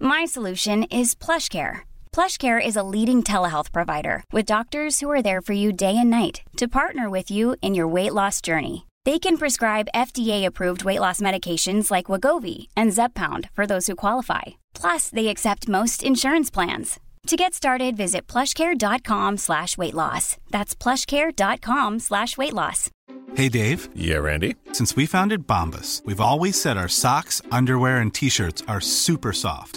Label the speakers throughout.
Speaker 1: My solution is PlushCare. PlushCare is a leading telehealth provider with doctors who are there for you day and night to partner with you in your weight loss journey. They can prescribe FDA-approved weight loss medications like Wegovy and Zepbound for those who qualify. Plus, they accept most insurance plans. To get started, visit plushcare.com/weightloss. That's plushcare.com/weightloss.
Speaker 2: Hey, Dave.
Speaker 3: Yeah, Randy.
Speaker 2: Since we founded Bombas, we've always said our socks, underwear, and T-shirts are super soft.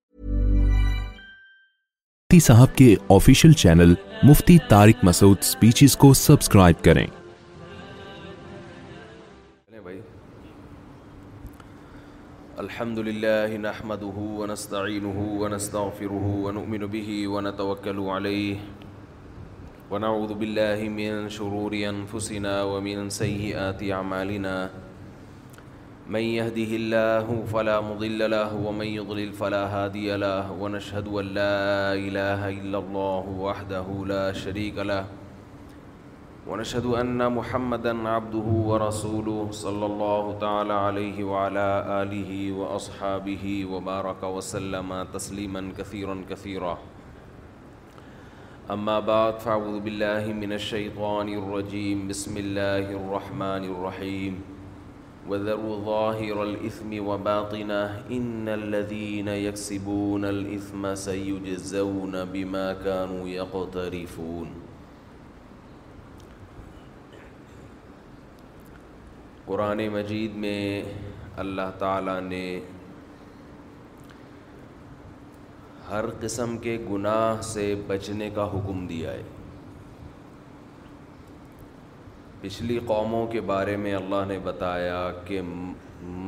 Speaker 4: مفتی صاحب کے official channel مفتی Tariq Masood speeches کو subscribe کریں
Speaker 5: الحمد لله نحمده ونستعينه ونستغفره ونؤمن به ونتوكل عليه ونعوذ بالله من شرور أنفسنا ومن سيئات أعمالنا من يهده الله الله الله فلا فلا مضل له له له ومن يضلل هادي ونشهد ونشهد أن أن لا لا إله إلا وحده شريك محمدا عبده ورسوله صلى تعالى عليه وعلى مئی فلاََََََََََََََََََََََََََََََل شریک ونش محمد كثيرا اللہ تع و اص وبارک وسّہ تسلیمن کثیرن کثیربن شانرجیم بسملرحمن الرحيم وذروا ظاهر الإثم وباطنة إن الذين يكسبون الإثم سيجزون بما كانوا يقترفون قرآن مجید میں اللہ تعالیٰ نے ہر قسم کے گناہ سے بچنے کا حکم دیا ہے پچھلی قوموں کے بارے میں اللہ نے بتایا کہ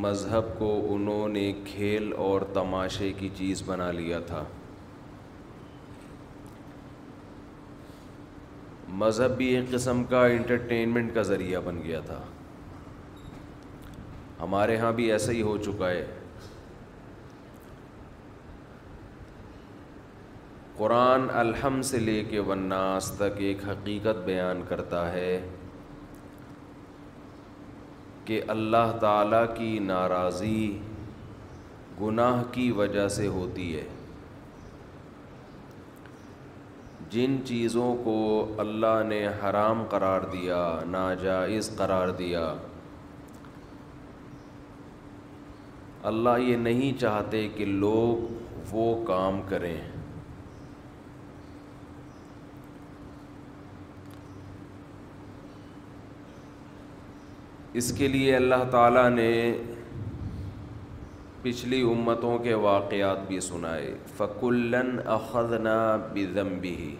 Speaker 5: مذہب کو انہوں نے کھیل اور تماشے کی چیز بنا لیا تھا مذہب بھی ایک قسم کا انٹرٹینمنٹ کا ذریعہ بن گیا تھا ہمارے ہاں بھی ایسا ہی ہو چکا ہے قرآن الحم سے لے کے وناس تک ایک حقیقت بیان کرتا ہے کہ اللہ تعالیٰ کی ناراضی گناہ کی وجہ سے ہوتی ہے جن چیزوں کو اللہ نے حرام قرار دیا ناجائز قرار دیا اللہ یہ نہیں چاہتے کہ لوگ وہ کام کریں اس کے لیے اللہ تعالیٰ نے پچھلی امتوں کے واقعات بھی سنائے فکلن اخذنا فقلا قوم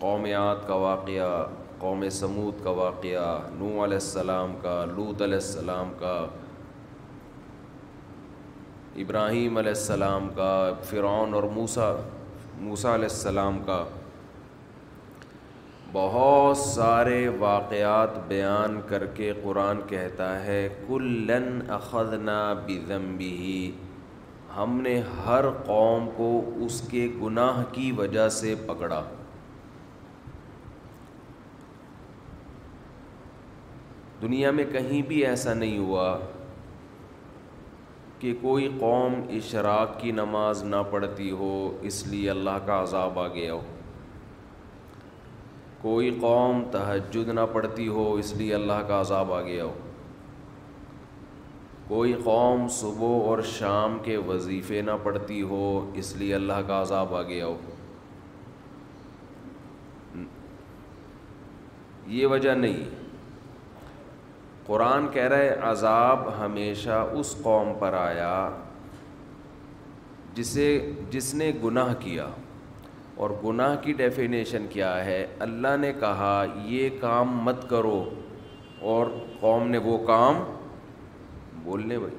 Speaker 5: قومیات کا واقعہ قوم سمود کا واقعہ نو علیہ السلام کا لوت علیہ السلام کا ابراہیم علیہ السلام کا فرعون اور موسا موسیٰ علیہ السلام کا بہت سارے واقعات بیان کر کے قرآن کہتا ہے کلن اخذنا نہ ہم نے ہر قوم کو اس کے گناہ کی وجہ سے پکڑا دنیا میں کہیں بھی ایسا نہیں ہوا کہ کوئی قوم اشراق کی نماز نہ پڑھتی ہو اس لیے اللہ کا عذاب آ گیا ہو کوئی قوم تہجد نہ پڑتی ہو اس لیے اللہ کا عذاب آ گیا ہو کوئی قوم صبح اور شام کے وظیفے نہ پڑتی ہو اس لیے اللہ کا عذاب آ گیا ہو یہ وجہ نہیں قرآن رہا رہے عذاب ہمیشہ اس قوم پر آیا جسے جس نے گناہ کیا اور گناہ کی ڈیفینیشن کیا ہے اللہ نے کہا یہ کام مت کرو اور قوم نے وہ کام بولنے بھائی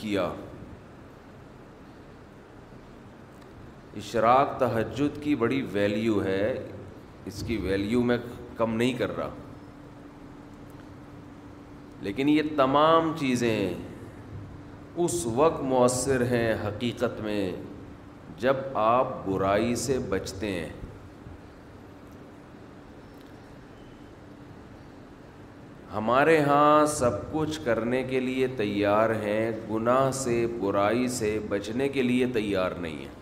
Speaker 5: کیا اشراق تہجد کی بڑی ویلیو ہے اس کی ویلیو میں کم نہیں کر رہا لیکن یہ تمام چیزیں اس وقت مؤثر ہیں حقیقت میں جب آپ برائی سے بچتے ہیں ہمارے ہاں سب کچھ کرنے کے لیے تیار ہیں گناہ سے برائی سے بچنے کے لیے تیار نہیں ہیں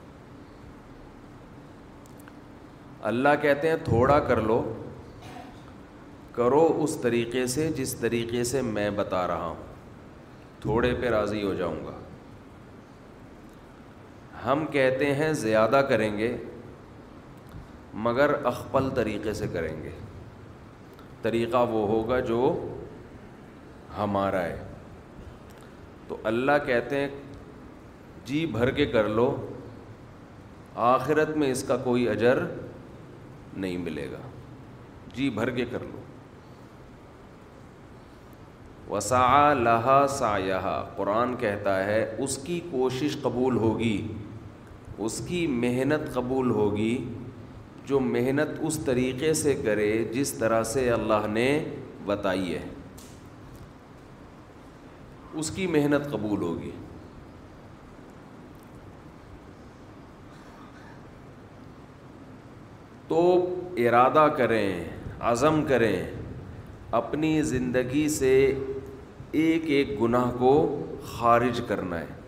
Speaker 5: اللہ کہتے ہیں تھوڑا کر لو کرو اس طریقے سے جس طریقے سے میں بتا رہا ہوں تھوڑے پہ راضی ہو جاؤں گا ہم کہتے ہیں زیادہ کریں گے مگر اخپل طریقے سے کریں گے طریقہ وہ ہوگا جو ہمارا ہے تو اللہ کہتے ہیں جی بھر کے کر لو آخرت میں اس کا کوئی اجر نہیں ملے گا جی بھر کے کر لو وسا لہا سایہ قرآن کہتا ہے اس کی کوشش قبول ہوگی اس کی محنت قبول ہوگی جو محنت اس طریقے سے کرے جس طرح سے اللہ نے بتائی ہے اس کی محنت قبول ہوگی تو ارادہ کریں عزم کریں اپنی زندگی سے ایک ایک گناہ کو خارج کرنا ہے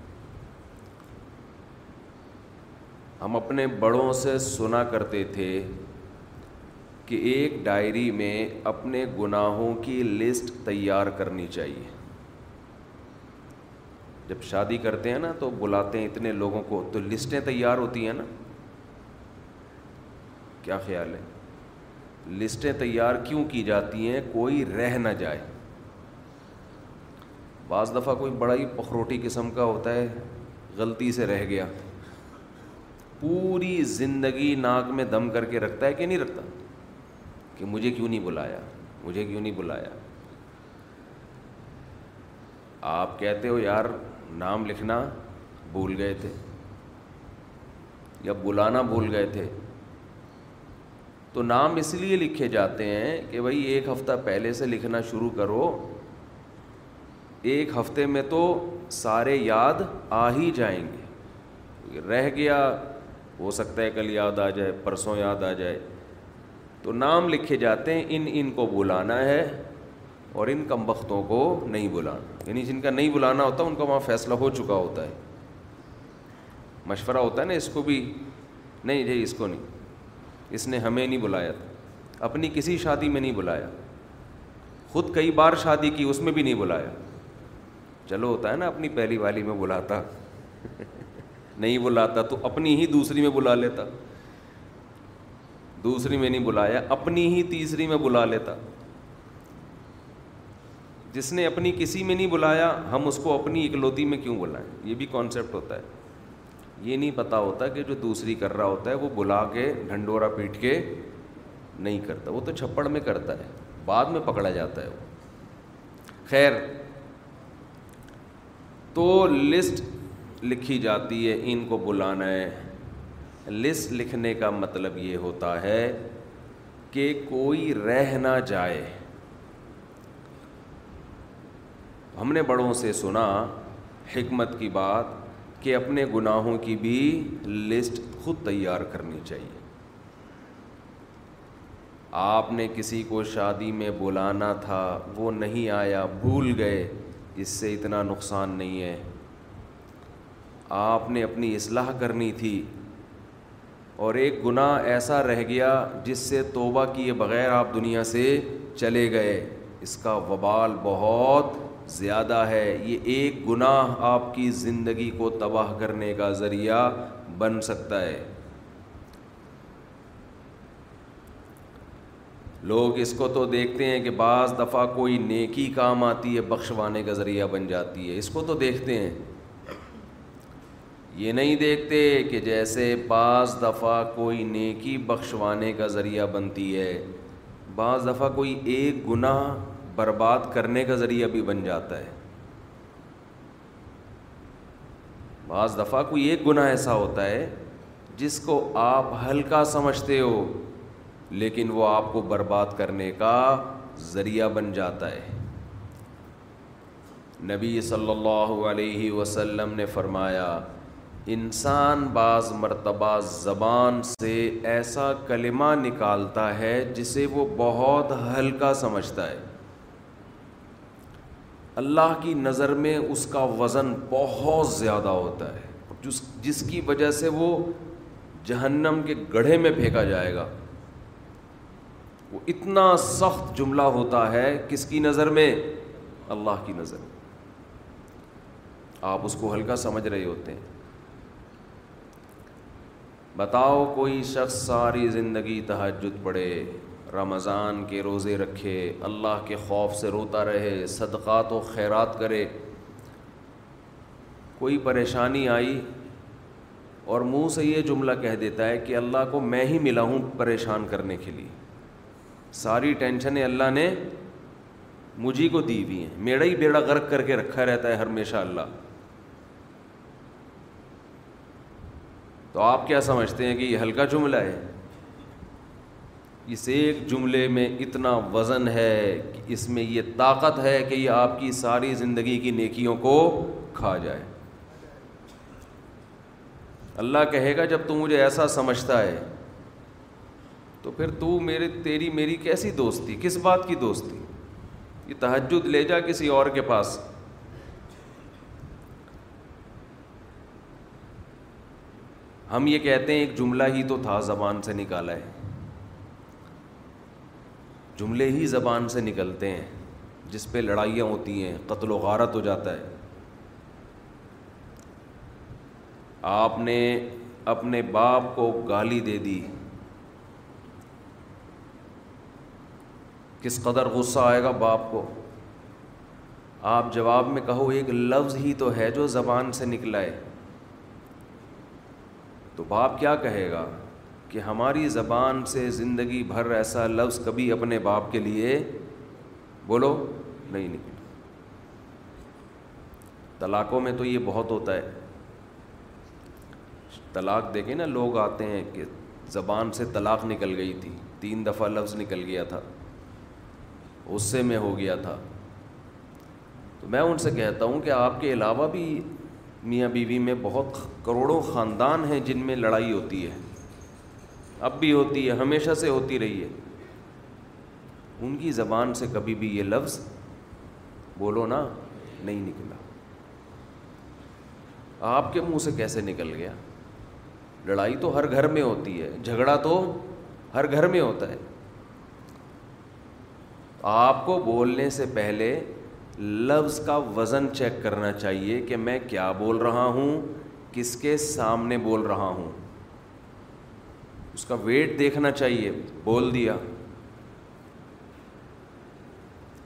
Speaker 5: ہم اپنے بڑوں سے سنا کرتے تھے کہ ایک ڈائری میں اپنے گناہوں کی لسٹ تیار کرنی چاہیے جب شادی کرتے ہیں نا تو بلاتے ہیں اتنے لوگوں کو تو لسٹیں تیار ہوتی ہیں نا کیا خیال ہے لسٹیں تیار کیوں کی جاتی ہیں کوئی رہ نہ جائے بعض دفعہ کوئی بڑا ہی پخروٹی قسم کا ہوتا ہے غلطی سے رہ گیا پوری زندگی ناک میں دم کر کے رکھتا ہے کہ نہیں رکھتا کہ مجھے کیوں نہیں بلایا مجھے کیوں نہیں بلایا آپ کہتے ہو یار نام لکھنا بھول گئے تھے یا بلانا بھول گئے تھے تو نام اس لیے لکھے جاتے ہیں کہ بھائی ایک ہفتہ پہلے سے لکھنا شروع کرو ایک ہفتے میں تو سارے یاد آ ہی جائیں گے رہ گیا ہو سکتا ہے کل یاد آ جائے پرسوں یاد آ جائے تو نام لکھے جاتے ہیں ان ان کو بلانا ہے اور ان کم بختوں کو نہیں بلانا یعنی جن کا نہیں بلانا ہوتا ان کا وہاں فیصلہ ہو چکا ہوتا ہے مشورہ ہوتا ہے نا اس کو بھی نہیں جی اس کو نہیں اس نے ہمیں نہیں بلایا تھا اپنی کسی شادی میں نہیں بلایا خود کئی بار شادی کی اس میں بھی نہیں بلایا چلو ہوتا ہے نا اپنی پہلی والی میں بلاتا نہیں بلاتا تو اپنی ہی دوسری میں بلا لیتا دوسری میں نہیں بلایا اپنی ہی تیسری میں بلا لیتا جس نے اپنی کسی میں نہیں بلایا ہم اس کو اپنی اکلوتی میں کیوں بلائیں یہ بھی کانسیپٹ ہوتا ہے یہ نہیں پتا ہوتا کہ جو دوسری کر رہا ہوتا ہے وہ بلا کے ڈھنڈورا پیٹ کے نہیں کرتا وہ تو چھپڑ میں کرتا ہے بعد میں پکڑا جاتا ہے وہ خیر تو لسٹ لکھی جاتی ہے ان کو بلانا ہے لسٹ لکھنے کا مطلب یہ ہوتا ہے کہ کوئی رہ نہ جائے ہم نے بڑوں سے سنا حکمت کی بات کہ اپنے گناہوں کی بھی لسٹ خود تیار کرنی چاہیے آپ نے کسی کو شادی میں بلانا تھا وہ نہیں آیا بھول گئے اس سے اتنا نقصان نہیں ہے آپ نے اپنی اصلاح کرنی تھی اور ایک گناہ ایسا رہ گیا جس سے توبہ کیے بغیر آپ دنیا سے چلے گئے اس کا وبال بہت زیادہ ہے یہ ایک گناہ آپ کی زندگی کو تباہ کرنے کا ذریعہ بن سکتا ہے لوگ اس کو تو دیکھتے ہیں کہ بعض دفعہ کوئی نیکی کام آتی ہے بخشوانے کا ذریعہ بن جاتی ہے اس کو تو دیکھتے ہیں یہ نہیں دیکھتے کہ جیسے بعض دفعہ کوئی نیکی بخشوانے کا ذریعہ بنتی ہے بعض دفعہ کوئی ایک گناہ برباد کرنے کا ذریعہ بھی بن جاتا ہے بعض دفعہ کوئی ایک گناہ ایسا ہوتا ہے جس کو آپ ہلکا سمجھتے ہو لیکن وہ آپ کو برباد کرنے کا ذریعہ بن جاتا ہے نبی صلی اللہ علیہ وسلم نے فرمایا انسان بعض مرتبہ زبان سے ایسا کلمہ نکالتا ہے جسے وہ بہت ہلکا سمجھتا ہے اللہ کی نظر میں اس کا وزن بہت زیادہ ہوتا ہے جس جس کی وجہ سے وہ جہنم کے گڑھے میں پھینکا جائے گا وہ اتنا سخت جملہ ہوتا ہے کس کی نظر میں اللہ کی نظر میں آپ اس کو ہلکا سمجھ رہے ہوتے ہیں بتاؤ کوئی شخص ساری زندگی تحجد پڑھے رمضان کے روزے رکھے اللہ کے خوف سے روتا رہے صدقات و خیرات کرے کوئی پریشانی آئی اور منہ سے یہ جملہ کہہ دیتا ہے کہ اللہ کو میں ہی ملا ہوں پریشان کرنے کے لیے ساری ٹینشنیں اللہ نے مجھے کو دی ہوئی ہیں میرا ہی بیڑا غرق کر کے رکھا رہتا ہے ہمیشہ اللہ تو آپ کیا سمجھتے ہیں کہ یہ ہلکا جملہ ہے اس ایک جملے میں اتنا وزن ہے کہ اس میں یہ طاقت ہے کہ یہ آپ کی ساری زندگی کی نیکیوں کو کھا جائے اللہ کہے گا جب تو مجھے ایسا سمجھتا ہے تو پھر تو میرے تیری میری کیسی دوستی کس بات کی دوستی یہ تہجد لے جا کسی اور کے پاس ہم یہ کہتے ہیں ایک جملہ ہی تو تھا زبان سے نکالا ہے جملے ہی زبان سے نکلتے ہیں جس پہ لڑائیاں ہوتی ہیں قتل و غارت ہو جاتا ہے آپ نے اپنے باپ کو گالی دے دی کس قدر غصہ آئے گا باپ کو آپ جواب میں کہو ایک لفظ ہی تو ہے جو زبان سے نکلا ہے تو باپ کیا کہے گا کہ ہماری زبان سے زندگی بھر ایسا لفظ کبھی اپنے باپ کے لیے بولو نہیں نکل طلاقوں میں تو یہ بہت ہوتا ہے طلاق دیکھیں نا لوگ آتے ہیں کہ زبان سے طلاق نکل گئی تھی تین دفعہ لفظ نکل گیا تھا غصے میں ہو گیا تھا تو میں ان سے کہتا ہوں کہ آپ کے علاوہ بھی میاں بیوی میں بہت کروڑوں خاندان ہیں جن میں لڑائی ہوتی ہے اب بھی ہوتی ہے ہمیشہ سے ہوتی رہی ہے ان کی زبان سے کبھی بھی یہ لفظ بولو نا نہیں نکلا آپ کے منہ سے کیسے نکل گیا لڑائی تو ہر گھر میں ہوتی ہے جھگڑا تو ہر گھر میں ہوتا ہے آپ کو بولنے سے پہلے لفظ کا وزن چیک کرنا چاہیے کہ میں کیا بول رہا ہوں کس کے سامنے بول رہا ہوں اس کا ویٹ دیکھنا چاہیے بول دیا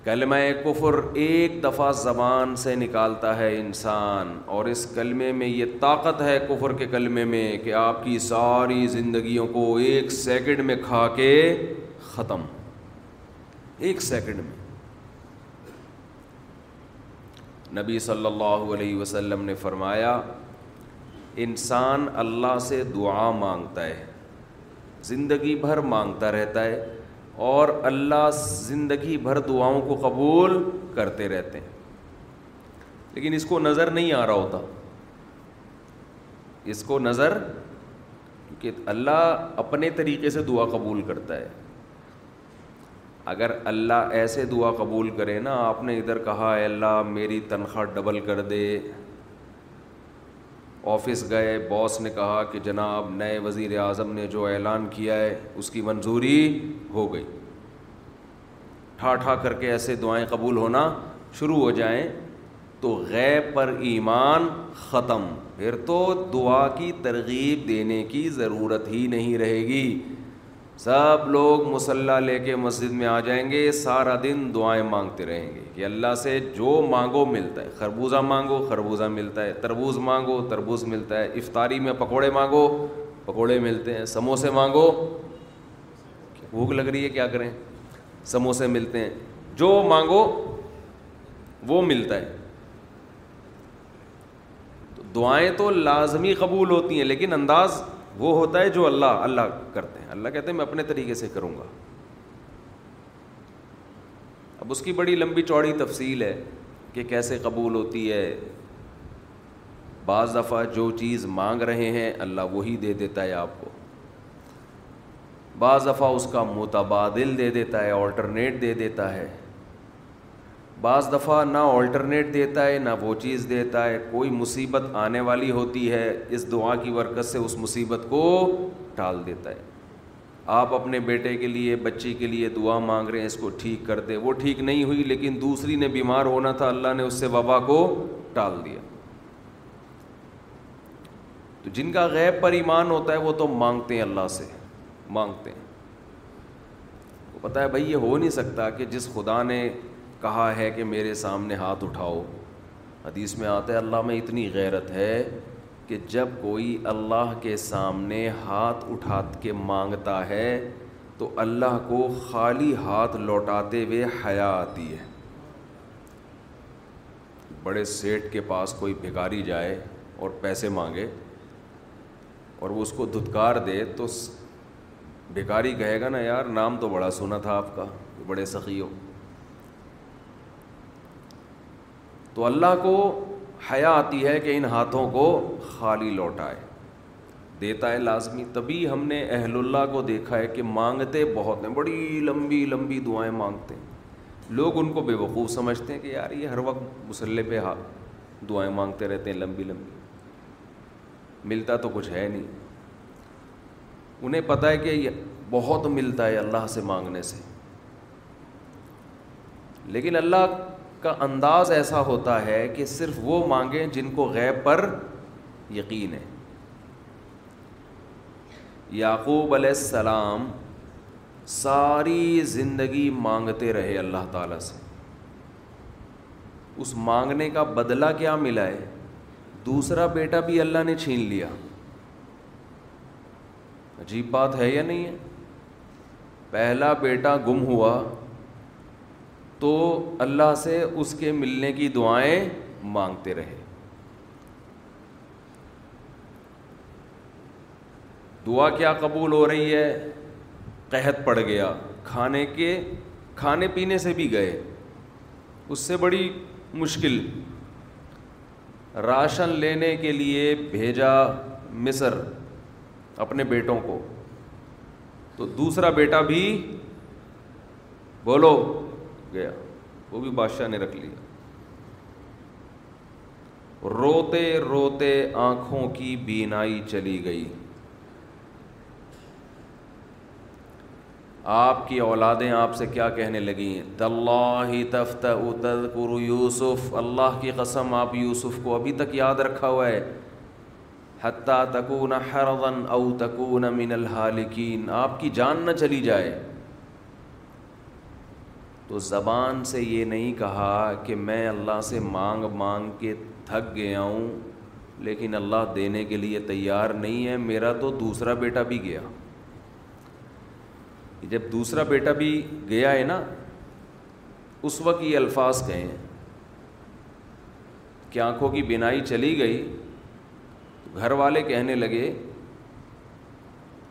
Speaker 5: کلمہ کفر ایک دفعہ زبان سے نکالتا ہے انسان اور اس کلمے میں یہ طاقت ہے کفر کے کلمے میں کہ آپ کی ساری زندگیوں کو ایک سیکنڈ میں کھا کے ختم ایک سیکنڈ میں نبی صلی اللہ علیہ وسلم نے فرمایا انسان اللہ سے دعا مانگتا ہے زندگی بھر مانگتا رہتا ہے اور اللہ زندگی بھر دعاؤں کو قبول کرتے رہتے ہیں لیکن اس کو نظر نہیں آ رہا ہوتا اس کو نظر کہ اللہ اپنے طریقے سے دعا قبول کرتا ہے اگر اللہ ایسے دعا قبول کرے نا آپ نے ادھر کہا اے اللہ میری تنخواہ ڈبل کر دے آفس گئے باس نے کہا کہ جناب نئے وزیر اعظم نے جو اعلان کیا ہے اس کی منظوری ہو گئی ٹھا ٹھا کر کے ایسے دعائیں قبول ہونا شروع ہو جائیں تو غیب پر ایمان ختم پھر تو دعا کی ترغیب دینے کی ضرورت ہی نہیں رہے گی سب لوگ مسلح لے کے مسجد میں آ جائیں گے سارا دن دعائیں مانگتے رہیں گے کہ اللہ سے جو مانگو ملتا ہے خربوزہ مانگو خربوزہ ملتا ہے تربوز مانگو تربوز ملتا ہے افطاری میں پکوڑے مانگو پکوڑے ملتے ہیں سموسے مانگو بھوک لگ رہی ہے کیا کریں سموسے ملتے ہیں جو مانگو وہ ملتا ہے دعائیں تو لازمی قبول ہوتی ہیں لیکن انداز وہ ہوتا ہے جو اللہ اللہ کرتے ہیں اللہ کہتے ہیں میں اپنے طریقے سے کروں گا اب اس کی بڑی لمبی چوڑی تفصیل ہے کہ کیسے قبول ہوتی ہے بعض دفعہ جو چیز مانگ رہے ہیں اللہ وہی دے دیتا ہے آپ کو بعض دفعہ اس کا متبادل دے دیتا ہے آلٹرنیٹ دے دیتا ہے بعض دفعہ نہ آلٹرنیٹ دیتا ہے نہ وہ چیز دیتا ہے کوئی مصیبت آنے والی ہوتی ہے اس دعا کی برکت سے اس مصیبت کو ٹال دیتا ہے آپ اپنے بیٹے کے لیے بچی کے لیے دعا مانگ رہے ہیں اس کو ٹھیک کر دے وہ ٹھیک نہیں ہوئی لیکن دوسری نے بیمار ہونا تھا اللہ نے اس سے وبا کو ٹال دیا تو جن کا غیب پر ایمان ہوتا ہے وہ تو مانگتے ہیں اللہ سے مانگتے ہیں وہ پتہ ہے بھائی یہ ہو نہیں سکتا کہ جس خدا نے کہا ہے کہ میرے سامنے ہاتھ اٹھاؤ حدیث میں آتا ہے اللہ میں اتنی غیرت ہے کہ جب کوئی اللہ کے سامنے ہاتھ اٹھا کے مانگتا ہے تو اللہ کو خالی ہاتھ لوٹاتے ہوئے حیا آتی ہے بڑے سیٹ کے پاس کوئی بھکاری جائے اور پیسے مانگے اور وہ اس کو دھتکار دے تو بھکاری کہے گا نا یار نام تو بڑا سنا تھا آپ کا بڑے سخی ہو تو اللہ کو حیا آتی ہے کہ ان ہاتھوں کو خالی لوٹائے دیتا ہے لازمی تبھی ہم نے اہل اللہ کو دیکھا ہے کہ مانگتے بہت ہیں بڑی لمبی لمبی دعائیں مانگتے ہیں لوگ ان کو بے وقوف سمجھتے ہیں کہ یار یہ ہر وقت مسلح پہ ہاتھ دعائیں مانگتے رہتے ہیں لمبی لمبی ملتا تو کچھ ہے نہیں انہیں پتہ ہے کہ بہت ملتا ہے اللہ سے مانگنے سے لیکن اللہ کا انداز ایسا ہوتا ہے کہ صرف وہ مانگیں جن کو غیب پر یقین ہے یعقوب علیہ السلام ساری زندگی مانگتے رہے اللہ تعالیٰ سے اس مانگنے کا بدلہ کیا ملا ہے دوسرا بیٹا بھی اللہ نے چھین لیا عجیب بات ہے یا نہیں ہے پہلا بیٹا گم ہوا تو اللہ سے اس کے ملنے کی دعائیں مانگتے رہے دعا کیا قبول ہو رہی ہے قحط پڑ گیا کھانے کے کھانے پینے سے بھی گئے اس سے بڑی مشکل راشن لینے کے لیے بھیجا مصر اپنے بیٹوں کو تو دوسرا بیٹا بھی بولو گیا وہ بھی بادشاہ نے رکھ لیا روتے روتے آنکھوں کی بینائی چلی گئی آپ کی اولادیں آپ سے کیا کہنے لگی یوسف اللہ کی قسم آپ یوسف کو ابھی تک یاد رکھا ہوا ہے حتیٰ تکون تکون او من الحالکین آپ کی جان نہ چلی جائے تو زبان سے یہ نہیں کہا کہ میں اللہ سے مانگ مانگ کے تھک گیا ہوں لیکن اللہ دینے کے لیے تیار نہیں ہے میرا تو دوسرا بیٹا بھی گیا جب دوسرا بیٹا بھی گیا ہے نا اس وقت یہ الفاظ کہے ہیں کہ آنکھوں کی بینائی چلی گئی گھر والے کہنے لگے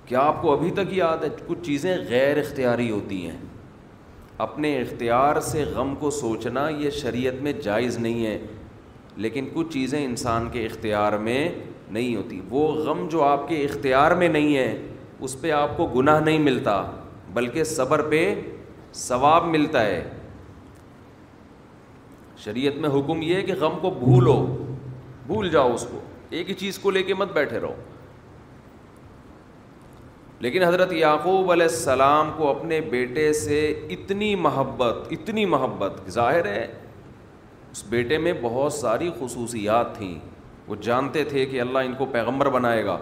Speaker 5: کہ آپ کو ابھی تک یاد ہے کچھ چیزیں غیر اختیاری ہوتی ہیں اپنے اختیار سے غم کو سوچنا یہ شریعت میں جائز نہیں ہے لیکن کچھ چیزیں انسان کے اختیار میں نہیں ہوتی وہ غم جو آپ کے اختیار میں نہیں ہے اس پہ آپ کو گناہ نہیں ملتا بلکہ صبر پہ ثواب ملتا ہے شریعت میں حکم یہ ہے کہ غم کو بھولو بھول جاؤ اس کو ایک ہی چیز کو لے کے مت بیٹھے رہو لیکن حضرت یعقوب علیہ السلام کو اپنے بیٹے سے اتنی محبت اتنی محبت ظاہر ہے اس بیٹے میں بہت ساری خصوصیات تھیں وہ جانتے تھے کہ اللہ ان کو پیغمبر بنائے گا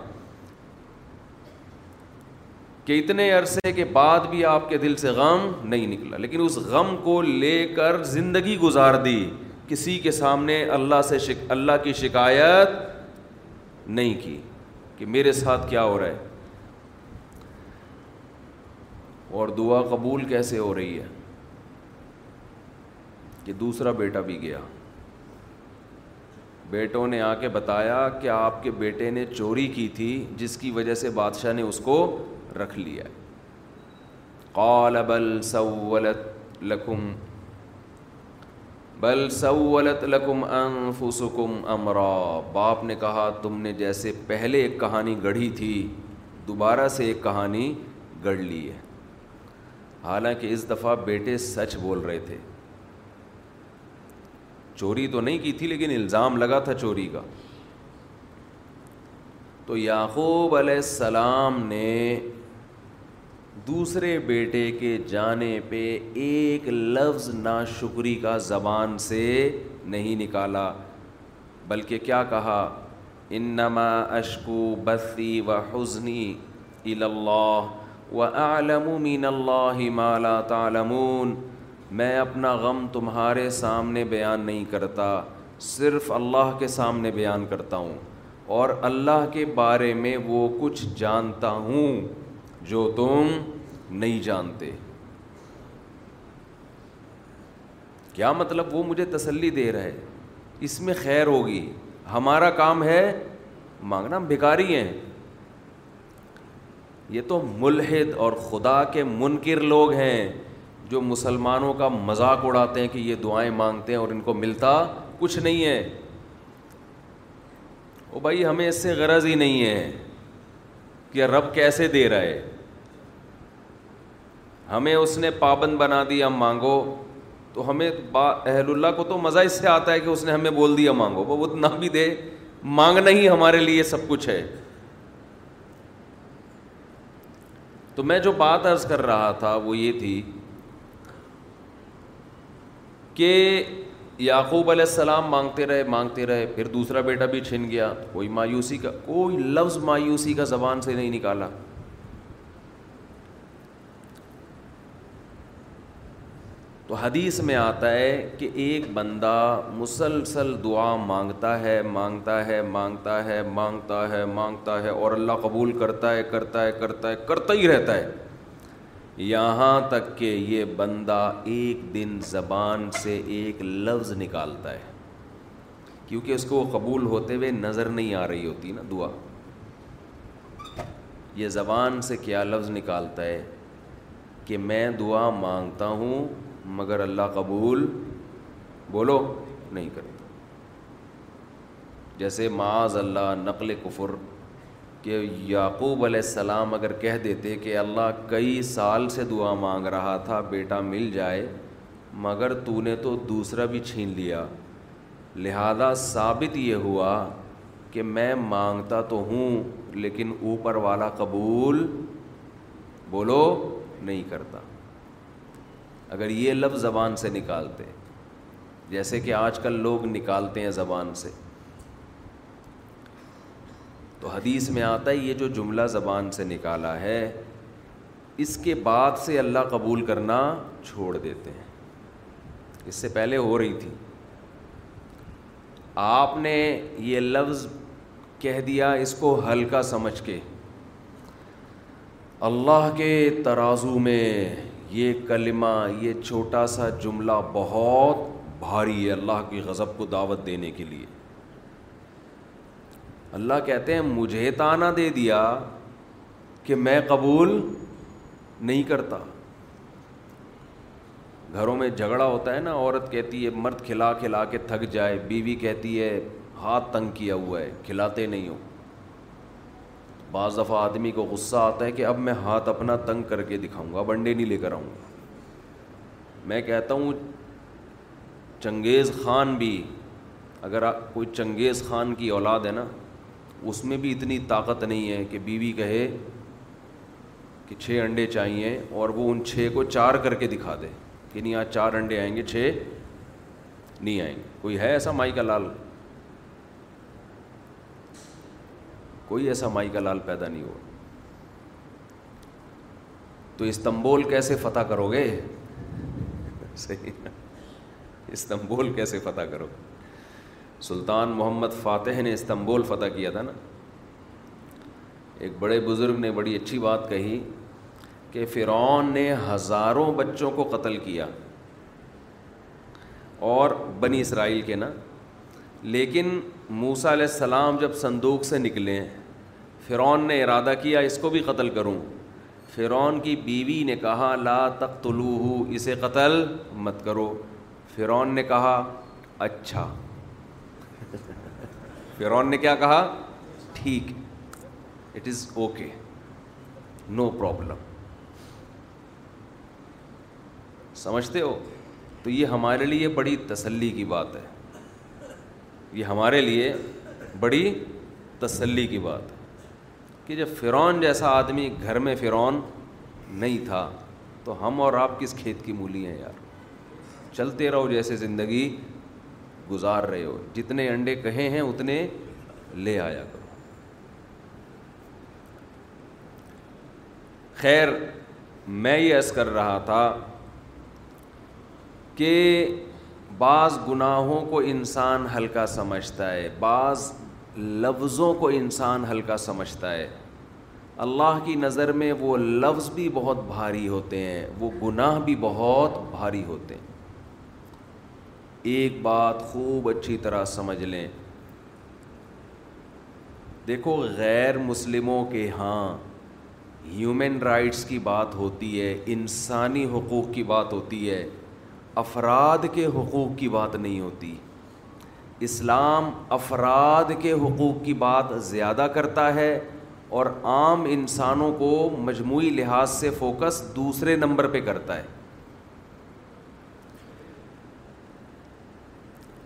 Speaker 5: کہ اتنے عرصے کے بعد بھی آپ کے دل سے غم نہیں نکلا لیکن اس غم کو لے کر زندگی گزار دی کسی کے سامنے اللہ سے شک اللہ کی شکایت نہیں کی کہ میرے ساتھ کیا ہو رہا ہے اور دعا قبول کیسے ہو رہی ہے کہ دوسرا بیٹا بھی گیا بیٹوں نے آ کے بتایا کہ آپ کے بیٹے نے چوری کی تھی جس کی وجہ سے بادشاہ نے اس کو رکھ لیا سولت سولت بل لکم امرا باپ نے کہا تم نے جیسے پہلے ایک کہانی گڑھی تھی دوبارہ سے ایک کہانی گڑھ لی ہے حالانکہ اس دفعہ بیٹے سچ بول رہے تھے چوری تو نہیں کی تھی لیکن الزام لگا تھا چوری کا تو یعقوب علیہ السلام نے دوسرے بیٹے کے جانے پہ ایک لفظ ناشکری کا زبان سے نہیں نکالا بلکہ کیا کہا انما اشکو بسی و حزنی الا و عالم مین اللہ مالا تعالم میں اپنا غم تمہارے سامنے بیان نہیں کرتا صرف اللہ کے سامنے بیان کرتا ہوں اور اللہ کے بارے میں وہ کچھ جانتا ہوں جو تم نہیں جانتے کیا مطلب وہ مجھے تسلی دے رہا ہے اس میں خیر ہوگی ہمارا کام ہے مانگنا ہم بھکاری ہیں یہ تو ملحد اور خدا کے منکر لوگ ہیں جو مسلمانوں کا مذاق اڑاتے ہیں کہ یہ دعائیں مانگتے ہیں اور ان کو ملتا کچھ نہیں ہے او بھائی ہمیں اس سے غرض ہی نہیں ہے کہ رب کیسے دے رہا ہے ہمیں اس نے پابند بنا دیا مانگو تو ہمیں با اہل اللہ کو تو مزہ اس سے آتا ہے کہ اس نے ہمیں بول دیا مانگو وہ اتنا بھی دے مانگنا ہی ہمارے لیے سب کچھ ہے تو میں جو بات عرض کر رہا تھا وہ یہ تھی کہ یعقوب علیہ السلام مانگتے رہے مانگتے رہے پھر دوسرا بیٹا بھی چھن گیا کوئی مایوسی کا کوئی لفظ مایوسی کا زبان سے نہیں نکالا تو حدیث میں آتا ہے کہ ایک بندہ مسلسل دعا مانگتا ہے مانگتا ہے مانگتا ہے مانگتا ہے مانگتا ہے اور اللہ قبول کرتا ہے کرتا ہے کرتا ہے کرتا ہی رہتا ہے یہاں تک کہ یہ بندہ ایک دن زبان سے ایک لفظ نکالتا ہے کیونکہ اس کو وہ قبول ہوتے ہوئے نظر نہیں آ رہی ہوتی نا دعا یہ زبان سے کیا لفظ نکالتا ہے کہ میں دعا مانگتا ہوں مگر اللہ قبول بولو نہیں کرتا جیسے معاذ اللہ نقل کفر کہ یعقوب علیہ السلام اگر کہہ دیتے کہ اللہ کئی سال سے دعا مانگ رہا تھا بیٹا مل جائے مگر تو نے تو دوسرا بھی چھین لیا لہذا ثابت یہ ہوا کہ میں مانگتا تو ہوں لیکن اوپر والا قبول بولو نہیں کرتا اگر یہ لفظ زبان سے نکالتے جیسے کہ آج کل لوگ نکالتے ہیں زبان سے تو حدیث میں آتا ہے یہ جو جملہ زبان سے نکالا ہے اس کے بعد سے اللہ قبول کرنا چھوڑ دیتے ہیں اس سے پہلے ہو رہی تھی آپ نے یہ لفظ کہہ دیا اس کو ہلکا سمجھ کے اللہ کے ترازو میں یہ کلمہ یہ چھوٹا سا جملہ بہت بھاری ہے اللہ کی غضب کو دعوت دینے کے لیے اللہ کہتے ہیں مجھے تانا دے دیا کہ میں قبول نہیں کرتا گھروں میں جھگڑا ہوتا ہے نا عورت کہتی ہے مرد کھلا کھلا کے تھک جائے بیوی کہتی ہے ہاتھ تنگ کیا ہوا ہے کھلاتے نہیں ہوں بعض دفعہ آدمی کو غصہ آتا ہے کہ اب میں ہاتھ اپنا تنگ کر کے دکھاؤں گا اب انڈے نہیں لے کر آؤں گا میں کہتا ہوں چنگیز خان بھی اگر کوئی چنگیز خان کی اولاد ہے نا اس میں بھی اتنی طاقت نہیں ہے کہ بیوی کہے کہ چھ انڈے چاہیے اور وہ ان چھ کو چار کر کے دکھا دے کہ نہیں آج چار انڈے آئیں گے چھ نہیں آئیں گے کوئی ہے ایسا مائی کا لال کوئی ایسا مائی کا لال پیدا نہیں ہوا تو استنبول کیسے فتح کرو گے استنبول کیسے فتح کرو گے سلطان محمد فاتح نے استنبول فتح کیا تھا نا ایک بڑے بزرگ نے بڑی اچھی بات کہی کہ فرعون نے ہزاروں بچوں کو قتل کیا اور بنی اسرائیل کے نا لیکن موسا علیہ السلام جب صندوق سے نکلے فرعون نے ارادہ کیا اس کو بھی قتل کروں فرعون کی بیوی نے کہا لا تقتلوہو اسے قتل مت کرو فرعون نے کہا اچھا فرعون نے کیا کہا ٹھیک it is okay no problem سمجھتے ہو تو یہ ہمارے لیے بڑی تسلی کی بات ہے یہ ہمارے لیے بڑی تسلی کی بات ہے کہ جب فرعون جیسا آدمی گھر میں فرعون نہیں تھا تو ہم اور آپ کس کھیت کی مولی ہیں یار چلتے رہو جیسے زندگی گزار رہے ہو جتنے انڈے کہے ہیں اتنے لے آیا کرو خیر میں یہ عرض کر رہا تھا کہ بعض گناہوں کو انسان ہلکا سمجھتا ہے بعض لفظوں کو انسان ہلکا سمجھتا ہے اللہ کی نظر میں وہ لفظ بھی بہت بھاری ہوتے ہیں وہ گناہ بھی بہت بھاری ہوتے ہیں ایک بات خوب اچھی طرح سمجھ لیں دیکھو غیر مسلموں کے ہاں ہیومن رائٹس کی بات ہوتی ہے انسانی حقوق کی بات ہوتی ہے افراد کے حقوق کی بات نہیں ہوتی اسلام افراد کے حقوق کی بات زیادہ کرتا ہے اور عام انسانوں کو مجموعی لحاظ سے فوکس دوسرے نمبر پہ کرتا ہے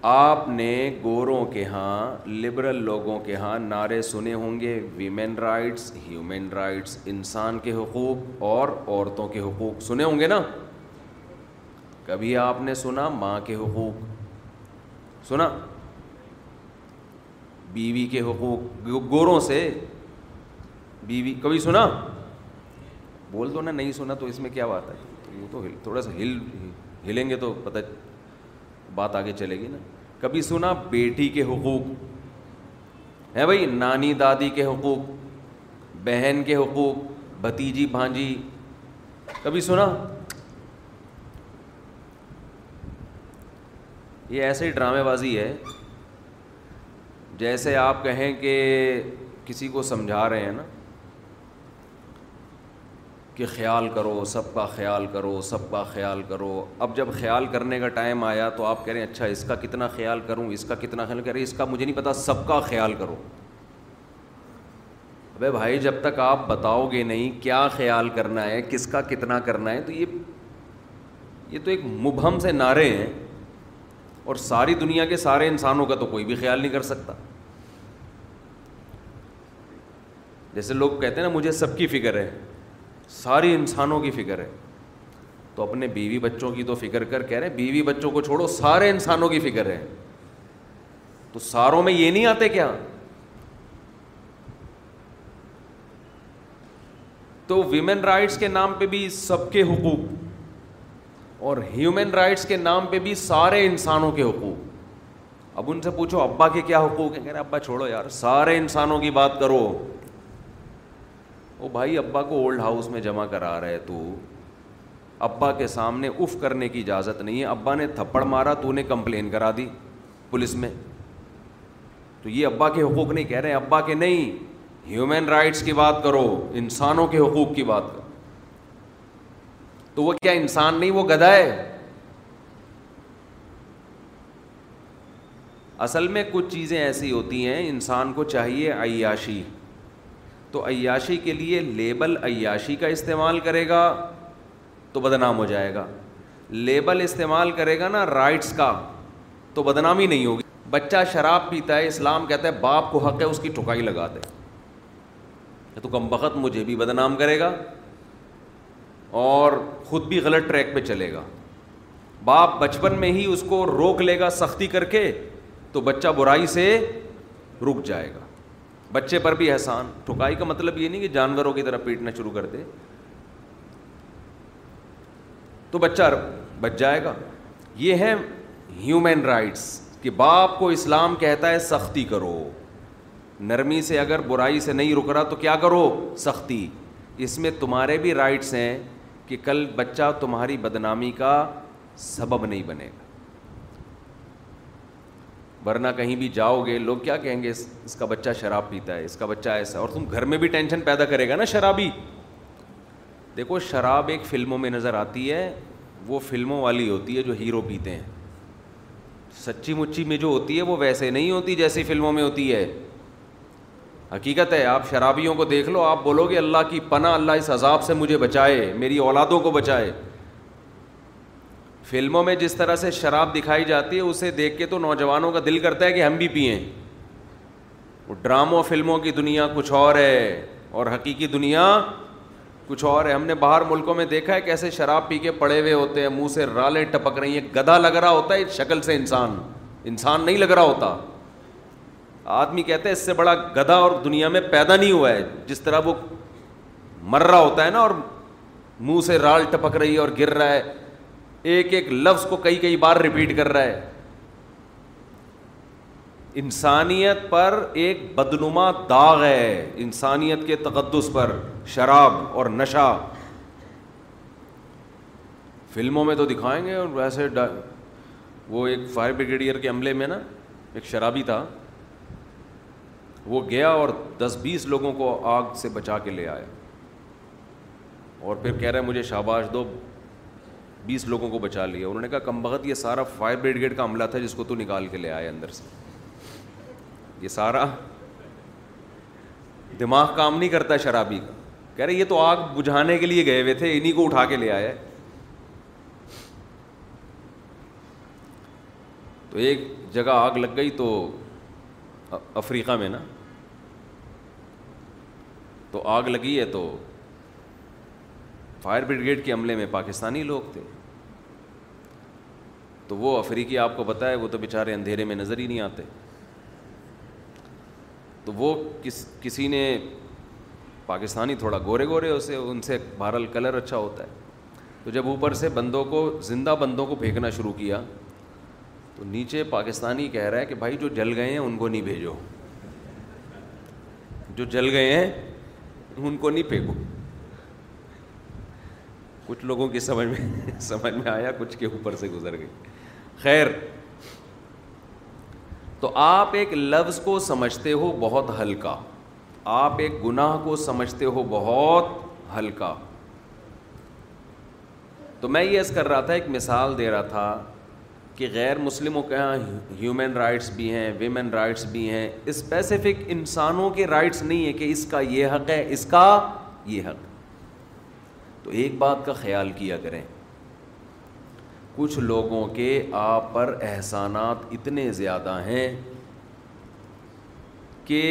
Speaker 5: آپ نے گوروں کے ہاں لبرل لوگوں کے ہاں نعرے سنے ہوں گے ویمن رائٹس ہیومن رائٹس انسان کے حقوق اور عورتوں کے حقوق سنے ہوں گے نا کبھی آپ نے سنا ماں کے حقوق سنا بیوی کے حقوق گوروں سے بیوی کبھی سنا بول دو نا نہیں سنا تو اس میں کیا بات ہے تو یہ تو تھوڑا سا ہل ہلیں گے تو پتہ بات آگے چلے گی نا کبھی سنا بیٹی کے حقوق ہیں بھائی نانی دادی کے حقوق بہن کے حقوق بھتیجی بھانجی کبھی سنا یہ ایسے ہی ڈرامے بازی ہے جیسے آپ کہیں کہ کسی کو سمجھا رہے ہیں نا کہ خیال کرو سب کا خیال کرو سب کا خیال کرو اب جب خیال کرنے کا ٹائم آیا تو آپ کہہ رہے ہیں اچھا اس کا کتنا خیال کروں اس کا کتنا خیال کریں اس کا مجھے نہیں پتا سب کا خیال کرو ابھی بھائی جب تک آپ بتاؤ گے نہیں کیا خیال کرنا ہے کس کا کتنا کرنا ہے تو یہ یہ تو ایک مبہم سے نعرے ہیں اور ساری دنیا کے سارے انسانوں کا تو کوئی بھی خیال نہیں کر سکتا جیسے لوگ کہتے ہیں نا مجھے سب کی فکر ہے ساری انسانوں کی فکر ہے تو اپنے بیوی بچوں کی تو فکر کر کہہ رہے بیوی بچوں کو چھوڑو سارے انسانوں کی فکر ہے تو ساروں میں یہ نہیں آتے کیا تو ویمن رائٹس کے نام پہ بھی سب کے حقوق اور ہیومن رائٹس کے نام پہ بھی سارے انسانوں کے حقوق اب ان سے پوچھو ابا کے کیا حقوق ہیں کہہ رہے ابا چھوڑو یار سارے انسانوں کی بات کرو او بھائی ابا کو اولڈ ہاؤس میں جمع کرا رہے تو ابا کے سامنے اف کرنے کی اجازت نہیں ہے ابا نے تھپڑ مارا تو نے کمپلین کرا دی پولیس میں تو یہ ابا کے حقوق نہیں کہہ رہے ابا کے نہیں ہیومن رائٹس کی بات کرو انسانوں کے حقوق کی بات کرو تو وہ کیا انسان نہیں وہ گدا ہے اصل میں کچھ چیزیں ایسی ہوتی ہیں انسان کو چاہیے عیاشی تو عیاشی کے لیے لیبل عیاشی کا استعمال کرے گا تو بدنام ہو جائے گا لیبل استعمال کرے گا نا رائٹس کا تو بدنامی نہیں ہوگی بچہ شراب پیتا ہے اسلام کہتا ہے باپ کو حق ہے اس کی ٹھکائی دے تو کم بخت مجھے بھی بدنام کرے گا اور خود بھی غلط ٹریک پہ چلے گا باپ بچپن میں ہی اس کو روک لے گا سختی کر کے تو بچہ برائی سے رک جائے گا بچے پر بھی احسان ٹھکائی کا مطلب یہ نہیں کہ جانوروں کی طرح پیٹنا شروع کر دے تو بچہ بچ جائے گا یہ ہے ہیومن رائٹس کہ باپ کو اسلام کہتا ہے سختی کرو نرمی سے اگر برائی سے نہیں رک رہا تو کیا کرو سختی اس میں تمہارے بھی رائٹس ہیں کہ کل بچہ تمہاری بدنامی کا سبب نہیں بنے گا ورنہ کہیں بھی جاؤ گے لوگ کیا کہیں گے اس کا بچہ شراب پیتا ہے اس کا بچہ ایسا اور تم گھر میں بھی ٹینشن پیدا کرے گا نا شرابی دیکھو شراب ایک فلموں میں نظر آتی ہے وہ فلموں والی ہوتی ہے جو ہیرو پیتے ہیں سچی مچی میں جو ہوتی ہے وہ ویسے نہیں ہوتی جیسی فلموں میں ہوتی ہے حقیقت ہے آپ شرابیوں کو دیکھ لو آپ بولو گے اللہ کی پناہ اللہ اس عذاب سے مجھے بچائے میری اولادوں کو بچائے فلموں میں جس طرح سے شراب دکھائی جاتی ہے اسے دیکھ کے تو نوجوانوں کا دل کرتا ہے کہ ہم بھی پئیں وہ ڈراموں فلموں کی دنیا کچھ اور ہے اور حقیقی دنیا کچھ اور ہے ہم نے باہر ملکوں میں دیکھا ہے کیسے شراب پی کے پڑے ہوئے ہوتے ہیں منہ سے رالیں ٹپک رہی ہیں گدھا لگ رہا ہوتا ہے شکل سے انسان انسان نہیں لگ رہا ہوتا آدمی کہتا ہے اس سے بڑا گدا اور دنیا میں پیدا نہیں ہوا ہے جس طرح وہ مر رہا ہوتا ہے نا اور منہ سے رال ٹپک رہی ہے اور گر رہا ہے ایک ایک لفظ کو کئی کئی بار ریپیٹ کر رہا ہے انسانیت پر ایک بدنما داغ ہے انسانیت کے تقدس پر شراب اور نشہ فلموں میں تو دکھائیں گے اور ویسے وہ ایک فائر بریگیڈیئر کے عملے میں نا ایک شرابی تھا وہ گیا اور دس بیس لوگوں کو آگ سے بچا کے لے آیا اور پھر کہہ رہے مجھے شاباش دو بیس لوگوں کو بچا لیا انہوں نے کہا کم بخت یہ سارا فائر بریگیڈ کا عملہ تھا جس کو تو نکال کے لے آیا اندر سے یہ سارا دماغ کام نہیں کرتا شرابی کا کہہ رہے یہ تو آگ بجھانے کے لیے گئے ہوئے تھے انہیں کو اٹھا کے لے آیا تو ایک جگہ آگ لگ گئی تو افریقہ میں نا تو آگ لگی ہے تو فائر بریگیڈ کے عملے میں پاکستانی لوگ تھے تو وہ افریقی آپ کو بتایا وہ تو بیچارے اندھیرے میں نظر ہی نہیں آتے تو وہ کس کسی نے پاکستانی تھوڑا گورے گورے اسے ان سے بہرحال کلر اچھا ہوتا ہے تو جب اوپر سے بندوں کو زندہ بندوں کو پھینکنا شروع کیا تو نیچے پاکستانی کہہ رہا ہے کہ بھائی جو جل گئے ہیں ان کو نہیں بھیجو جو جل گئے ہیں ان کو نہیں پھینکو کچھ لوگوں کی سمجھ میں سمجھ میں آیا کچھ کے اوپر سے گزر گئی خیر تو آپ ایک لفظ کو سمجھتے ہو بہت ہلکا آپ ایک گناہ کو سمجھتے ہو بہت ہلکا تو میں یہ یس کر رہا تھا ایک مثال دے رہا تھا کہ غیر مسلموں کے یہاں ہیومن رائٹس بھی ہیں ویمن رائٹس بھی ہیں اسپیسیفک انسانوں کے رائٹس نہیں ہے کہ اس کا یہ حق ہے اس کا یہ حق تو ایک بات کا خیال کیا کریں کچھ لوگوں کے آپ پر احسانات اتنے زیادہ ہیں کہ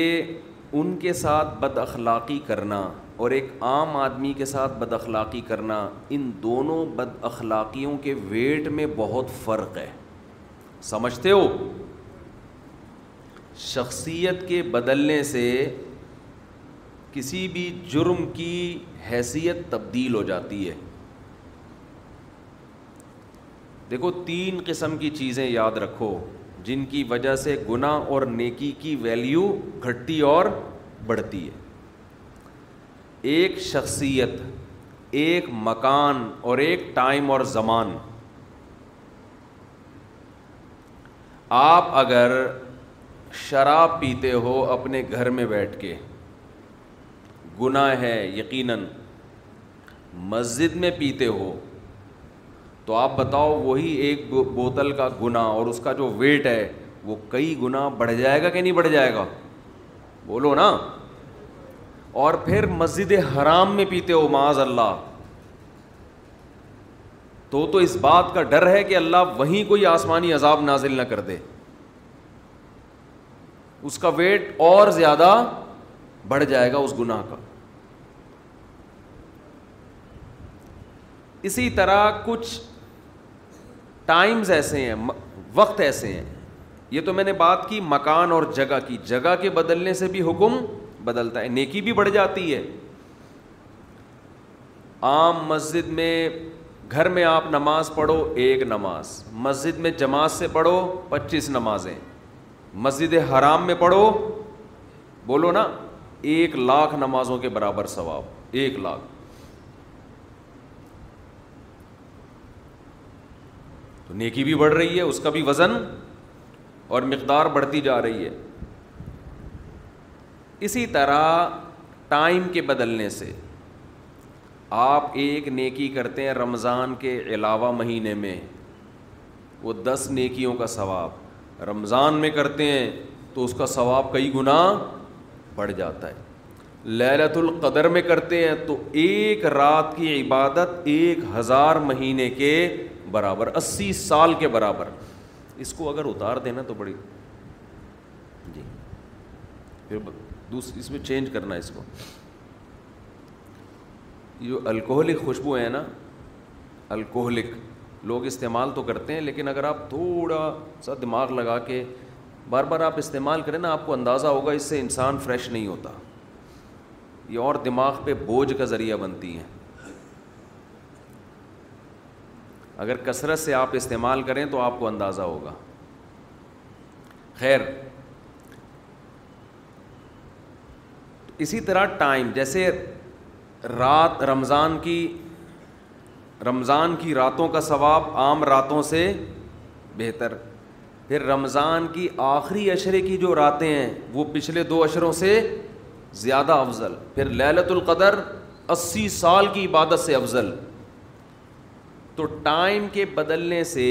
Speaker 5: ان کے ساتھ بد اخلاقی کرنا اور ایک عام آدمی کے ساتھ بد اخلاقی کرنا ان دونوں بد اخلاقیوں کے ویٹ میں بہت فرق ہے سمجھتے ہو شخصیت کے بدلنے سے کسی بھی جرم کی حیثیت تبدیل ہو جاتی ہے دیکھو تین قسم کی چیزیں یاد رکھو جن کی وجہ سے گناہ اور نیکی کی ویلیو گھٹتی اور بڑھتی ہے ایک شخصیت ایک مکان اور ایک ٹائم اور زمان آپ اگر شراب پیتے ہو اپنے گھر میں بیٹھ کے گناہ ہے یقیناً مسجد میں پیتے ہو تو آپ بتاؤ وہی ایک بوتل کا گناہ اور اس کا جو ویٹ ہے وہ کئی گنا بڑھ جائے گا کہ نہیں بڑھ جائے گا بولو نا اور پھر مسجد حرام میں پیتے ہو معاذ اللہ تو تو اس بات کا ڈر ہے کہ اللہ وہیں کوئی آسمانی عذاب نازل نہ کر دے اس کا ویٹ اور زیادہ بڑھ جائے گا اس گناہ کا اسی طرح کچھ ٹائمز ایسے ہیں وقت ایسے ہیں یہ تو میں نے بات کی مکان اور جگہ کی جگہ کے بدلنے سے بھی حکم بدلتا ہے نیکی بھی بڑھ جاتی ہے عام مسجد میں گھر میں آپ نماز پڑھو ایک نماز مسجد میں جماعت سے پڑھو پچیس نمازیں مسجد حرام میں پڑھو بولو نا ایک لاکھ نمازوں کے برابر ثواب ایک لاکھ تو نیکی بھی بڑھ رہی ہے اس کا بھی وزن اور مقدار بڑھتی جا رہی ہے اسی طرح ٹائم کے بدلنے سے آپ ایک نیکی کرتے ہیں رمضان کے علاوہ مہینے میں وہ دس نیکیوں کا ثواب رمضان میں کرتے ہیں تو اس کا ثواب کئی گنا بڑھ جاتا ہے لہرت القدر میں کرتے ہیں تو ایک رات کی عبادت ایک ہزار مہینے کے برابر اسی سال کے برابر اس کو اگر اتار دینا تو بڑی جی پھر دوسری اس میں چینج کرنا اس کو جو الکحلک خوشبو ہے نا الکوہلک لوگ استعمال تو کرتے ہیں لیکن اگر آپ تھوڑا سا دماغ لگا کے بار بار آپ استعمال کریں نا آپ کو اندازہ ہوگا اس سے انسان فریش نہیں ہوتا یہ اور دماغ پہ بوجھ کا ذریعہ بنتی ہیں اگر کثرت سے آپ استعمال کریں تو آپ کو اندازہ ہوگا خیر اسی طرح ٹائم جیسے رات رمضان کی رمضان کی راتوں کا ثواب عام راتوں سے بہتر پھر رمضان کی آخری اشرے کی جو راتیں ہیں وہ پچھلے دو اشروں سے زیادہ افضل پھر للت القدر اسی سال کی عبادت سے افضل تو ٹائم کے بدلنے سے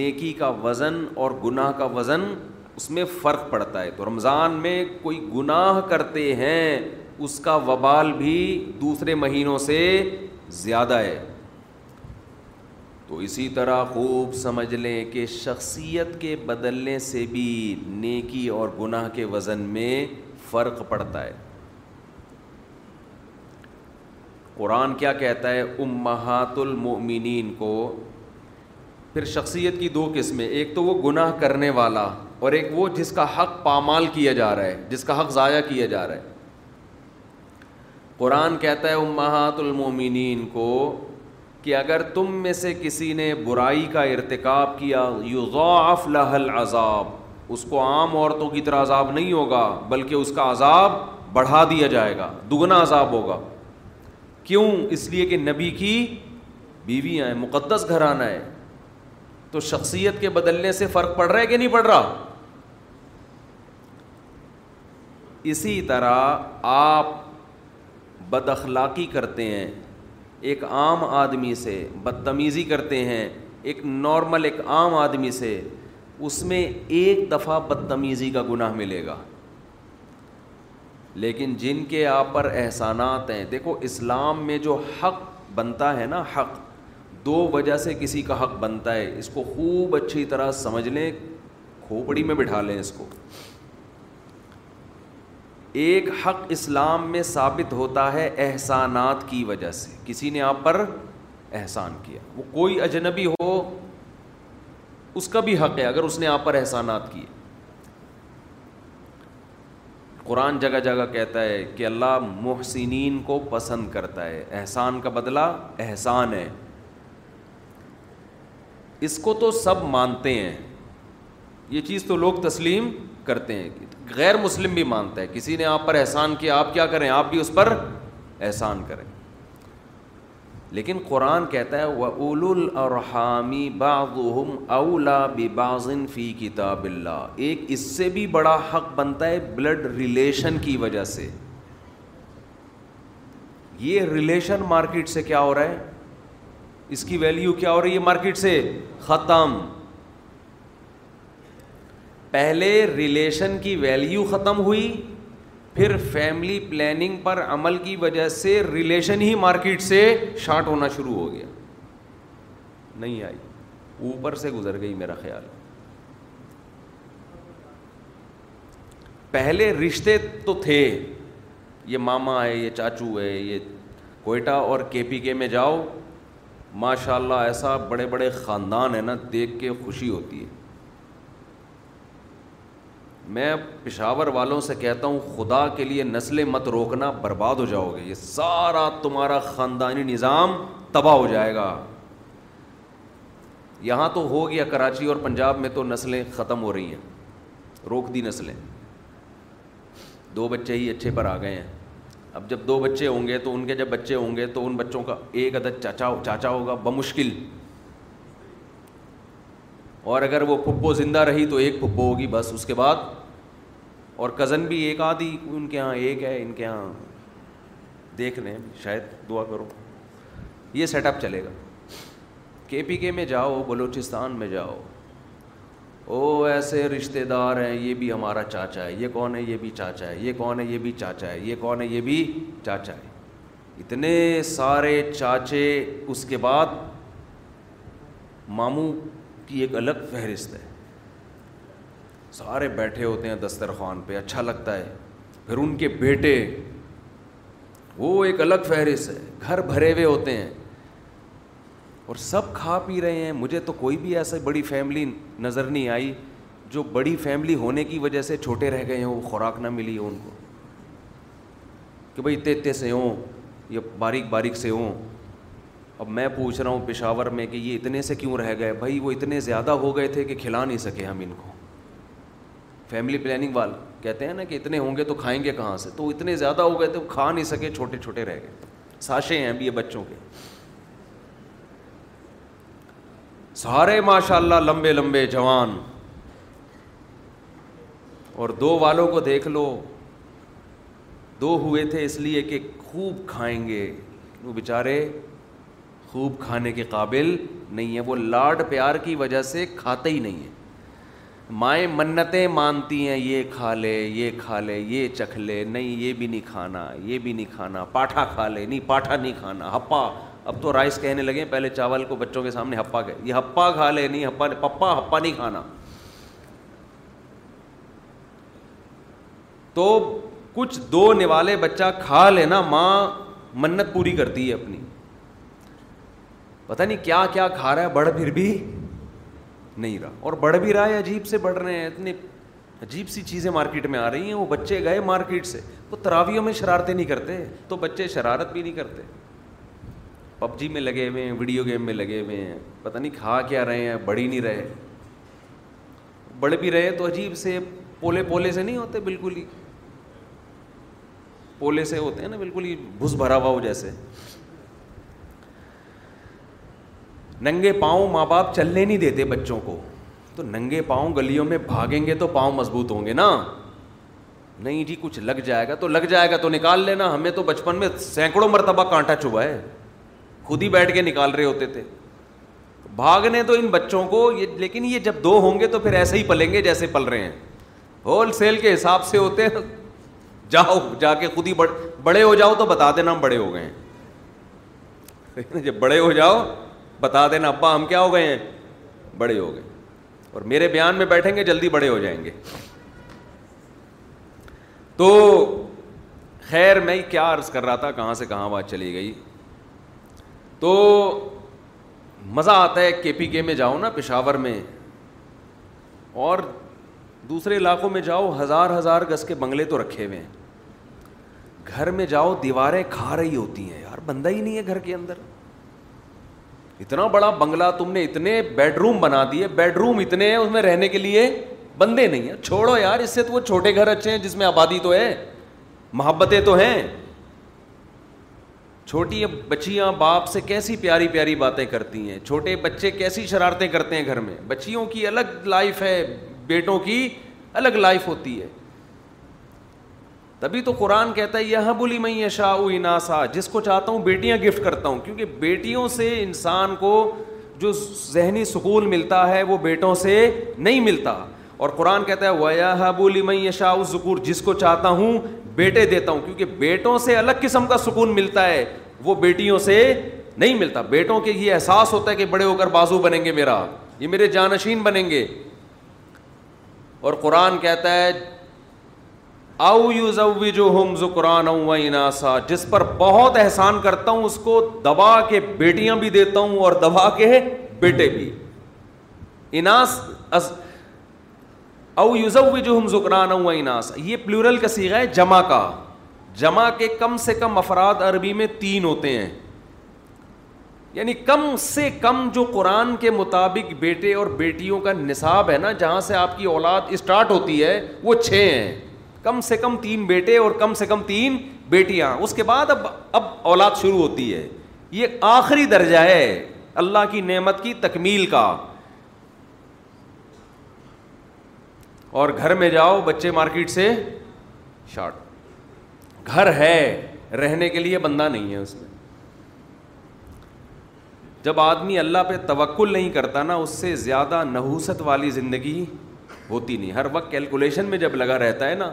Speaker 5: نیکی کا وزن اور گناہ کا وزن اس میں فرق پڑتا ہے تو رمضان میں کوئی گناہ کرتے ہیں اس کا وبال بھی دوسرے مہینوں سے زیادہ ہے تو اسی طرح خوب سمجھ لیں کہ شخصیت کے بدلنے سے بھی نیکی اور گناہ کے وزن میں فرق پڑتا ہے قرآن کیا کہتا ہے ام المؤمنین کو پھر شخصیت کی دو قسمیں ایک تو وہ گناہ کرنے والا اور ایک وہ جس کا حق پامال کیا جا رہا ہے جس کا حق ضائع کیا جا رہا ہے قرآن کہتا ہے امہات المومنین کو کہ اگر تم میں سے کسی نے برائی کا ارتکاب کیا یضاعف لہ العذاب اس کو عام عورتوں کی طرح عذاب نہیں ہوگا بلکہ اس کا عذاب بڑھا دیا جائے گا دگنا عذاب ہوگا کیوں اس لیے کہ نبی کی بیوی آئیں مقدس گھرانہ ہے تو شخصیت کے بدلنے سے فرق پڑ رہا ہے کہ نہیں پڑ رہا اسی طرح آپ بد اخلاقی کرتے ہیں ایک عام آدمی سے بدتمیزی کرتے ہیں ایک نارمل ایک عام آدمی سے اس میں ایک دفعہ بدتمیزی کا گناہ ملے گا لیکن جن کے آپ پر احسانات ہیں دیکھو اسلام میں جو حق بنتا ہے نا حق دو وجہ سے کسی کا حق بنتا ہے اس کو خوب اچھی طرح سمجھ لیں کھوپڑی میں بٹھا لیں اس کو ایک حق اسلام میں ثابت ہوتا ہے احسانات کی وجہ سے کسی نے آپ پر احسان کیا وہ کوئی اجنبی ہو اس کا بھی حق ہے اگر اس نے آپ پر احسانات کیے قرآن جگہ جگہ کہتا ہے کہ اللہ محسنین کو پسند کرتا ہے احسان کا بدلہ احسان ہے اس کو تو سب مانتے ہیں یہ چیز تو لوگ تسلیم کرتے ہیں غیر مسلم بھی مانتا ہے کسی نے آپ پر احسان کیا آپ کیا کریں آپ بھی اس پر احسان کریں لیکن قرآن کہتا ہے وہ اول الرحامی باغ اولا باغن فی کتاب اللہ ایک اس سے بھی بڑا حق بنتا ہے بلڈ ریلیشن کی وجہ سے یہ ریلیشن مارکیٹ سے کیا ہو رہا ہے اس کی ویلیو کیا ہو رہی ہے مارکیٹ سے ختم پہلے ریلیشن کی ویلیو ختم ہوئی پھر فیملی پلاننگ پر عمل کی وجہ سے ریلیشن ہی مارکیٹ سے شارٹ ہونا شروع ہو گیا نہیں آئی اوپر سے گزر گئی میرا خیال پہلے رشتے تو تھے یہ ماما ہے یہ چاچو ہے یہ کوئٹہ اور کے پی کے میں جاؤ ماشاء اللہ ایسا بڑے بڑے خاندان ہے نا دیکھ کے خوشی ہوتی ہے میں پشاور والوں سے کہتا ہوں خدا کے لیے نسلیں مت روکنا برباد ہو جاؤ گے یہ سارا تمہارا خاندانی نظام تباہ ہو جائے گا یہاں تو ہو گیا کراچی اور پنجاب میں تو نسلیں ختم ہو رہی ہیں روک دی نسلیں دو بچے ہی اچھے پر آ گئے ہیں اب جب دو بچے ہوں گے تو ان کے جب بچے ہوں گے تو ان بچوں کا ایک عدد چاچا چاچا ہوگا بمشکل اور اگر وہ پھپو زندہ رہی تو ایک پھپھو ہوگی بس اس کے بعد اور کزن بھی ایک آدھی ان کے یہاں ایک ہے ان کے یہاں دیکھ لیں شاید دعا کرو یہ سیٹ اپ چلے گا کے پی کے میں جاؤ بلوچستان میں جاؤ او ایسے رشتے دار ہیں یہ بھی ہمارا چاچا ہے یہ کون ہے یہ بھی چاچا ہے یہ کون ہے یہ بھی چاچا ہے یہ کون ہے یہ بھی چاچا ہے اتنے سارے چاچے اس کے بعد ماموں کی ایک الگ فہرست ہے سارے بیٹھے ہوتے ہیں دسترخوان پہ اچھا لگتا ہے پھر ان کے بیٹے وہ ایک الگ فہرست ہے گھر بھرے ہوئے ہوتے ہیں اور سب کھا پی رہے ہیں مجھے تو کوئی بھی ایسا بڑی فیملی نظر نہیں آئی جو بڑی فیملی ہونے کی وجہ سے چھوٹے رہ گئے ہوں وہ خوراک نہ ملی ہو ان کو کہ بھائی اتنے اتنے سے ہوں یا باریک باریک سے ہوں اب میں پوچھ رہا ہوں پشاور میں کہ یہ اتنے سے کیوں رہ گئے بھائی وہ اتنے زیادہ ہو گئے تھے کہ کھلا نہیں سکے ہم ان کو فیملی پلاننگ والا کہتے ہیں نا کہ اتنے ہوں گے تو کھائیں گے کہاں سے تو اتنے زیادہ ہو گئے تو کھا نہیں سکے چھوٹے چھوٹے رہ گئے ساشے ہیں یہ بچوں کے سارے ماشاء اللہ لمبے لمبے جوان اور دو والوں کو دیکھ لو دو ہوئے تھے اس لیے کہ خوب کھائیں گے وہ بےچارے خوب کھانے کے قابل نہیں ہیں وہ لاڈ پیار کی وجہ سے کھاتے ہی نہیں ہیں مائیں منتیں مانتی ہیں یہ کھا لے یہ کھا لے یہ چکھ لے نہیں یہ بھی نہیں کھانا یہ بھی نہیں کھانا پاٹھا کھا لے نہیں پاٹھا نہیں کھانا ہپا اب تو رائس کہنے لگے پہلے چاول کو بچوں کے سامنے ہپا کہ یہ ہپا کھا لے نہیں ہپا پپا ہپا نہیں کھانا تو کچھ دو نوالے بچہ کھا لے نا ماں منت پوری کرتی ہے اپنی پتہ نہیں کیا کیا کھا رہا ہے بڑھ پھر بھی نہیں رہا اور بڑھ بھی رہا ہے عجیب سے بڑھ رہے ہیں اتنے عجیب سی چیزیں مارکیٹ میں آ رہی ہیں وہ بچے گئے مارکیٹ سے وہ تراویوں میں شرارتیں نہیں کرتے تو بچے شرارت بھی نہیں کرتے پب جی میں لگے ہوئے ہیں ویڈیو گیم میں لگے ہوئے ہیں پتہ نہیں کھا کیا رہے ہیں بڑھ ہی نہیں رہے بڑھ بھی رہے تو عجیب سے پولے پولے سے نہیں ہوتے بالکل ہی پولے سے ہوتے ہیں نا بالکل ہی بھس بھرا ہوا ہو جیسے ننگے پاؤں ماں باپ چلنے نہیں دیتے بچوں کو تو ننگے پاؤں گلیوں میں بھاگیں گے تو پاؤں مضبوط ہوں گے نا نہیں جی کچھ لگ جائے گا تو لگ جائے گا تو نکال لینا ہمیں تو بچپن میں سینکڑوں مرتبہ کانٹا چبھا ہے خود ہی بیٹھ کے نکال رہے ہوتے تھے بھاگنے تو ان بچوں کو یہ لیکن یہ جب دو ہوں گے تو پھر ایسے ہی پلیں گے جیسے پل رہے ہیں ہول سیل کے حساب سے ہوتے ہیں جاؤ جا کے خود ہی بڑے ہو جاؤ تو بتا دینا ہم بڑے ہو گئے ہیں جب بڑے ہو جاؤ بتا دینا ابا ہم کیا ہو گئے ہیں بڑے ہو گئے اور میرے بیان میں بیٹھیں گے جلدی بڑے ہو جائیں گے تو خیر میں کیا عرض کر رہا تھا کہاں سے کہاں بات چلی گئی تو مزہ آتا ہے کے پی کے میں جاؤ نا پشاور میں اور دوسرے علاقوں میں جاؤ ہزار ہزار گز کے بنگلے تو رکھے ہوئے ہیں گھر میں جاؤ دیواریں کھا رہی ہوتی ہیں یار بندہ ہی نہیں ہے گھر کے اندر اتنا بڑا بنگلہ تم نے اتنے بیڈ روم بنا دیے بیڈ روم اتنے ہیں اس میں رہنے کے لیے بندے نہیں ہیں چھوڑو یار اس سے تو وہ چھوٹے گھر اچھے ہیں جس میں آبادی تو ہے محبتیں تو ہیں چھوٹی بچیاں باپ سے کیسی پیاری پیاری باتیں کرتی ہیں چھوٹے بچے کیسی شرارتیں کرتے ہیں گھر میں بچیوں کی الگ لائف ہے بیٹوں کی الگ لائف ہوتی ہے تبھی تو قرآن کہتا ہے یہ بولی میں اشا اناسا جس کو چاہتا ہوں بیٹیاں گفٹ کرتا ہوں کیونکہ بیٹیوں سے انسان کو جو ذہنی سکون ملتا ہے وہ بیٹوں سے نہیں ملتا اور قرآن کہتا ہے ویا بولی میں شاہ ذکور جس کو چاہتا ہوں بیٹے دیتا ہوں کیونکہ بیٹوں سے الگ قسم کا سکون ملتا ہے وہ بیٹیوں سے نہیں ملتا بیٹوں کے یہ احساس ہوتا ہے کہ بڑے ہو کر بازو بنیں گے میرا یہ میرے جانشین بنیں گے اور قرآن کہتا ہے او یوزو اناسا جس پر بہت احسان کرتا ہوں اس کو دبا کے بیٹیاں بھی دیتا ہوں اور دبا کے بیٹے بھی اناس او یہ پلورل کا ہے جمع کا جمع کے کم سے کم افراد عربی میں تین ہوتے ہیں یعنی کم سے کم جو قرآن کے مطابق بیٹے اور بیٹیوں کا نصاب ہے نا جہاں سے آپ کی اولاد اسٹارٹ ہوتی ہے وہ چھ ہیں کم سے کم تین بیٹے اور کم سے کم تین بیٹیاں اس کے بعد اب اب اولاد شروع ہوتی ہے یہ آخری درجہ ہے اللہ کی نعمت کی تکمیل کا اور گھر میں جاؤ بچے مارکیٹ سے شارٹ گھر ہے رہنے کے لیے بندہ نہیں ہے اس میں جب آدمی اللہ پہ توکل نہیں کرتا نا اس سے زیادہ نحوست والی زندگی ہوتی نہیں ہر وقت کیلکولیشن میں جب لگا رہتا ہے نا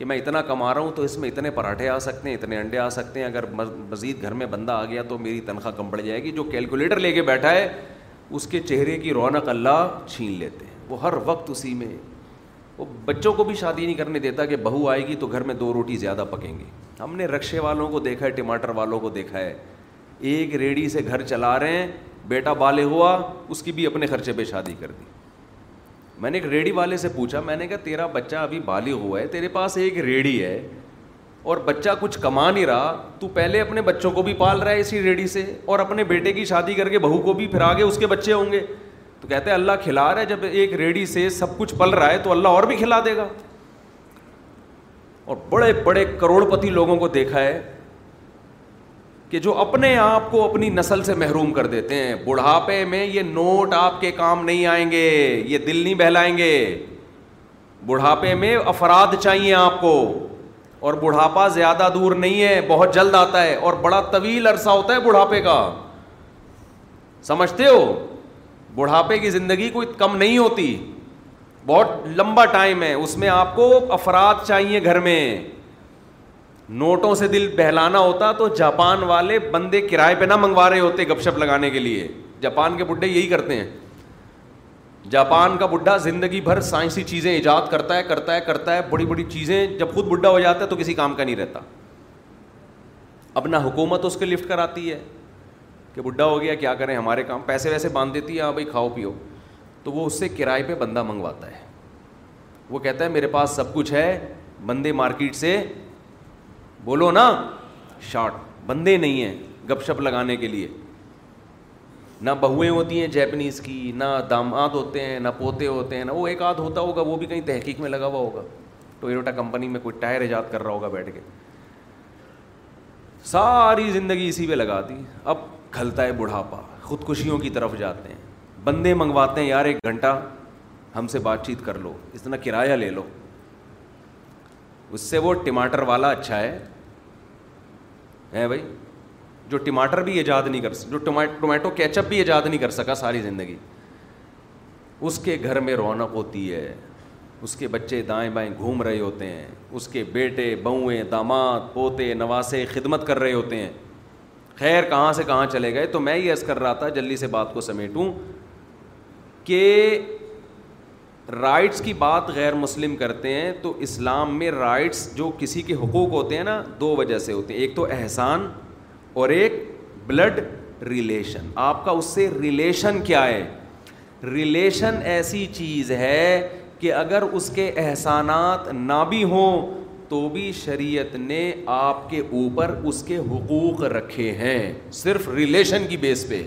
Speaker 5: کہ میں اتنا کما رہا ہوں تو اس میں اتنے پراٹھے آ سکتے ہیں اتنے انڈے آ سکتے ہیں اگر مزید گھر میں بندہ آ گیا تو میری تنخواہ کم پڑ جائے گی جو کیلکولیٹر لے کے بیٹھا ہے اس کے چہرے کی رونق اللہ چھین لیتے ہیں وہ ہر وقت اسی میں وہ بچوں کو بھی شادی نہیں کرنے دیتا کہ بہو آئے گی تو گھر میں دو روٹی زیادہ پکیں گے ہم نے رکشے والوں کو دیکھا ہے ٹماٹر والوں کو دیکھا ہے ایک ریڑھی سے گھر چلا رہے ہیں بیٹا بالے ہوا اس کی بھی اپنے خرچے پہ شادی کر دی میں نے ایک ریڑھی والے سے پوچھا میں نے کہا تیرا بچہ ابھی بالی ہوا ہے تیرے پاس ایک ریڑھی ہے اور بچہ کچھ کما نہیں رہا تو پہلے اپنے بچوں کو بھی پال رہا ہے اسی ریڑھی سے اور اپنے بیٹے کی شادی کر کے بہو کو بھی پھر آگے اس کے بچے ہوں گے تو کہتے ہیں اللہ کھلا رہا ہے جب ایک ریڑھی سے سب کچھ پل رہا ہے تو اللہ اور بھی کھلا دے گا اور بڑے بڑے کروڑ پتی لوگوں کو دیکھا ہے کہ جو اپنے آپ کو اپنی نسل سے محروم کر دیتے ہیں بڑھاپے میں یہ نوٹ آپ کے کام نہیں آئیں گے یہ دل نہیں بہلائیں گے بڑھاپے میں افراد چاہیے آپ کو اور بڑھاپا زیادہ دور نہیں ہے بہت جلد آتا ہے اور بڑا طویل عرصہ ہوتا ہے بڑھاپے کا سمجھتے ہو بڑھاپے کی زندگی کوئی کم نہیں ہوتی بہت لمبا ٹائم ہے اس میں آپ کو افراد چاہیے گھر میں نوٹوں سے دل بہلانا ہوتا تو جاپان والے بندے کرائے پہ نہ منگوا رہے ہوتے گپ شپ لگانے کے لیے جاپان کے بڈھے یہی کرتے ہیں جاپان کا بڈھا زندگی بھر سائنسی چیزیں ایجاد کرتا ہے کرتا ہے کرتا ہے بڑی بڑی چیزیں جب خود بڈھا ہو جاتا ہے تو کسی کام کا نہیں رہتا اپنا حکومت اس کے لفٹ کراتی ہے کہ بڈھا ہو گیا کیا کریں ہمارے کام پیسے ویسے باندھ دیتی ہے ہاں بھائی کھاؤ پیو تو وہ اس سے کرائے پہ بندہ منگواتا ہے وہ کہتا ہے میرے پاس سب کچھ ہے بندے مارکیٹ سے بولو نا شارٹ بندے نہیں ہیں گپ شپ لگانے کے لیے نہ بہویں ہوتی ہیں جیپنیز کی نہ داماد ہوتے ہیں نہ پوتے ہوتے ہیں نہ وہ ایک آدھ ہوتا ہوگا وہ بھی کہیں تحقیق میں لگا ہوا ہوگا ٹو ایروٹا کمپنی میں کوئی ٹائر ایجاد کر رہا ہوگا بیٹھ کے ساری زندگی اسی پہ لگا دی اب کھلتا ہے بڑھاپا خودکشیوں کی طرف جاتے ہیں بندے منگواتے ہیں یار ایک گھنٹہ ہم سے بات چیت کر لو اتنا کرایہ لے لو اس سے وہ ٹماٹر والا اچھا ہے ہيں بھائی جو ٹماٹر بھی ایجاد نہیں کر جو ٹومیٹو کیچپ بھی ایجاد نہیں کر سکا ساری زندگی اس کے گھر میں رونق ہوتی ہے اس کے بچے دائیں بائیں گھوم رہے ہوتے ہیں اس کے بیٹے بوئیں داماد پوتے نواسے خدمت کر رہے ہوتے ہیں خیر کہاں سے کہاں چلے گئے تو میں یہ عرض کر رہا تھا جلدی سے بات کو سمیٹوں کہ رائٹس کی بات غیر مسلم کرتے ہیں تو اسلام میں رائٹس جو کسی کے حقوق ہوتے ہیں نا دو وجہ سے ہوتے ہیں ایک تو احسان اور ایک بلڈ ریلیشن آپ کا اس سے ریلیشن کیا ہے ریلیشن ایسی چیز ہے کہ اگر اس کے احسانات نہ بھی ہوں تو بھی شریعت نے آپ کے اوپر اس کے حقوق رکھے ہیں صرف ریلیشن کی بیس پہ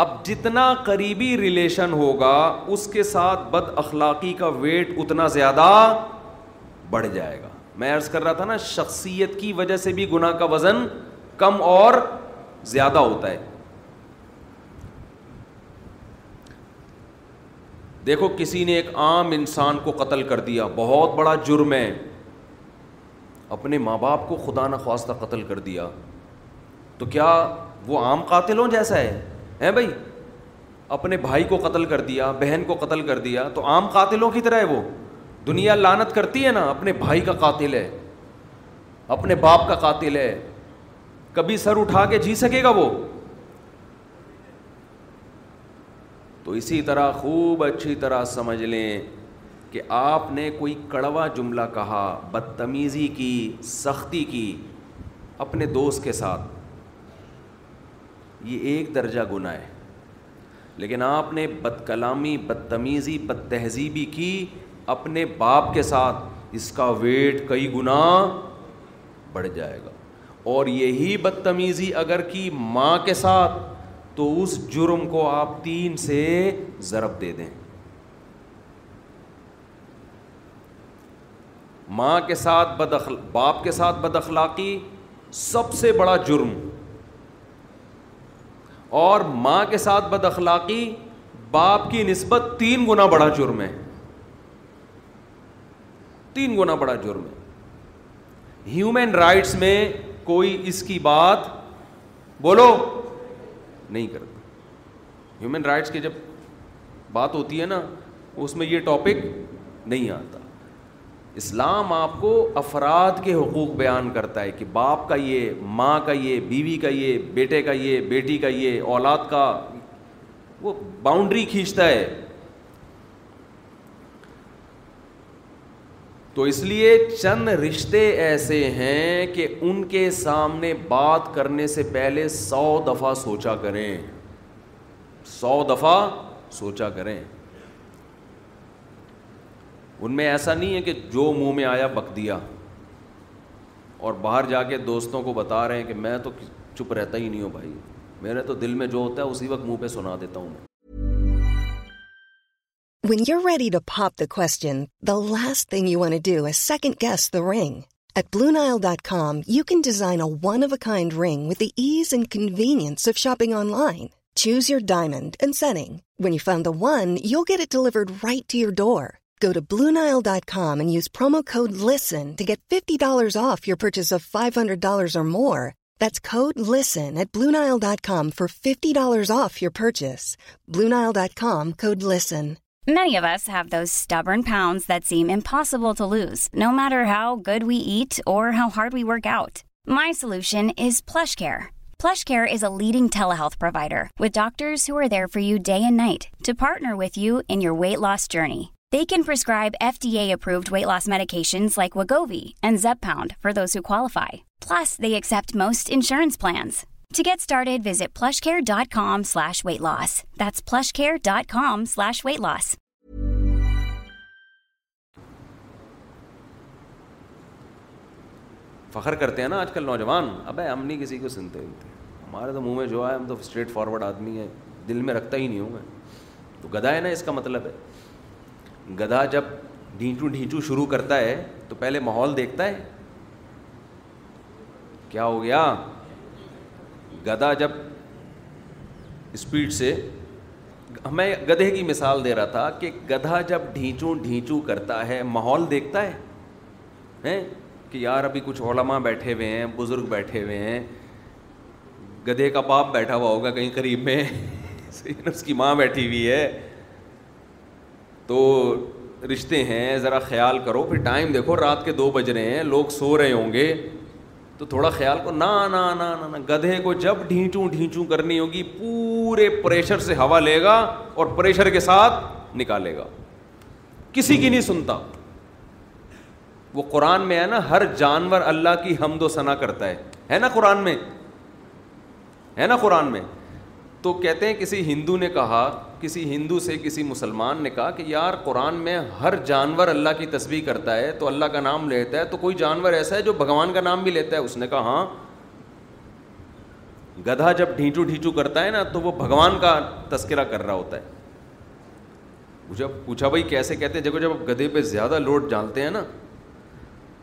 Speaker 5: اب جتنا قریبی ریلیشن ہوگا اس کے ساتھ بد اخلاقی کا ویٹ اتنا زیادہ بڑھ جائے گا میں عرض کر رہا تھا نا شخصیت کی وجہ سے بھی گناہ کا وزن کم اور زیادہ ہوتا ہے دیکھو کسی نے ایک عام انسان کو قتل کر دیا بہت بڑا جرم ہے اپنے ماں باپ کو خدا نخواستہ قتل کر دیا تو کیا وہ عام قاتل ہوں جیسا ہے ہیں بھائی اپنے بھائی کو قتل کر دیا بہن کو قتل کر دیا تو عام قاتلوں کی طرح ہے وہ دنیا لانت کرتی ہے نا اپنے بھائی کا قاتل ہے اپنے باپ کا قاتل ہے کبھی سر اٹھا کے جی سکے گا وہ تو اسی طرح خوب اچھی طرح سمجھ لیں کہ آپ نے کوئی کڑوا جملہ کہا بدتمیزی کی سختی کی اپنے دوست کے ساتھ یہ ایک درجہ گناہ ہے لیکن آپ نے بد کلامی بدتمیزی تہذیبی کی اپنے باپ کے ساتھ اس کا ویٹ کئی گنا بڑھ جائے گا اور یہی بدتمیزی اگر کی ماں کے ساتھ تو اس جرم کو آپ تین سے ضرب دے دیں ماں کے ساتھ بد اخلا باپ کے ساتھ بد اخلاقی سب سے بڑا جرم اور ماں کے ساتھ بد اخلاقی باپ کی نسبت تین گنا بڑا جرم ہے تین گنا بڑا جرم ہے ہیومن رائٹس میں کوئی اس کی بات بولو نہیں کرتا ہیومن رائٹس کی جب بات ہوتی ہے نا اس میں یہ ٹاپک نہیں آتا اسلام آپ کو افراد کے حقوق بیان کرتا ہے کہ باپ کا یہ ماں کا یہ بیوی کا یہ بیٹے کا یہ بیٹی کا یہ اولاد کا وہ باؤنڈری کھینچتا ہے تو اس لیے چند رشتے ایسے ہیں کہ ان کے سامنے بات کرنے سے پہلے سو دفعہ سوچا کریں سو دفعہ سوچا کریں ان میں ایسا نہیں ہے کہ جو منہ میں آیا بک دیا اور باہر جا کے دوستوں کو بتا رہے ہیں کہ میں تو چپ رہتا ہی نہیں ہوں بھائی میرے تو دل میں جو ہوتا ہے اسی وقت منہ پہ سنا دیتا ہوں
Speaker 6: میں when you ready to pop the question the last thing you want do a
Speaker 1: second guess the ring at Blue Nile dot com you can design a one of a kind ring with ease and convenience of shopping online choose your diamond and setting when you find the one you get it delivered right to your door ئرز a leading day you Anwar way last journey They can prescribe FDA-approved weight loss medications like Wagovi and Zeppound for those who qualify. Plus, they accept most insurance plans. To get started, visit plushcare.com slash weight loss. That's plushcare.com slash weight loss.
Speaker 5: فخر کرتے ہیں نا آج کل نوجوان اب ہم نہیں کسی کو سنتے ہوتے ہمارے تو منہ میں جو ہے ہم تو اسٹریٹ فارورڈ آدمی ہیں دل میں رکھتا ہی نہیں ہوں میں تو گدا ہے نا اس کا مطلب ہے گدھا جب ڈھینچو ڈھینچو شروع کرتا ہے تو پہلے ماحول دیکھتا ہے کیا ہو گیا گدھا جب اسپیڈ سے میں گدھے کی مثال دے رہا تھا کہ گدھا جب ڈھینچو ڈھینچو کرتا ہے ماحول دیکھتا ہے کہ یار ابھی کچھ علماء بیٹھے ہوئے ہیں بزرگ بیٹھے ہوئے ہیں گدھے کا باپ بیٹھا ہوا ہوگا کہیں قریب میں اس کی ماں بیٹھی ہوئی ہے تو رشتے ہیں ذرا خیال کرو پھر ٹائم دیکھو رات کے دو بج رہے ہیں لوگ سو رہے ہوں گے تو تھوڑا خیال کرو نہ گدھے کو جب ڈھینچوں ڈھینچوں کرنی ہوگی پورے پریشر سے ہوا لے گا اور پریشر کے ساتھ نکالے گا کسی کی نہیں سنتا وہ قرآن میں ہے نا ہر جانور اللہ کی حمد و ثنا کرتا ہے ہے نا قرآن میں ہے نا قرآن میں تو کہتے ہیں کسی ہندو نے کہا کسی ہندو سے کسی مسلمان نے کہا کہ یار قرآن میں ہر جانور اللہ کی تسبیح کرتا ہے تو اللہ کا نام لیتا ہے تو کوئی جانور ایسا ہے جو بھگوان کا نام بھی لیتا ہے اس نے کہا ہاں گدھا جب ڈھیچو ڈھیچو کرتا ہے نا تو وہ بھگوان کا تذکرہ کر رہا ہوتا ہے جب پوچھا بھائی کیسے کہتے ہیں جب جب گدھے پہ زیادہ لوٹ جانتے ہیں نا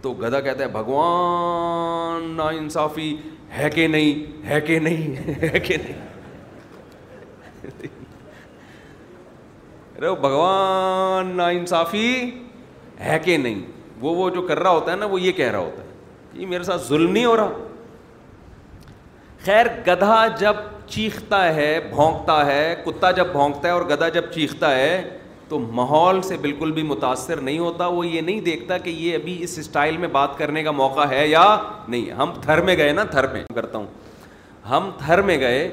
Speaker 5: تو گدھا کہتا ہے بھگوان نا انصافی ہے کہ نہیں ہے کہ نہیں ہے کہ نہیں ارے بھگوان نا انصافی ہے کہ نہیں وہ جو کر رہا ہوتا ہے نا وہ یہ کہہ رہا ہوتا ہے یہ میرے ساتھ ظلم نہیں ہو رہا خیر گدھا جب چیختا ہے بھونکتا ہے کتا جب بھونکتا ہے اور گدھا جب چیختا ہے تو ماحول سے بالکل بھی متاثر نہیں ہوتا وہ یہ نہیں دیکھتا کہ یہ ابھی اس اسٹائل میں بات کرنے کا موقع ہے یا نہیں ہم تھر میں گئے نا تھر میں کرتا ہوں ہم تھر میں گئے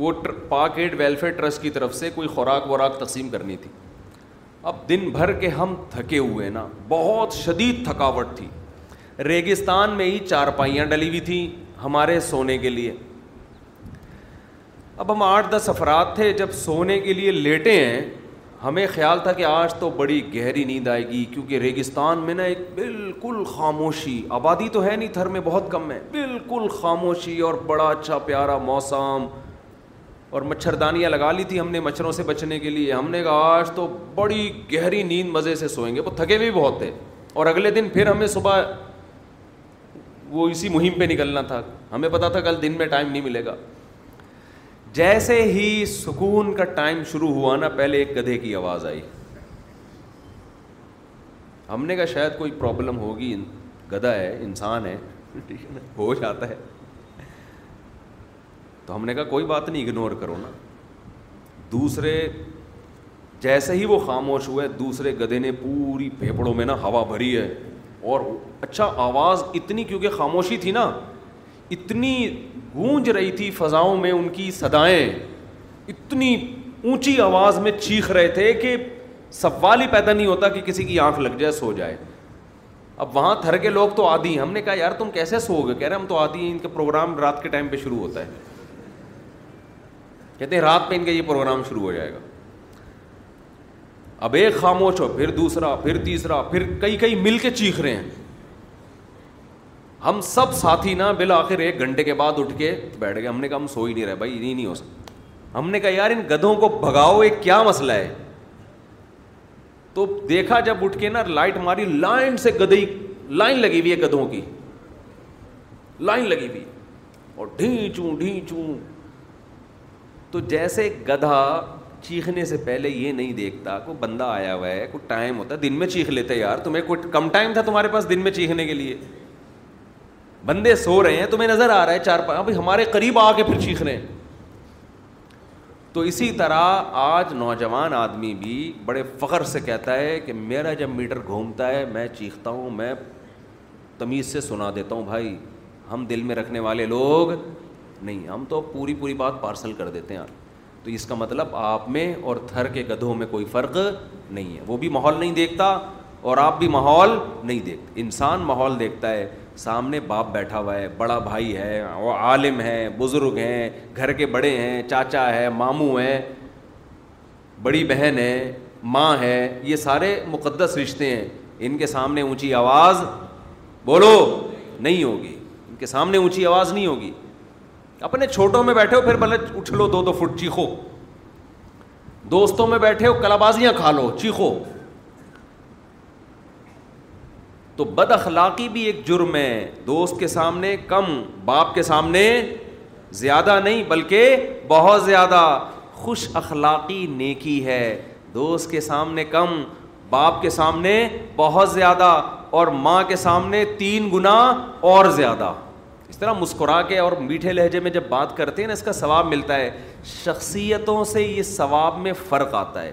Speaker 5: وہ پاک ایڈ ویلفیئر ٹرسٹ کی طرف سے کوئی خوراک وراک تقسیم کرنی تھی اب دن بھر کے ہم تھکے ہوئے نا بہت شدید تھکاوٹ تھی ریگستان میں ہی چارپائیاں ڈلی ہوئی تھیں ہمارے سونے کے لیے اب ہم آٹھ دس افراد تھے جب سونے کے لیے لیٹے ہیں ہمیں خیال تھا کہ آج تو بڑی گہری نیند آئے گی کیونکہ ریگستان میں نا ایک بالکل خاموشی آبادی تو ہے نہیں تھر میں بہت کم ہے بالکل خاموشی اور بڑا اچھا پیارا موسم اور مچھر دانیاں لگا لی تھی ہم نے مچھروں سے بچنے کے لیے ہم نے کہا آج تو بڑی گہری نیند مزے سے سوئیں گے وہ تھکے بھی بہت تھے اور اگلے دن پھر ہمیں صبح وہ اسی مہم پہ نکلنا تھا ہمیں پتا تھا کل دن میں ٹائم نہیں ملے گا جیسے ہی سکون کا ٹائم شروع ہوا نا پہلے ایک گدھے کی آواز آئی ہم نے کہا شاید کوئی پرابلم ہوگی گدھا ہے انسان ہے ہو جاتا ہے تو ہم نے کہا کوئی بات نہیں اگنور کرو نا دوسرے جیسے ہی وہ خاموش ہوئے دوسرے گدے نے پوری پھیپڑوں میں نا ہوا بھری ہے اور اچھا آواز اتنی کیونکہ خاموشی تھی نا اتنی گونج رہی تھی فضاؤں میں ان کی سدائیں اتنی اونچی آواز میں چیخ رہے تھے کہ سوال ہی پیدا نہیں ہوتا کہ کسی کی آنکھ لگ جائے سو جائے اب وہاں تھر کے لوگ تو آدھی ہم نے کہا یار تم کیسے سو گے کہہ رہے ہم تو آدھی ہیں ان کے پروگرام رات کے ٹائم پہ شروع ہوتا ہے کہتے ہیں رات ان کا یہ پروگرام شروع ہو جائے گا اب ایک خاموش ہو پھر دوسرا پھر تیسرا پھر کئی کئی مل کے چیخ رہے ہیں ہم سب ساتھی نا بالآخر ایک گھنٹے کے بعد اٹھ کے بیٹھ گئے ہم نے کہا ہم سو ہی نہیں رہے بھائی یہ نہیں ہو سکتا ہم نے کہا یار ان گدھوں کو بھگاؤ ایک کیا مسئلہ ہے تو دیکھا جب اٹھ کے نا لائٹ ماری لائن سے گدئی لائن لگی ہوئی ہے گدھوں کی لائن لگی ہوئی اور ڈھی چو ڈھی تو جیسے گدھا چیخنے سے پہلے یہ نہیں دیکھتا کوئی بندہ آیا ہوا ہے کوئی ٹائم ہوتا ہے دن میں چیخ لیتے یار تمہیں کوئی کم ٹائم تھا تمہارے پاس دن میں چیخنے کے لیے بندے سو رہے ہیں تمہیں نظر آ رہا ہے چار پانچ ابھی ہمارے قریب آ کے پھر چیخ رہے ہیں تو اسی طرح آج نوجوان آدمی بھی بڑے فخر سے کہتا ہے کہ میرا جب میٹر گھومتا ہے میں چیختا ہوں میں تمیز سے سنا دیتا ہوں بھائی ہم دل میں رکھنے والے لوگ نہیں ہم تو پوری پوری بات پارسل کر دیتے ہیں تو اس کا مطلب آپ میں اور تھر کے گدھوں میں کوئی فرق نہیں ہے وہ بھی ماحول نہیں دیکھتا اور آپ بھی ماحول نہیں دیکھتے انسان ماحول دیکھتا ہے سامنے باپ بیٹھا ہوا ہے بڑا بھائی ہے وہ عالم ہے بزرگ ہیں گھر کے بڑے ہیں چاچا ہے ماموں ہیں بڑی بہن ہے ماں ہے یہ سارے مقدس رشتے ہیں ان کے سامنے اونچی آواز بولو نہیں ہوگی ان کے سامنے اونچی آواز نہیں ہوگی اپنے چھوٹوں میں بیٹھے ہو پھر بھلے اٹھ لو دو دو فٹ چیخو دوستوں میں بیٹھے ہو کلا بازیاں کھا لو چیخو تو بد اخلاقی بھی ایک جرم ہے دوست کے سامنے کم باپ کے سامنے زیادہ نہیں بلکہ بہت زیادہ خوش اخلاقی نیکی ہے دوست کے سامنے کم باپ کے سامنے بہت زیادہ اور ماں کے سامنے تین گنا اور زیادہ طرح مسکرا کے اور میٹھے لہجے میں جب بات کرتے ہیں نا اس کا ثواب ملتا ہے شخصیتوں سے یہ ثواب میں فرق آتا ہے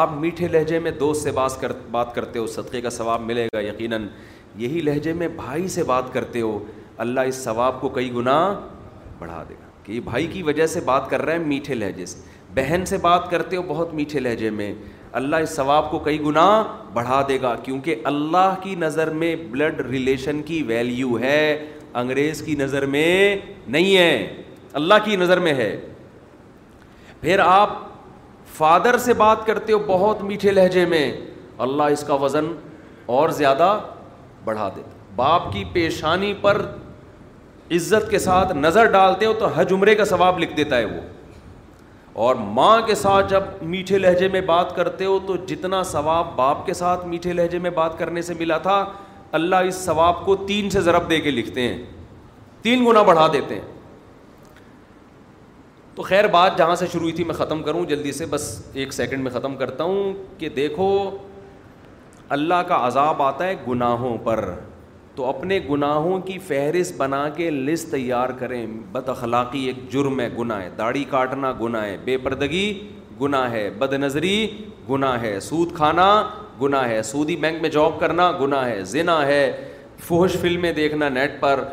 Speaker 5: آپ میٹھے لہجے میں دوست سے بات کر بات کرتے ہو صدقے کا ثواب ملے گا یقیناً یہی لہجے میں بھائی سے بات کرتے ہو اللہ اس ثواب کو کئی گنا بڑھا دے گا کہ یہ بھائی کی وجہ سے بات کر رہے ہیں میٹھے لہجے سے بہن سے بات کرتے ہو بہت میٹھے لہجے میں اللہ اس ثواب کو کئی گنا بڑھا دے گا کیونکہ اللہ کی نظر میں بلڈ ریلیشن کی ویلیو ہے انگریز کی نظر میں نہیں ہے اللہ کی نظر میں ہے پھر آپ فادر سے بات کرتے ہو بہت میٹھے لہجے میں اللہ اس کا وزن اور زیادہ بڑھا دیتا باپ کی پیشانی پر عزت کے ساتھ نظر ڈالتے ہو تو حج عمرے کا ثواب لکھ دیتا ہے وہ اور ماں کے ساتھ جب میٹھے لہجے میں بات کرتے ہو تو جتنا ثواب باپ کے ساتھ میٹھے لہجے میں بات کرنے سے ملا تھا اللہ اس ثواب کو تین سے ضرب دے کے لکھتے ہیں تین گنا بڑھا دیتے ہیں تو خیر بات جہاں سے شروع ہوئی تھی میں ختم کروں جلدی سے بس ایک سیکنڈ میں ختم کرتا ہوں کہ دیکھو اللہ کا عذاب آتا ہے گناہوں پر تو اپنے گناہوں کی فہرست بنا کے لسٹ تیار کریں بد اخلاقی ایک جرم ہے گناہ ہے داڑھی کاٹنا گناہ ہے بے پردگی گناہ ہے بد نظری گناہ ہے سود کھانا گناہ ہے سودی بینک میں جاب کرنا گناہ ہے زنا ہے فوہش فلمیں دیکھنا نیٹ پر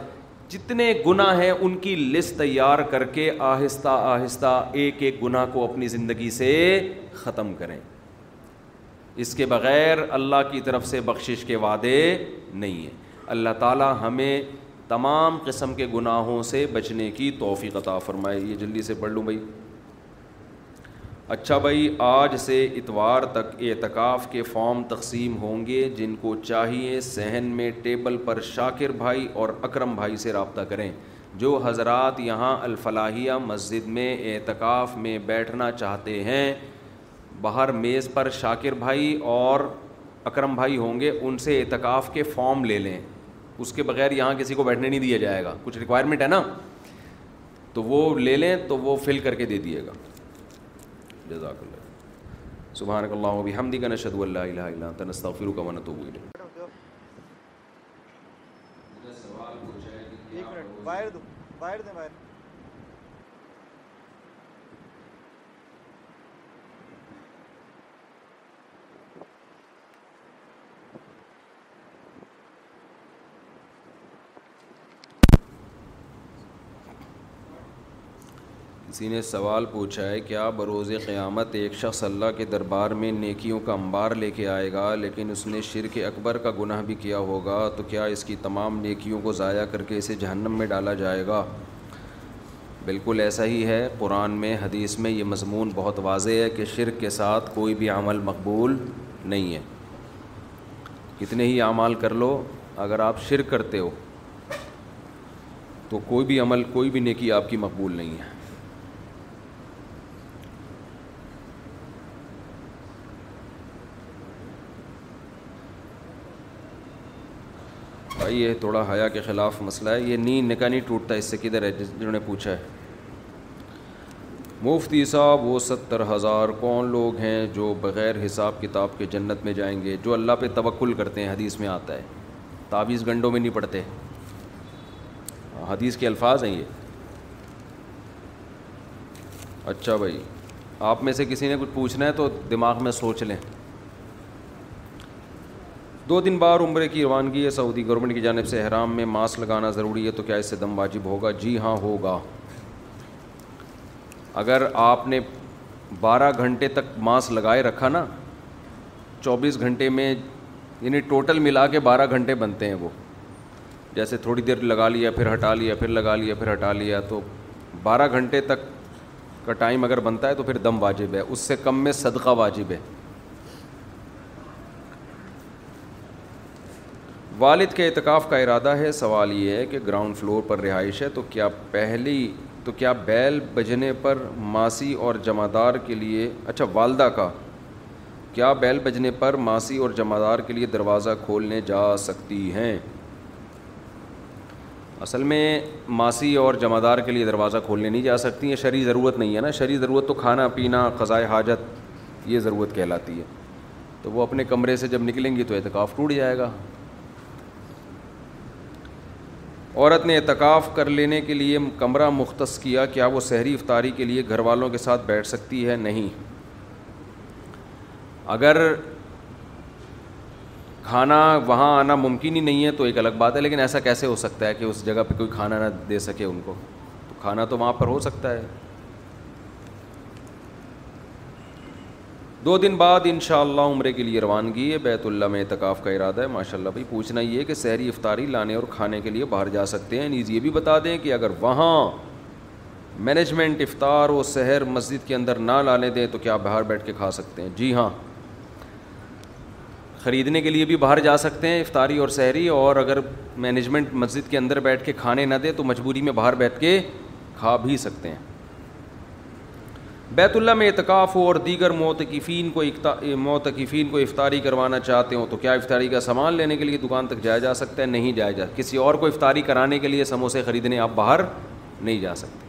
Speaker 5: جتنے گناہ ہیں ان کی لسٹ تیار کر کے آہستہ آہستہ ایک ایک گناہ کو اپنی زندگی سے ختم کریں اس کے بغیر اللہ کی طرف سے بخشش کے وعدے نہیں ہیں اللہ تعالیٰ ہمیں تمام قسم کے گناہوں سے بچنے کی توفیق عطا فرمائے یہ جلدی سے پڑھ لوں بھائی اچھا بھائی آج سے اتوار تک اعتکاف کے فارم تقسیم ہوں گے جن کو چاہیے صحن میں ٹیبل پر شاکر بھائی اور اکرم بھائی سے رابطہ کریں جو حضرات یہاں الفلاحیہ مسجد میں اعتکاف میں بیٹھنا چاہتے ہیں باہر میز پر شاکر بھائی اور اکرم بھائی ہوں گے ان سے اعتکاف کے فارم لے لیں اس کے بغیر یہاں کسی کو بیٹھنے نہیں دیا جائے گا کچھ ریکوائرمنٹ ہے نا تو وہ لے لیں تو وہ فل کر کے دے دیے گا جزاک اللہ سبحانک اللہ و بحمدی کا نشد اللہ الہ الا انت نستغفرک و نتوب الیک سوال پوچھا
Speaker 7: باہر دو باہر دیں باہر
Speaker 5: کسی نے سوال پوچھا ہے کیا بروز قیامت ایک شخص اللہ کے دربار میں نیکیوں کا انبار لے کے آئے گا لیکن اس نے شرک اکبر کا گناہ بھی کیا ہوگا تو کیا اس کی تمام نیکیوں کو ضائع کر کے اسے جہنم میں ڈالا جائے گا بالکل ایسا ہی ہے قرآن میں حدیث میں یہ مضمون بہت واضح ہے کہ شرک کے ساتھ کوئی بھی عمل مقبول نہیں ہے کتنے ہی اعمال کر لو اگر آپ شرک کرتے ہو تو کوئی بھی عمل کوئی بھی نیکی آپ کی مقبول نہیں ہے بھائی یہ تھوڑا حیا کے خلاف مسئلہ ہے یہ نیند نکاح نہیں ٹوٹتا اس سے کدھر ہے جس جنہوں نے پوچھا ہے مفتی صاحب وہ ستر ہزار کون لوگ ہیں جو بغیر حساب کتاب کے جنت میں جائیں گے جو اللہ پہ توکل کرتے ہیں حدیث میں آتا ہے تعویز گنڈوں میں نہیں پڑھتے حدیث کے الفاظ ہیں یہ اچھا بھائی آپ میں سے کسی نے کچھ پوچھنا ہے تو دماغ میں سوچ لیں دو دن بار عمرے کی روانگی ہے سعودی گورنمنٹ کی جانب سے حرام میں ماسک لگانا ضروری ہے تو کیا اس سے دم واجب ہوگا جی ہاں ہوگا اگر آپ نے بارہ گھنٹے تک ماسک لگائے رکھا نا چوبیس گھنٹے میں یعنی ٹوٹل ملا کے بارہ گھنٹے بنتے ہیں وہ جیسے تھوڑی دیر لگا لیا پھر ہٹا لیا پھر لگا لیا پھر ہٹا لیا تو بارہ گھنٹے تک کا ٹائم اگر بنتا ہے تو پھر دم واجب ہے اس سے کم میں صدقہ واجب ہے والد کے اعتکاف کا ارادہ ہے سوال یہ ہے کہ گراؤنڈ فلور پر رہائش ہے تو کیا پہلی تو کیا بیل بجنے پر ماسی اور جمعدار کے لیے اچھا والدہ کا کیا بیل بجنے پر ماسی اور جمعدار کے لیے دروازہ کھولنے جا سکتی ہیں اصل میں ماسی اور جمع دار کے لیے دروازہ کھولنے نہیں جا سکتی ہیں شرعی ضرورت نہیں ہے نا شرعی ضرورت تو کھانا پینا قضائے حاجت یہ ضرورت کہلاتی ہے تو وہ اپنے کمرے سے جب نکلیں گی تو اعتکاف ٹوٹ جائے گا عورت نے اعتکاف کر لینے کے لیے کمرہ مختص کیا کیا وہ سحری افطاری کے لیے گھر والوں کے ساتھ بیٹھ سکتی ہے نہیں اگر کھانا وہاں آنا ممکن ہی نہیں ہے تو ایک الگ بات ہے لیکن ایسا کیسے ہو سکتا ہے کہ اس جگہ پہ کوئی کھانا نہ دے سکے ان کو تو کھانا تو وہاں پر ہو سکتا ہے دو دن بعد ان شاء اللہ عمرے کے لیے روانگی ہے بیت اللہ میں اعتکاف کا ارادہ ہے ماشاء اللہ بھائی پوچھنا یہ ہے کہ سحری افطاری لانے اور کھانے کے لیے باہر جا سکتے ہیں نیز یہ بھی بتا دیں کہ اگر وہاں مینجمنٹ افطار و سحر مسجد کے اندر نہ لانے دیں تو کیا باہر بیٹھ کے کھا سکتے ہیں جی ہاں خریدنے کے لیے بھی باہر جا سکتے ہیں افطاری اور سحری اور اگر مینجمنٹ مسجد کے اندر بیٹھ کے کھانے نہ دیں تو مجبوری میں باہر بیٹھ کے کھا بھی سکتے ہیں بیت اللہ میں اعتکاف ہو اور دیگر موتقفین موتقفین کو افطاری کروانا چاہتے ہوں تو کیا افطاری کا سامان لینے کے لیے دکان تک جایا جا سکتا ہے نہیں جایا جا کسی اور کو افطاری کرانے کے لیے سموسے خریدنے آپ باہر نہیں جا سکتے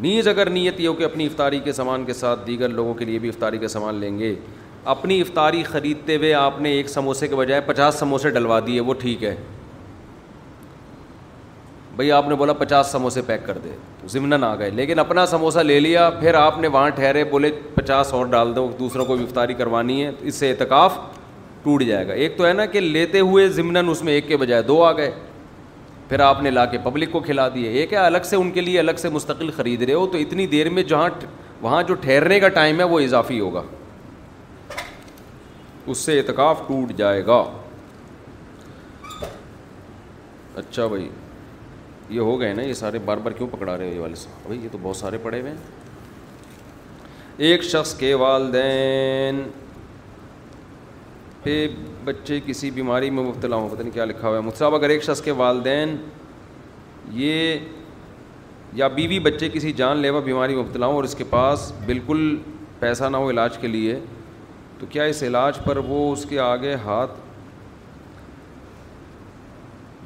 Speaker 5: نیز اگر نیت یہ ہو کہ اپنی افطاری کے سامان کے ساتھ دیگر لوگوں کے لیے بھی افطاری کا سامان لیں گے اپنی افطاری خریدتے ہوئے آپ نے ایک سموسے کے بجائے پچاس سموسے ڈلوا دیے وہ ٹھیک ہے بھائی آپ نے بولا پچاس سموسے پیک کر دے ضمن آ گئے لیکن اپنا سموسا لے لیا پھر آپ نے وہاں ٹھہرے بولے پچاس اور ڈال دو دوسروں کو گفتاری کروانی ہے تو اس سے اعتکاف ٹوٹ جائے گا ایک تو ہے نا کہ لیتے ہوئے ضمنن اس میں ایک کے بجائے دو آ گئے پھر آپ نے لا کے پبلک کو کھلا دیے ایک ہے الگ سے ان کے لیے الگ سے مستقل خرید رہے ہو تو اتنی دیر میں جہاں وہاں جو ٹھہرنے کا ٹائم ہے وہ اضافی ہوگا اس سے اعتکاف ٹوٹ جائے گا اچھا بھائی یہ ہو گئے نا یہ سارے بار بار کیوں پکڑا رہے ہو یہ والے صاحب بھائی یہ تو بہت سارے پڑے ہوئے ہیں ایک شخص کے والدین پہ بچے کسی بیماری میں مبتلا ہوں پتہ نہیں کیا لکھا ہوا ہے مجھ اگر ایک شخص کے والدین یہ یا بیوی بچے کسی جان لیوا بیماری میں مبتلا ہوں اور اس کے پاس بالکل پیسہ نہ ہو علاج کے لیے تو کیا اس علاج پر وہ اس کے آگے ہاتھ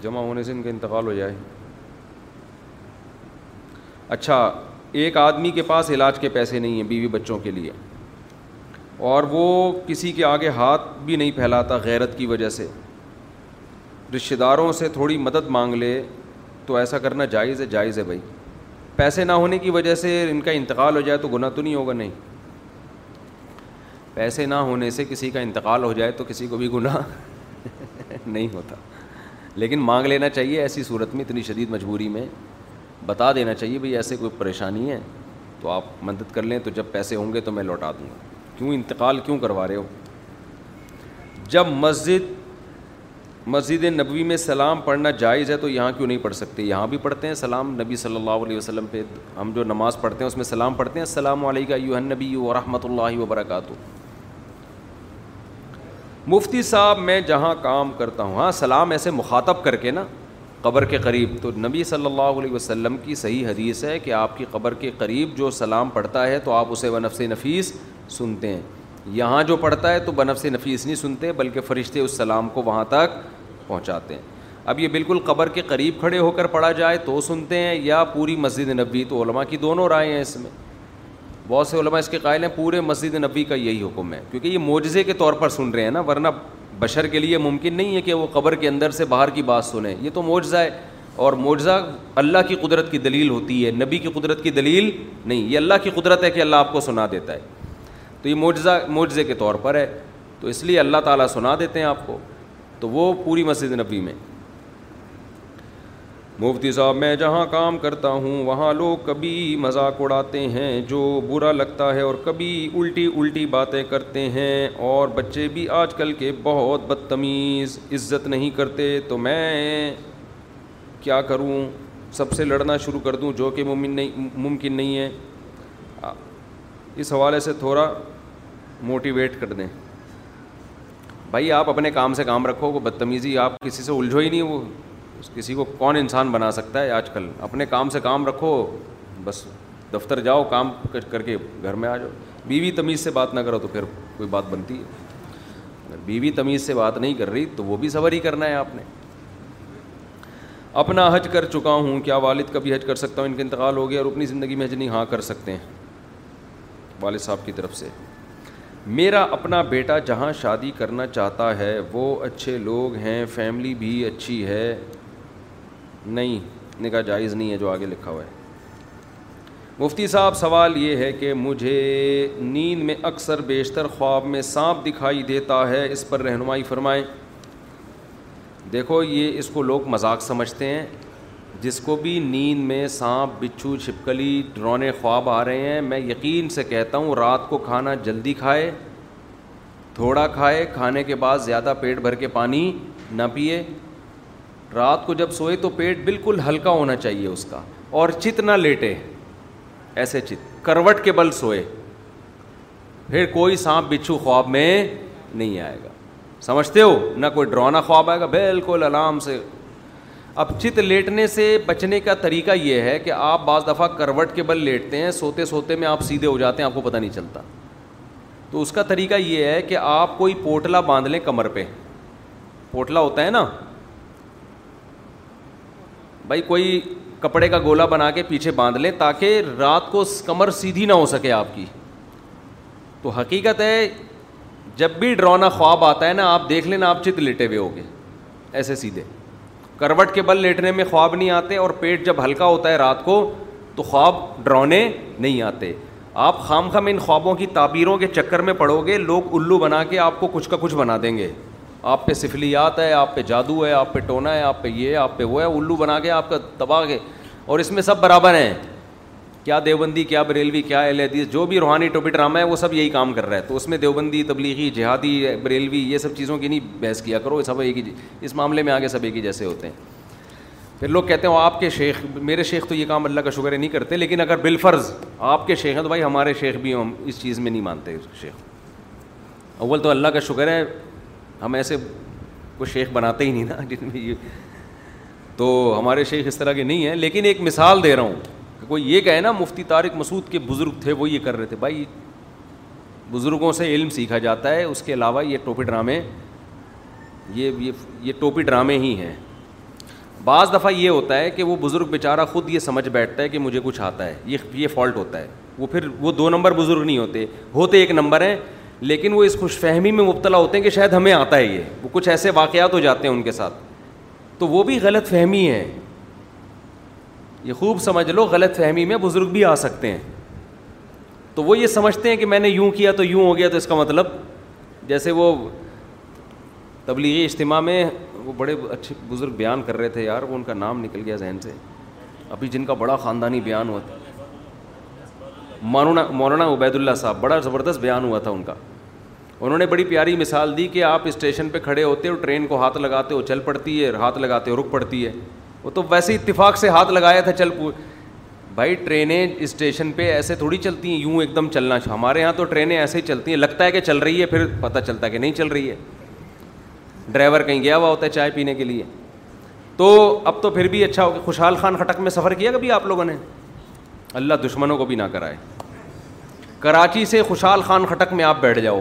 Speaker 5: جمع ہونے سے ان کا انتقال ہو جائے اچھا ایک آدمی کے پاس علاج کے پیسے نہیں ہیں بیوی بچوں کے لیے اور وہ کسی کے آگے ہاتھ بھی نہیں پھیلاتا غیرت کی وجہ سے رشتہ داروں سے تھوڑی مدد مانگ لے تو ایسا کرنا جائز ہے جائز ہے بھائی پیسے نہ ہونے کی وجہ سے ان کا انتقال ہو جائے تو گناہ تو نہیں ہوگا نہیں پیسے نہ ہونے سے کسی کا انتقال ہو جائے تو کسی کو بھی گناہ نہیں ہوتا لیکن مانگ لینا چاہیے ایسی صورت میں اتنی شدید مجبوری میں بتا دینا چاہیے بھائی ایسے کوئی پریشانی ہے تو آپ مدد کر لیں تو جب پیسے ہوں گے تو میں لوٹا دوں گا کیوں انتقال کیوں کروا رہے ہو جب مسجد مسجد نبوی میں سلام پڑھنا جائز ہے تو یہاں کیوں نہیں پڑھ سکتے یہاں بھی پڑھتے ہیں سلام نبی صلی اللہ علیہ وسلم پہ ہم جو نماز پڑھتے ہیں اس میں سلام پڑھتے ہیں السلام علیکم نبی و رحمۃ اللہ وبرکاتہ مفتی صاحب میں جہاں کام کرتا ہوں ہاں سلام ایسے مخاطب کر کے نا قبر کے قریب تو نبی صلی اللہ علیہ وسلم کی صحیح حدیث ہے کہ آپ کی قبر کے قریب جو سلام پڑھتا ہے تو آپ اسے بنفس نفیس سنتے ہیں یہاں جو پڑھتا ہے تو بنفس نفیس نہیں سنتے بلکہ فرشتے اس سلام کو وہاں تک پہنچاتے ہیں اب یہ بالکل قبر کے قریب کھڑے ہو کر پڑھا جائے تو سنتے ہیں یا پوری مسجد نبی تو علماء کی دونوں رائے ہیں اس میں بہت سے علماء اس کے قائل ہیں پورے مسجد نبی کا یہی حکم ہے کیونکہ یہ معجزے کے طور پر سن رہے ہیں نا ورنہ بشر کے لیے ممکن نہیں ہے کہ وہ قبر کے اندر سے باہر کی بات سنیں یہ تو معجزہ ہے اور معجزہ اللہ کی قدرت کی دلیل ہوتی ہے نبی کی قدرت کی دلیل نہیں یہ اللہ کی قدرت ہے کہ اللہ آپ کو سنا دیتا ہے تو یہ معجزہ معجزے کے طور پر ہے تو اس لیے اللہ تعالیٰ سنا دیتے ہیں آپ کو تو وہ پوری مسجد نبی میں مفتی صاحب میں جہاں کام کرتا ہوں وہاں لوگ کبھی مذاق اڑاتے ہیں جو برا لگتا ہے اور کبھی الٹی الٹی باتیں کرتے ہیں اور بچے بھی آج کل کے بہت بدتمیز عزت نہیں کرتے تو میں کیا کروں سب سے لڑنا شروع کر دوں جو کہ ممکن نہیں ممکن نہیں ہے اس حوالے سے تھوڑا موٹیویٹ کر دیں بھائی آپ اپنے کام سے کام رکھو وہ بدتمیزی آپ کسی سے الجھو ہی نہیں وہ اس کسی کو کون انسان بنا سکتا ہے آج کل اپنے کام سے کام رکھو بس دفتر جاؤ کام کر کے گھر میں آ جاؤ بیوی تمیز سے بات نہ کرو تو پھر کوئی بات بنتی ہے اگر بیوی تمیز سے بات نہیں کر رہی تو وہ بھی صبر ہی کرنا ہے آپ نے اپنا حج کر چکا ہوں کیا والد کبھی حج کر سکتا ہوں ان کا انتقال ہو گیا اور اپنی زندگی میں حج نہیں ہاں کر سکتے ہیں والد صاحب کی طرف سے میرا اپنا بیٹا جہاں شادی کرنا چاہتا ہے وہ اچھے لوگ ہیں فیملی بھی اچھی ہے نہیں نکاح جائز نہیں ہے جو آگے لکھا ہوا ہے مفتی صاحب سوال یہ ہے کہ مجھے نیند میں اکثر بیشتر خواب میں سانپ دکھائی دیتا ہے اس پر رہنمائی فرمائیں دیکھو یہ اس کو لوگ مذاق سمجھتے ہیں جس کو بھی نیند میں سانپ بچھو چھپکلی ڈرونے خواب آ رہے ہیں میں یقین سے کہتا ہوں رات کو کھانا جلدی کھائے تھوڑا کھائے کھانے کے بعد زیادہ پیٹ بھر کے پانی نہ پیے رات کو جب سوئے تو پیٹ بالکل ہلکا ہونا چاہیے اس کا اور چت نہ لیٹے ایسے چت کروٹ کے بل سوئے پھر کوئی سانپ بچھو خواب میں نہیں آئے گا سمجھتے ہو نہ کوئی ڈرونا خواب آئے گا بالکل آرام سے اب چت لیٹنے سے بچنے کا طریقہ یہ ہے کہ آپ بعض دفعہ کروٹ کے بل لیٹتے ہیں سوتے سوتے میں آپ سیدھے ہو جاتے ہیں آپ کو پتہ نہیں چلتا تو اس کا طریقہ یہ ہے کہ آپ کوئی پوٹلا باندھ لیں کمر پہ پوٹلا ہوتا ہے نا بھائی کوئی کپڑے کا گولا بنا کے پیچھے باندھ لیں تاکہ رات کو کمر سیدھی نہ ہو سکے آپ کی تو حقیقت ہے جب بھی ڈرونا خواب آتا ہے نا آپ دیکھ لیں نا آپ چت لیٹے ہوئے ہوگے ایسے سیدھے کروٹ کے بل لیٹنے میں خواب نہیں آتے اور پیٹ جب ہلکا ہوتا ہے رات کو تو خواب ڈرونے نہیں آتے آپ خام خام ان خوابوں کی تعبیروں کے چکر میں پڑھو گے لوگ الو بنا کے آپ کو کچھ کا کچھ بنا دیں گے آپ پہ سفلیات ہے آپ پہ جادو ہے آپ پہ ٹونا ہے آپ پہ یہ ہے آپ پہ وہ ہے الو بنا کے آپ کا تباہ کے اور اس میں سب برابر ہیں کیا دیوبندی کیا بریلوی کیا اہل حدیث جو بھی روحانی ٹوپی ڈرامہ ہے وہ سب یہی کام کر رہا ہے تو اس میں دیوبندی تبلیغی جہادی بریلوی یہ سب چیزوں کی نہیں بحث کیا کرو سب ایک ہی جی- اس معاملے میں آگے سب ایک ہی جیسے ہوتے ہیں پھر لوگ کہتے ہیں آپ کے شیخ میرے شیخ تو یہ کام اللہ کا شکر ہے نہیں کرتے لیکن اگر بالفرض آپ کے شیخ ہیں تو بھائی ہمارے شیخ بھی ہم اس چیز میں نہیں مانتے شیخ اول تو اللہ کا شکر ہے ہم ایسے کو شیخ بناتے ہی نہیں نا جن میں یہ تو ہمارے شیخ اس طرح کے نہیں ہیں لیکن ایک مثال دے رہا ہوں کہ کوئی یہ کہے نا مفتی طارق مسعود کے بزرگ تھے وہ یہ کر رہے تھے بھائی بزرگوں سے علم سیکھا جاتا ہے اس کے علاوہ یہ ٹوپی ڈرامے یہ یہ یہ ٹوپی ڈرامے ہی ہیں بعض دفعہ یہ ہوتا ہے کہ وہ بزرگ بیچارہ خود یہ سمجھ بیٹھتا ہے کہ مجھے کچھ آتا ہے یہ یہ فالٹ ہوتا ہے وہ پھر وہ دو نمبر بزرگ نہیں ہوتے ہوتے ایک نمبر ہیں لیکن وہ اس خوش فہمی میں مبتلا ہوتے ہیں کہ شاید ہمیں آتا ہے یہ وہ کچھ ایسے واقعات ہو جاتے ہیں ان کے ساتھ تو وہ بھی غلط فہمی ہے یہ خوب سمجھ لو غلط فہمی میں بزرگ بھی آ سکتے ہیں تو وہ یہ سمجھتے ہیں کہ میں نے یوں کیا تو یوں ہو گیا تو اس کا مطلب جیسے وہ تبلیغی اجتماع میں وہ بڑے اچھے بزرگ بیان کر رہے تھے یار وہ ان کا نام نکل گیا ذہن سے ابھی جن کا بڑا خاندانی بیان ہوا تھا مولانا مولانا عبید اللہ صاحب بڑا زبردست بیان ہوا تھا ان کا انہوں نے بڑی پیاری مثال دی کہ آپ اسٹیشن پہ کھڑے ہوتے ہو ٹرین کو ہاتھ لگاتے ہو چل پڑتی ہے ہاتھ لگاتے ہو رک پڑتی ہے وہ تو ویسے اتفاق سے ہاتھ لگایا تھا چل پو بھائی ٹرینیں اسٹیشن پہ ایسے تھوڑی چلتی ہیں یوں ایک دم چلنا چاہ ہمارے یہاں تو ٹرینیں ایسے ہی چلتی ہیں لگتا ہے کہ چل رہی ہے پھر پتہ چلتا ہے کہ نہیں چل رہی ہے ڈرائیور کہیں گیا ہوا ہوتا ہے چائے پینے کے لیے تو اب تو پھر بھی اچھا ہو کہ خوشحال خان خٹک میں سفر کیا کبھی آپ لوگوں نے اللہ دشمنوں کو بھی نہ کرائے کراچی سے خوشحال خان خٹک میں آپ بیٹھ جاؤ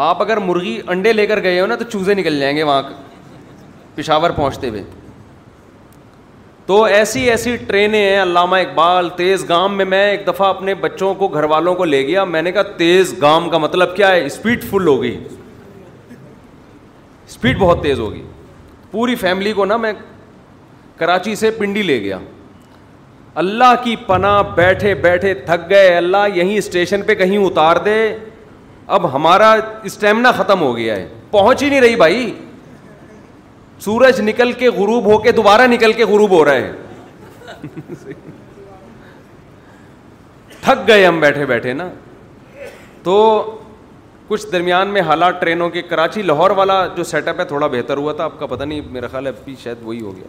Speaker 5: آپ اگر مرغی انڈے لے کر گئے ہو نا تو چوزے نکل جائیں گے وہاں پشاور پہنچتے ہوئے تو ایسی ایسی ٹرینیں ہیں علامہ اقبال تیز گام میں میں ایک دفعہ اپنے بچوں کو گھر والوں کو لے گیا میں نے کہا تیز گام کا مطلب کیا ہے اسپیڈ فل ہو گئی اسپیڈ بہت تیز ہوگی پوری فیملی کو نا میں کراچی سے پنڈی لے گیا اللہ کی پناہ بیٹھے بیٹھے تھک گئے اللہ یہیں اسٹیشن پہ کہیں اتار دے اب ہمارا اسٹیمنا ختم ہو گیا ہے پہنچ ہی نہیں رہی بھائی سورج نکل کے غروب ہو کے دوبارہ نکل کے غروب ہو رہا ہے تھک گئے ہم بیٹھے بیٹھے نا تو کچھ درمیان میں حالات ٹرینوں کے کراچی لاہور والا جو سیٹ اپ ہے تھوڑا بہتر ہوا تھا آپ کا پتہ نہیں میرا خیال ہے اب بھی شاید وہی ہو گیا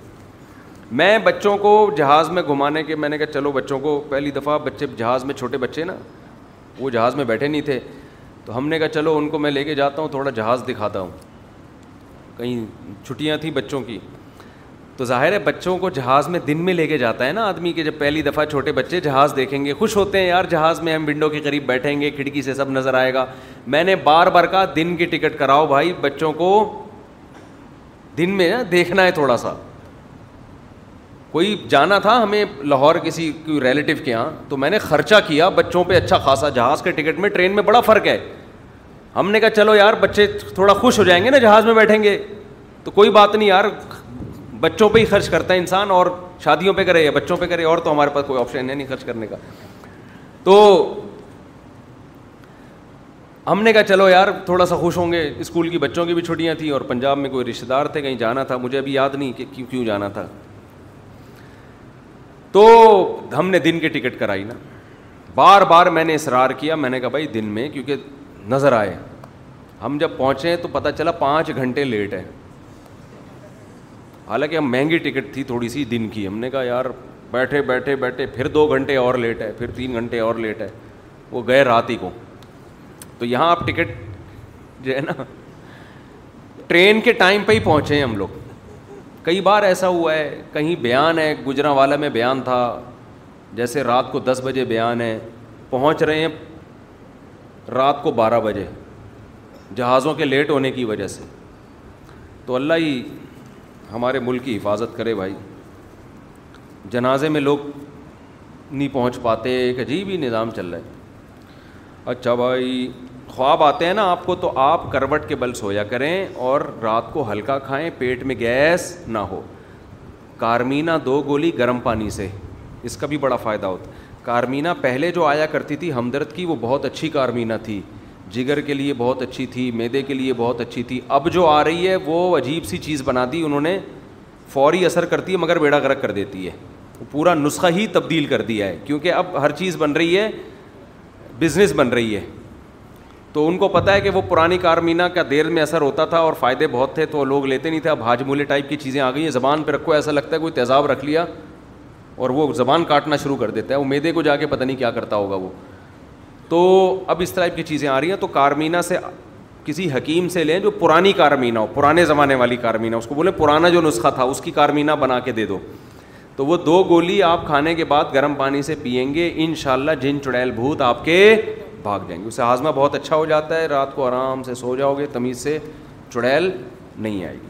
Speaker 5: میں بچوں کو جہاز میں گھمانے کے میں نے کہا چلو بچوں کو پہلی دفعہ بچے جہاز میں چھوٹے بچے نا وہ جہاز میں بیٹھے نہیں تھے تو ہم نے کہا چلو ان کو میں لے کے جاتا ہوں تھوڑا جہاز دکھاتا ہوں کہیں چھٹیاں تھیں بچوں کی تو ظاہر ہے بچوں کو جہاز میں دن میں لے کے جاتا ہے نا آدمی کے جب پہلی دفعہ چھوٹے بچے جہاز دیکھیں گے خوش ہوتے ہیں یار جہاز میں ہم ونڈو کے قریب بیٹھیں گے کھڑکی سے سب نظر آئے گا میں نے بار بار کہا دن کی ٹکٹ کراؤ بھائی بچوں کو دن میں دیکھنا ہے تھوڑا سا کوئی جانا تھا ہمیں لاہور کسی کوئی ریلیٹیو کے یہاں تو میں نے خرچہ کیا بچوں پہ اچھا خاصا جہاز کے ٹکٹ میں ٹرین میں بڑا فرق ہے ہم نے کہا چلو یار بچے تھوڑا خوش ہو جائیں گے نا جہاز میں بیٹھیں گے تو کوئی بات نہیں یار بچوں پہ ہی خرچ کرتا ہے انسان اور شادیوں پہ کرے یا بچوں پہ کرے اور تو ہمارے پاس کوئی آپشن ہے نہیں خرچ کرنے کا تو ہم نے کہا چلو یار تھوڑا سا خوش ہوں گے اسکول کی بچوں کی بھی چھٹیاں تھیں اور پنجاب میں کوئی رشتے دار تھے کہیں جانا تھا مجھے ابھی یاد نہیں کہ کیوں کیوں جانا تھا تو ہم نے دن کی ٹکٹ کرائی نا بار بار میں نے اصرار کیا میں نے کہا بھائی دن میں کیونکہ نظر آئے ہم جب پہنچے ہیں تو پتہ چلا پانچ گھنٹے لیٹ ہیں حالانکہ ہم مہنگی ٹکٹ تھی تھوڑی سی دن کی ہم نے کہا یار بیٹھے بیٹھے بیٹھے پھر دو گھنٹے اور لیٹ ہے پھر تین گھنٹے اور لیٹ ہے وہ گئے رات ہی کو تو یہاں آپ ٹکٹ جو ہے نا ٹرین کے ٹائم پہ ہی پہنچے ہیں ہم لوگ کئی بار ایسا ہوا ہے کہیں بیان ہے گجرا والا میں بیان تھا جیسے رات کو دس بجے بیان ہے پہنچ رہے ہیں رات کو بارہ بجے جہازوں کے لیٹ ہونے کی وجہ سے تو اللہ ہی ہمارے ملک کی حفاظت کرے بھائی جنازے میں لوگ نہیں پہنچ پاتے ایک عجیب ہی نظام چل رہا ہے اچھا بھائی خواب آتے ہیں نا آپ کو تو آپ کروٹ کے بل سویا کریں اور رات کو ہلکا کھائیں پیٹ میں گیس نہ ہو کارمینا دو گولی گرم پانی سے اس کا بھی بڑا فائدہ ہوتا کارمینا پہلے جو آیا کرتی تھی ہمدرد کی وہ بہت اچھی کارمینا تھی جگر کے لیے بہت اچھی تھی میدے کے لیے بہت اچھی تھی اب جو آ رہی ہے وہ عجیب سی چیز بنا دی انہوں نے فوری اثر کرتی ہے مگر بیڑا گرک کر دیتی ہے پورا نسخہ ہی تبدیل کر دیا ہے کیونکہ اب ہر چیز بن رہی ہے بزنس بن رہی ہے تو ان کو پتہ ہے کہ وہ پرانی کارمینا کا دیر میں اثر ہوتا تھا اور فائدے بہت تھے تو لوگ لیتے نہیں تھے اب حاج مولے ٹائپ کی چیزیں آ گئی ہیں زبان پہ رکھو ایسا لگتا ہے کوئی تیزاب رکھ لیا اور وہ زبان کاٹنا شروع کر دیتا ہے وہ میدے کو جا کے پتہ نہیں کیا کرتا ہوگا وہ تو اب اس ٹائپ کی چیزیں آ رہی ہیں تو کارمینا سے کسی حکیم سے لیں جو پرانی کارمینا ہو پرانے زمانے والی کارمینا اس کو بولیں پرانا جو نسخہ تھا اس کی کارمینا بنا کے دے دو تو وہ دو گولی آپ کھانے کے بعد گرم پانی سے پئیں گے ان شاء اللہ جن چڑیل بھوت آپ کے بھاگ جائیں گے اس سے ہاضمہ بہت اچھا ہو جاتا ہے رات کو آرام سے سو جاؤ گے تمیز سے چڑیل نہیں آئے گی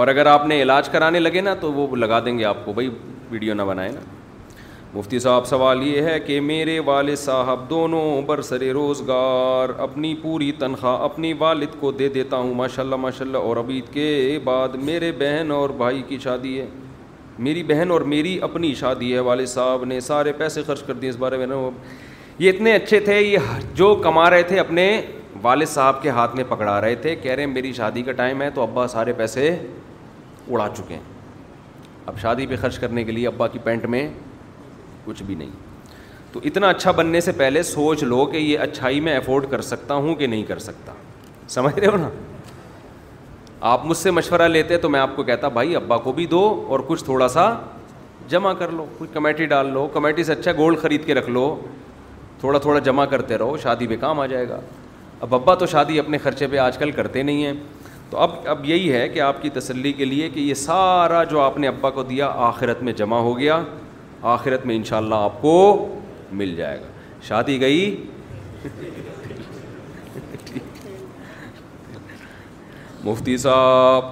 Speaker 5: اور اگر آپ نے علاج کرانے لگے نا تو وہ لگا دیں گے آپ کو بھائی ویڈیو نہ بنائے نا مفتی صاحب سوال یہ ہے کہ میرے والد صاحب دونوں برسر روزگار اپنی پوری تنخواہ اپنی والد کو دے دیتا ہوں ماشاء اللہ ماشاء اللہ اور ابھی کے بعد میرے بہن اور بھائی کی شادی ہے میری بہن اور میری اپنی شادی ہے والد صاحب نے سارے پیسے خرچ کر دیے اس بارے میں نا وہ یہ اتنے اچھے تھے یہ جو کما رہے تھے اپنے والد صاحب کے ہاتھ میں پکڑا رہے تھے کہہ رہے ہیں میری شادی کا ٹائم ہے تو ابا سارے پیسے اڑا چکے ہیں اب شادی پہ خرچ کرنے کے لیے ابا کی پینٹ میں کچھ بھی نہیں تو اتنا اچھا بننے سے پہلے سوچ لو کہ یہ اچھائی میں افورڈ کر سکتا ہوں کہ نہیں کر سکتا سمجھ رہے ہو نا آپ مجھ سے مشورہ لیتے تو میں آپ کو کہتا بھائی ابا کو بھی دو اور کچھ تھوڑا سا جمع کر لو کچھ کمیٹی ڈال لو کمیٹی سے اچھا گولڈ خرید کے رکھ لو تھوڑا تھوڑا جمع کرتے رہو شادی میں کام آ جائے گا اب ابا تو شادی اپنے خرچے پہ آج کل کرتے نہیں ہیں تو اب اب یہی ہے کہ آپ کی تسلی کے لیے کہ یہ سارا جو آپ نے ابا کو دیا آخرت میں جمع ہو گیا آخرت میں انشاءاللہ شاء آپ کو مل جائے گا شادی گئی مفتی صاحب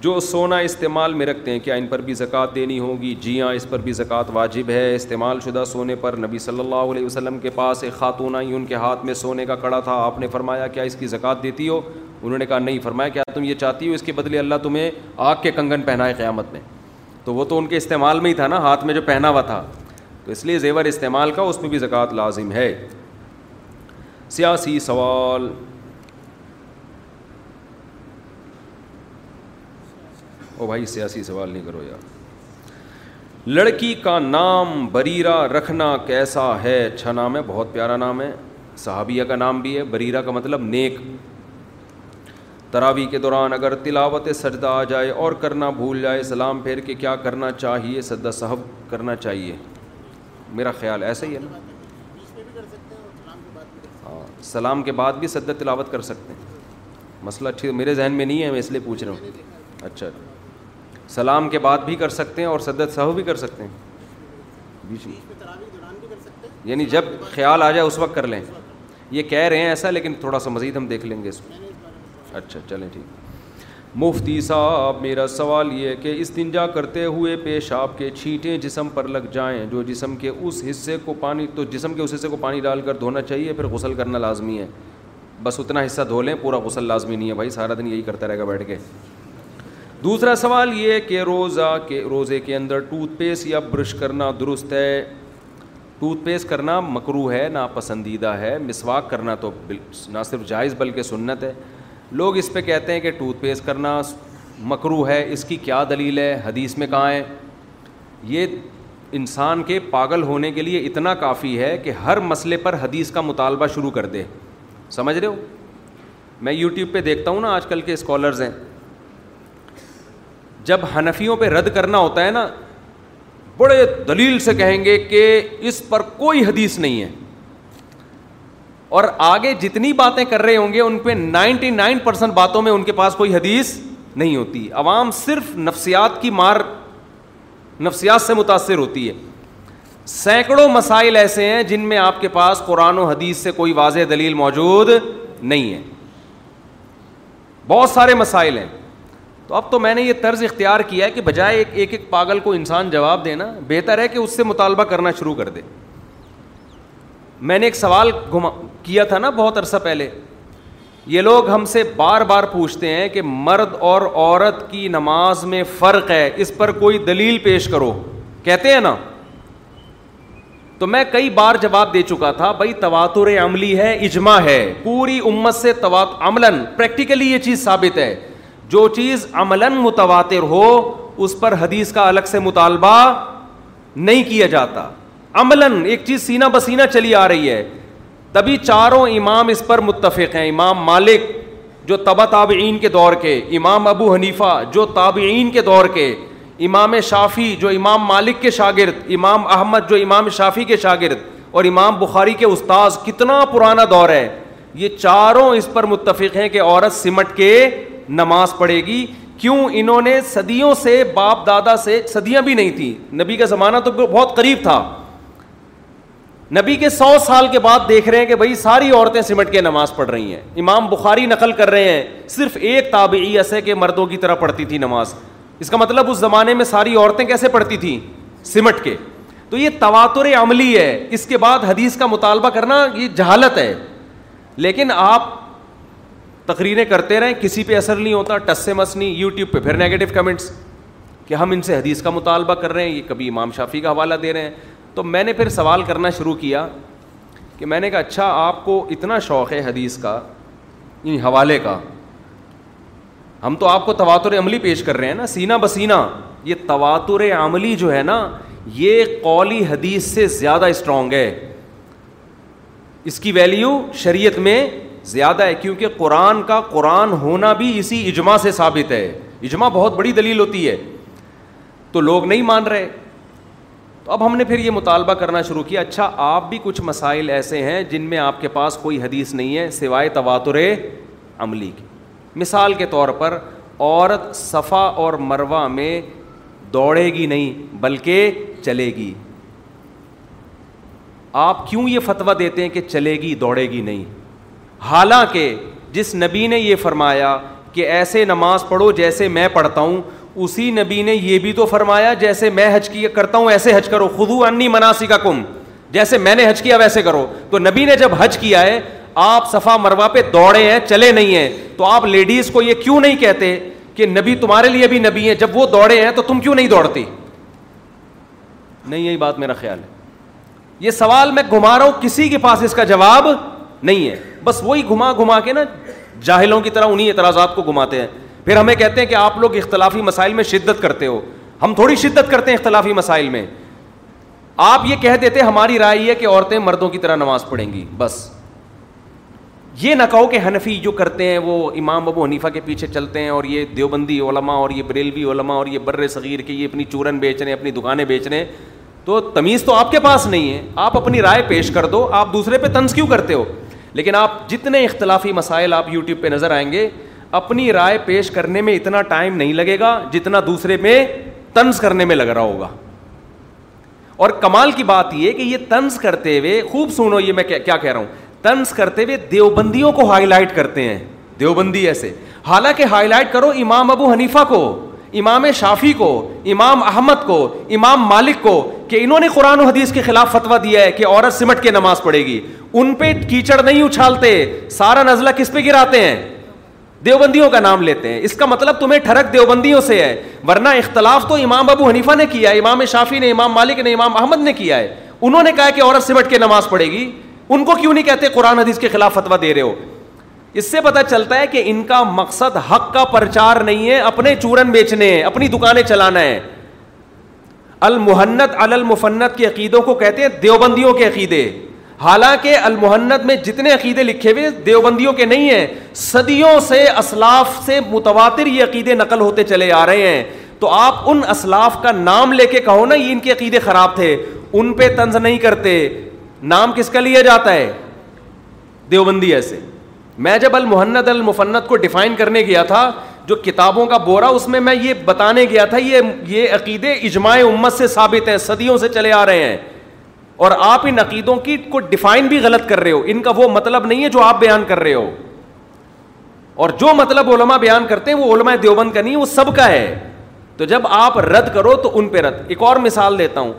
Speaker 5: جو سونا استعمال میں رکھتے ہیں کیا ان پر بھی زکوٰۃ دینی ہوگی جی ہاں اس پر بھی زکوٰۃ واجب ہے استعمال شدہ سونے پر نبی صلی اللہ علیہ وسلم کے پاس ایک خاتون آئی ان کے ہاتھ میں سونے کا کڑا تھا آپ نے فرمایا کیا اس کی زکوٰۃ دیتی ہو انہوں نے کہا نہیں فرمایا کیا تم یہ چاہتی ہو اس کے بدلے اللہ تمہیں آگ کے کنگن پہنائے قیامت میں تو وہ تو ان کے استعمال میں ہی تھا نا ہاتھ میں جو پہنا ہوا تھا تو اس لیے زیور استعمال کا اس میں بھی زکوٰۃ لازم ہے سیاسی سوال بھائی سیاسی سوال نہیں کرو یار لڑکی کا نام بریرا رکھنا کیسا ہے اچھا نام ہے بہت پیارا نام ہے صحابیہ کا نام بھی ہے بریرا کا مطلب نیک تراوی کے دوران اگر تلاوت سجدہ آ جائے اور کرنا بھول جائے سلام پھیر کے کیا کرنا چاہیے سدا صاحب کرنا چاہیے میرا خیال ایسا ہی ہے نا ہاں، سلام کے بعد بھی سدا تلاوت کر سکتے ہیں مسئلہ ٹھیک میرے ذہن میں نہیں ہے میں اس لیے پوچھ رہا ہوں اچھا سلام کے بعد بھی کر سکتے ہیں اور صدت صاحب بھی کر سکتے ہیں یعنی جب خیال آ جائے اس وقت کر لیں یہ کہہ رہے ہیں ایسا لیکن تھوڑا سا مزید ہم دیکھ لیں گے اس میں اچھا چلیں ٹھیک مفتی صاحب میرا سوال یہ ہے کہ استنجا کرتے ہوئے پیشاب کے چھینٹیں جسم پر لگ جائیں جو جسم کے اس حصے کو پانی تو جسم کے اس حصے کو پانی ڈال کر دھونا چاہیے پھر غسل کرنا لازمی ہے بس اتنا حصہ دھو لیں پورا غسل لازمی نہیں ہے بھائی سارا دن یہی کرتا رہے گا بیٹھ کے دوسرا سوال یہ کہ روزہ کے روزے کے اندر ٹوتھ پیسٹ یا برش کرنا درست ہے ٹوتھ پیسٹ کرنا مکرو ہے نا پسندیدہ ہے مسواک کرنا تو نہ صرف جائز بلکہ سنت ہے لوگ اس پہ کہتے ہیں کہ ٹوتھ پیسٹ کرنا مکرو ہے اس کی کیا دلیل ہے حدیث میں کہاں ہے یہ انسان کے پاگل ہونے کے لیے اتنا کافی ہے کہ ہر مسئلے پر حدیث کا مطالبہ شروع کر دے سمجھ رہے ہو میں یوٹیوب پہ دیکھتا ہوں نا آج کل کے اسکالرز ہیں جب حنفیوں پہ رد کرنا ہوتا ہے نا بڑے دلیل سے کہیں گے کہ اس پر کوئی حدیث نہیں ہے اور آگے جتنی باتیں کر رہے ہوں گے ان پہ نائنٹی نائن پرسینٹ باتوں میں ان کے پاس کوئی حدیث نہیں ہوتی عوام صرف نفسیات کی مار نفسیات سے متاثر ہوتی ہے سینکڑوں مسائل ایسے ہیں جن میں آپ کے پاس قرآن و حدیث سے کوئی واضح دلیل موجود نہیں ہے بہت سارے مسائل ہیں تو اب تو میں نے یہ طرز اختیار کیا ہے کہ بجائے ایک ایک پاگل کو انسان جواب دینا بہتر ہے کہ اس سے مطالبہ کرنا شروع کر دے میں نے ایک سوال گھما کیا تھا نا بہت عرصہ پہلے یہ لوگ ہم سے بار بار پوچھتے ہیں کہ مرد اور عورت کی نماز میں فرق ہے اس پر کوئی دلیل پیش کرو کہتے ہیں نا تو میں کئی بار جواب دے چکا تھا بھائی تواتر عملی ہے اجماع ہے پوری امت سے عملاً پریکٹیکلی یہ چیز ثابت ہے جو چیز عملاً متواتر ہو اس پر حدیث کا الگ سے مطالبہ نہیں کیا جاتا عملاً ایک چیز سینہ بسینہ چلی آ رہی ہے تبھی چاروں امام اس پر متفق ہیں امام مالک جو تبا تابعین کے دور کے امام ابو حنیفہ جو تابعین کے دور کے امام شافی جو امام مالک کے شاگرد امام احمد جو امام شافی کے شاگرد اور امام بخاری کے استاذ کتنا پرانا دور ہے یہ چاروں اس پر متفق ہیں کہ عورت سمٹ کے نماز پڑھے گی کیوں انہوں نے صدیوں سے باپ دادا سے صدیاں بھی نہیں تھیں نبی کا زمانہ تو بہت قریب تھا نبی کے سو سال کے بعد دیکھ رہے ہیں کہ بھائی ساری عورتیں سمٹ کے نماز پڑھ رہی ہیں امام بخاری نقل کر رہے ہیں صرف ایک تابعی ایسے کہ مردوں کی طرح پڑھتی تھی نماز اس کا مطلب اس زمانے میں ساری عورتیں کیسے پڑھتی تھیں سمٹ کے تو یہ تواتر عملی ہے اس کے بعد حدیث کا مطالبہ کرنا یہ جہالت ہے لیکن آپ تقریریں کرتے رہیں کسی پہ اثر نہیں ہوتا ٹس سے مس نہیں یوٹیوب پہ پھر نگیٹو کمنٹس کہ ہم ان سے حدیث کا مطالبہ کر رہے ہیں یہ کبھی امام شافی کا حوالہ دے رہے ہیں تو میں نے پھر سوال کرنا شروع کیا کہ میں نے کہا اچھا آپ کو اتنا شوق ہے حدیث کا یعنی حوالے کا ہم تو آپ کو تواتر عملی پیش کر رہے ہیں نا سینہ بسینا یہ تواتر عملی جو ہے نا یہ قولی حدیث سے زیادہ اسٹرانگ ہے اس کی ویلیو شریعت میں زیادہ ہے کیونکہ قرآن کا قرآن ہونا بھی اسی اجماع سے ثابت ہے اجماع بہت بڑی دلیل ہوتی ہے تو لوگ نہیں مان رہے تو اب ہم نے پھر یہ مطالبہ کرنا شروع کیا اچھا آپ بھی کچھ مسائل ایسے ہیں جن میں آپ کے پاس کوئی حدیث نہیں ہے سوائے تواتر عملی کی مثال کے طور پر عورت صفا اور مروا میں دوڑے گی نہیں بلکہ چلے گی آپ کیوں یہ فتویٰ دیتے ہیں کہ چلے گی دوڑے گی نہیں حالانکہ جس نبی نے یہ فرمایا کہ ایسے نماز پڑھو جیسے میں پڑھتا ہوں اسی نبی نے یہ بھی تو فرمایا جیسے میں حج کیا کرتا ہوں ایسے حج کرو خدو انی مناسی کا کم جیسے میں نے حج کیا ویسے کرو تو نبی نے جب حج کیا ہے آپ صفا مروا پہ دوڑے ہیں چلے نہیں ہیں تو آپ لیڈیز کو یہ کیوں نہیں کہتے کہ نبی تمہارے لیے بھی نبی ہیں جب وہ دوڑے ہیں تو تم کیوں نہیں دوڑتی نہیں یہی بات میرا خیال ہے یہ سوال میں گھما رہا ہوں کسی کے پاس اس کا جواب نہیں ہے بس وہی گھما گھما کے نا جاہلوں کی طرح انہیں اعتراضات کو گھماتے ہیں پھر ہمیں کہتے ہیں کہ آپ لوگ اختلافی مسائل میں شدت کرتے ہو ہم تھوڑی شدت کرتے ہیں اختلافی مسائل میں آپ یہ کہہ دیتے ہماری رائے یہ کہ عورتیں مردوں کی طرح نماز پڑھیں گی بس یہ نہ کہو کہ حنفی جو کرتے ہیں وہ امام ابو حنیفہ کے پیچھے چلتے ہیں اور یہ دیوبندی علماء اور یہ بریلوی علماء اور یہ بر صغیر کے یہ اپنی چورن بیچ رہے ہیں اپنی دکانیں بیچ رہے ہیں تو تمیز تو آپ کے پاس نہیں ہے آپ اپنی رائے پیش کر دو آپ دوسرے پہ تنز کیوں کرتے ہو لیکن آپ جتنے اختلافی مسائل آپ یوٹیوب پہ نظر آئیں گے اپنی رائے پیش کرنے میں اتنا ٹائم نہیں لگے گا جتنا دوسرے میں تنز کرنے میں لگ رہا ہوگا اور کمال کی بات یہ کہ یہ تنز کرتے ہوئے خوب سنو یہ میں کیا کہہ رہا ہوں تنز کرتے ہوئے دیوبندیوں کو ہائی لائٹ کرتے ہیں دیوبندی ایسے حالانکہ ہائی لائٹ کرو امام ابو حنیفہ کو امام شافی کو امام احمد کو امام مالک کو کہ انہوں نے قرآن و حدیث کے خلاف فتوا دیا ہے کہ عورت سمٹ کے نماز پڑھے گی ان پہ کیچڑ نہیں اچھالتے سارا نزلہ کس پہ گراتے ہیں دیوبندیوں کا نام لیتے ہیں اس کا مطلب تمہیں ٹھڑک دیوبندیوں سے ہے ورنہ اختلاف تو امام ابو حنیفہ نے کیا ہے امام شافی نے امام مالک نے امام احمد نے کیا ہے انہوں نے کہا کہ عورت سمٹ کے نماز پڑھے گی ان کو کیوں نہیں کہتے قرآن حدیث کے خلاف فتویٰ دے رہے ہو اس سے پتا چلتا ہے کہ ان کا مقصد حق کا پرچار نہیں ہے اپنے چورن بیچنے ہیں اپنی دکانیں چلانا ہے المحنت المفنت کے عقیدوں کو کہتے ہیں دیوبندیوں کے عقیدے حالانکہ المحنت میں جتنے عقیدے لکھے ہوئے دیوبندیوں کے نہیں ہیں صدیوں سے اسلاف سے متواتر یہ عقیدے نقل ہوتے چلے آ رہے ہیں تو آپ ان اسلاف کا نام لے کے کہو نا یہ ان کے عقیدے خراب تھے ان پہ طنز نہیں کرتے نام کس کا لیا جاتا ہے دیوبندی ایسے میں جب المحنت المفنت کو ڈیفائن کرنے گیا تھا جو کتابوں کا بورا اس میں میں یہ بتانے گیا تھا یہ یہ عقیدے اجماع امت سے ثابت ہیں صدیوں سے چلے آ رہے ہیں اور آپ ان عقیدوں کی کو ڈیفائن بھی غلط کر رہے ہو ان کا وہ مطلب نہیں ہے جو آپ بیان کر رہے ہو اور جو مطلب علماء بیان کرتے ہیں وہ علماء دیوبند کا نہیں وہ سب کا ہے تو جب آپ رد کرو تو ان پہ رد ایک اور مثال دیتا ہوں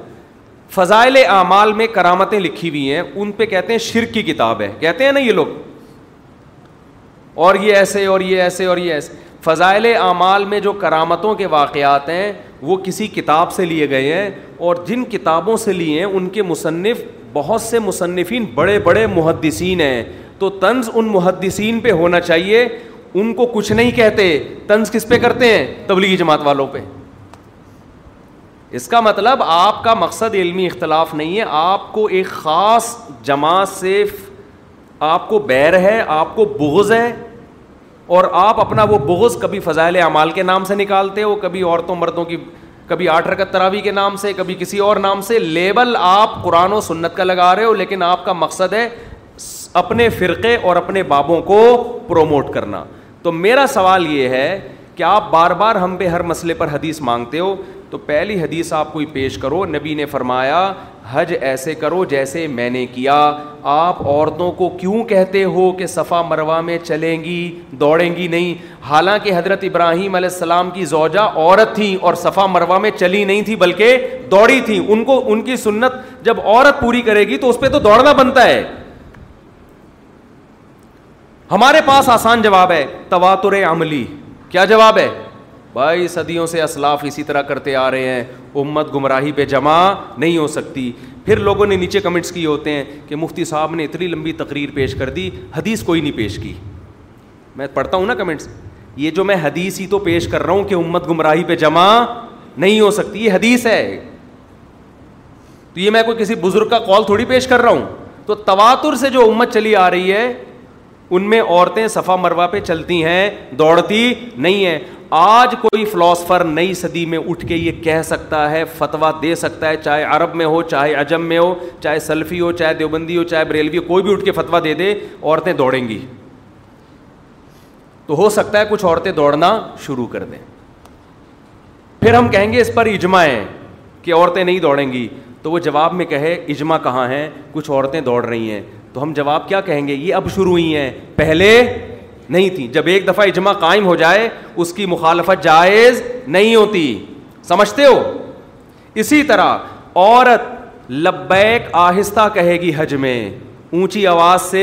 Speaker 5: فضائل اعمال میں کرامتیں لکھی ہوئی ہیں ان پہ کہتے ہیں شرک کی کتاب ہے کہتے ہیں نا یہ لوگ اور یہ ایسے اور یہ ایسے اور یہ ایسے فضائل اعمال میں جو کرامتوں کے واقعات ہیں وہ کسی کتاب سے لیے گئے ہیں اور جن کتابوں سے لیے ہیں ان کے مصنف بہت سے مصنفین بڑے بڑے محدثین ہیں تو طنز ان محدثین پہ ہونا چاہیے ان کو کچھ نہیں کہتے طنز کس پہ کرتے ہیں تبلیغی جماعت والوں پہ اس کا مطلب آپ کا مقصد علمی اختلاف نہیں ہے آپ کو ایک خاص جماعت سے آپ کو بیر ہے آپ کو بغض ہے اور آپ اپنا وہ بغض کبھی فضائل اعمال کے نام سے نکالتے ہو کبھی عورتوں مردوں کی کبھی آٹھ رکت تراوی کے نام سے کبھی کسی اور نام سے لیبل آپ قرآن و سنت کا لگا رہے ہو لیکن آپ کا مقصد ہے اپنے فرقے اور اپنے بابوں کو پروموٹ کرنا تو میرا سوال یہ ہے کہ آپ بار بار ہم پہ ہر مسئلے پر حدیث مانگتے ہو تو پہلی حدیث آپ کوئی پیش کرو نبی نے فرمایا حج ایسے کرو جیسے میں نے کیا آپ عورتوں کو کیوں کہتے ہو کہ صفا مروا میں چلیں گی دوڑیں گی نہیں حالانکہ حضرت ابراہیم علیہ السلام کی زوجہ عورت تھی اور صفا مروا میں چلی نہیں تھی بلکہ دوڑی تھی ان کو ان کی سنت جب عورت پوری کرے گی تو اس پہ تو دوڑنا بنتا ہے ہمارے پاس آسان جواب ہے تواتر عملی کیا جواب ہے بائی صدیوں سے اسلاف اسی طرح کرتے آ رہے ہیں امت گمراہی پہ جمع نہیں ہو سکتی پھر لوگوں نے نیچے کمنٹس کیے ہوتے ہیں کہ مفتی صاحب نے اتنی لمبی تقریر پیش کر دی حدیث کوئی نہیں پیش کی میں پڑھتا ہوں نا کمنٹس یہ جو میں حدیث ہی تو پیش کر رہا ہوں کہ امت گمراہی پہ جمع نہیں ہو سکتی یہ حدیث ہے تو یہ میں کوئی کسی بزرگ کا کال تھوڑی پیش کر رہا ہوں تو تواتر سے جو امت چلی آ رہی ہے ان میں عورتیں صفا مروا پہ چلتی ہیں دوڑتی نہیں ہیں آج کوئی فلاسفر نئی صدی میں اٹھ کے یہ کہہ سکتا ہے فتوا دے سکتا ہے چاہے عرب میں ہو چاہے عجم میں ہو چاہے سلفی ہو چاہے دیوبندی ہو چاہے بریلوی ہو کوئی بھی اٹھ کے فتوا دے دے عورتیں دوڑیں گی تو ہو سکتا ہے کچھ عورتیں دوڑنا شروع کر دیں پھر ہم کہیں گے اس پر اجماع ہے کہ عورتیں نہیں دوڑیں گی تو وہ جواب میں کہے اجماع کہاں ہے کچھ عورتیں دوڑ رہی ہیں تو ہم جواب کیا کہیں گے یہ اب شروع ہوئی ہیں پہلے نہیں تھیں جب ایک دفعہ اجماع قائم ہو جائے اس کی مخالفت جائز نہیں ہوتی سمجھتے ہو اسی طرح عورت لبیک آہستہ کہے گی حج میں اونچی آواز سے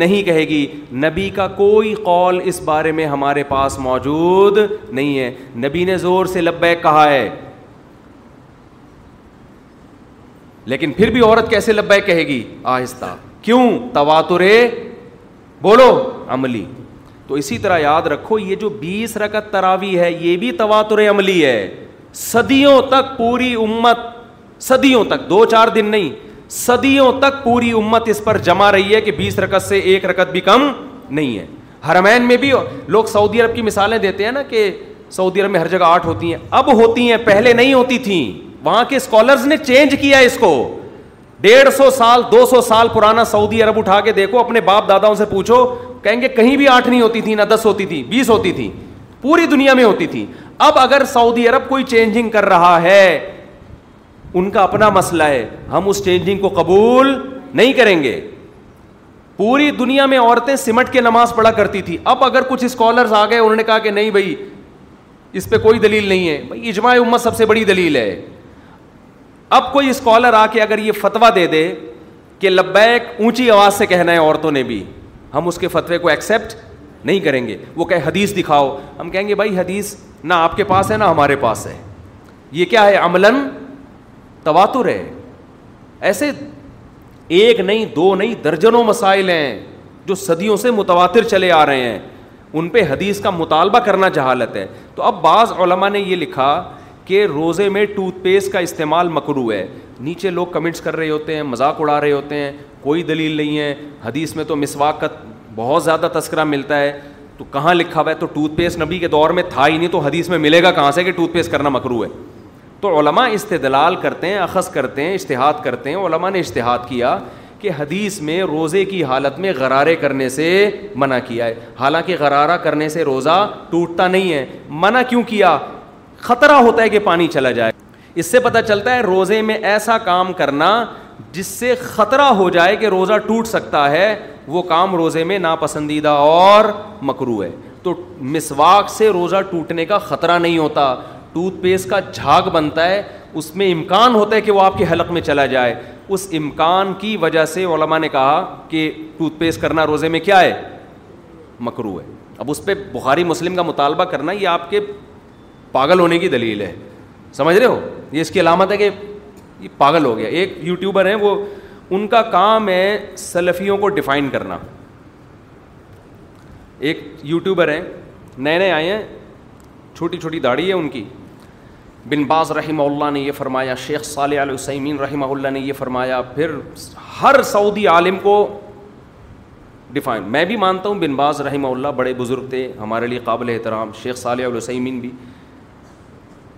Speaker 5: نہیں کہے گی نبی کا کوئی قول اس بارے میں ہمارے پاس موجود نہیں ہے نبی نے زور سے لبیک کہا ہے لیکن پھر بھی عورت کیسے لبیک کہے گی آہستہ کیوں تواتر بولو عملی تو اسی طرح یاد رکھو یہ جو بیس رکت تراوی ہے یہ بھی تواتر عملی ہے صدیوں تک پوری امت صدیوں تک دو چار دن نہیں صدیوں تک پوری امت اس پر جمع رہی ہے کہ بیس رکت سے ایک رکت بھی کم نہیں ہے ہرمین میں بھی لوگ سعودی عرب کی مثالیں دیتے ہیں نا کہ سعودی عرب میں ہر جگہ آٹھ ہوتی ہیں اب ہوتی ہیں پہلے نہیں ہوتی تھیں وہاں کے اسکالرز نے چینج کیا اس کو ڈیڑھ سو سال دو سو سال پرانا سعودی عرب اٹھا کے دیکھو اپنے باپ داداؤں سے پوچھو کہیں گے کہیں بھی آٹھ نہیں ہوتی تھی نہ دس ہوتی تھی بیس ہوتی تھی پوری دنیا میں ہوتی تھی اب اگر سعودی عرب کوئی چینجنگ کر رہا ہے ان کا اپنا مسئلہ ہے ہم اس چینجنگ کو قبول نہیں کریں گے پوری دنیا میں عورتیں سمٹ کے نماز پڑھا کرتی تھی اب اگر کچھ اسکالرز آ گئے انہوں نے کہا کہ نہیں بھائی اس پہ کوئی دلیل نہیں ہے بھائی اجماع امت سب سے بڑی دلیل ہے اب کوئی اسکالر آ کے اگر یہ فتویٰ دے دے کہ لبیک اونچی آواز سے کہنا ہے عورتوں نے بھی ہم اس کے فتوے کو ایکسیپٹ نہیں کریں گے وہ کہ حدیث دکھاؤ ہم کہیں گے بھائی حدیث نہ آپ کے پاس ہے نہ ہمارے پاس ہے یہ کیا ہے عمل تواتر ہے ایسے ایک نہیں دو نہیں درجنوں مسائل ہیں جو صدیوں سے متواتر چلے آ رہے ہیں ان پہ حدیث کا مطالبہ کرنا جہالت ہے تو اب بعض علماء نے یہ لکھا کہ روزے میں ٹوتھ پیسٹ کا استعمال مکرو ہے نیچے لوگ کمنٹس کر رہے ہوتے ہیں مذاق اڑا رہے ہوتے ہیں کوئی دلیل نہیں ہے حدیث میں تو مسواک کا بہت زیادہ تذکرہ ملتا ہے تو کہاں لکھا ہوا ہے تو ٹوتھ پیسٹ نبی کے دور میں تھا ہی نہیں تو حدیث میں ملے گا کہاں سے کہ ٹوتھ پیسٹ کرنا مکرو ہے تو علماء استدلال کرتے ہیں اخذ کرتے ہیں اشتہاد کرتے ہیں علماء نے اشتہاد کیا کہ حدیث میں روزے کی حالت میں غرارے کرنے سے منع کیا ہے حالانکہ غرارہ کرنے سے روزہ ٹوٹتا نہیں ہے منع کیوں کیا خطرہ ہوتا ہے کہ پانی چلا جائے اس سے پتہ چلتا ہے روزے میں ایسا کام کرنا جس سے خطرہ ہو جائے کہ روزہ ٹوٹ سکتا ہے وہ کام روزے میں ناپسندیدہ اور مکرو ہے تو مسواک سے روزہ ٹوٹنے کا خطرہ نہیں ہوتا ٹوتھ پیسٹ کا جھاگ بنتا ہے اس میں امکان ہوتا ہے کہ وہ آپ کے حلق میں چلا جائے اس امکان کی وجہ سے علماء نے کہا کہ ٹوتھ پیسٹ کرنا روزے میں کیا ہے مکرو ہے اب اس پہ بخاری مسلم کا مطالبہ کرنا یہ آپ کے پاگل ہونے کی دلیل ہے سمجھ رہے ہو یہ اس کی علامت ہے کہ یہ پاگل ہو گیا ایک یوٹیوبر ہیں وہ ان کا کام ہے سلفیوں کو ڈیفائن کرنا ایک یوٹیوبر ہیں نئے نئے آئے ہیں چھوٹی چھوٹی داڑھی ہے ان کی بن باز رحمہ اللہ نے یہ فرمایا شیخ صالح علیہ وسلمین رحمہ اللہ نے یہ فرمایا پھر ہر سعودی عالم کو ڈیفائن میں بھی مانتا ہوں بن باز رحمہ اللہ بڑے بزرگ تھے ہمارے لیے قابل احترام شیخ صالح علیہ وسلمین بھی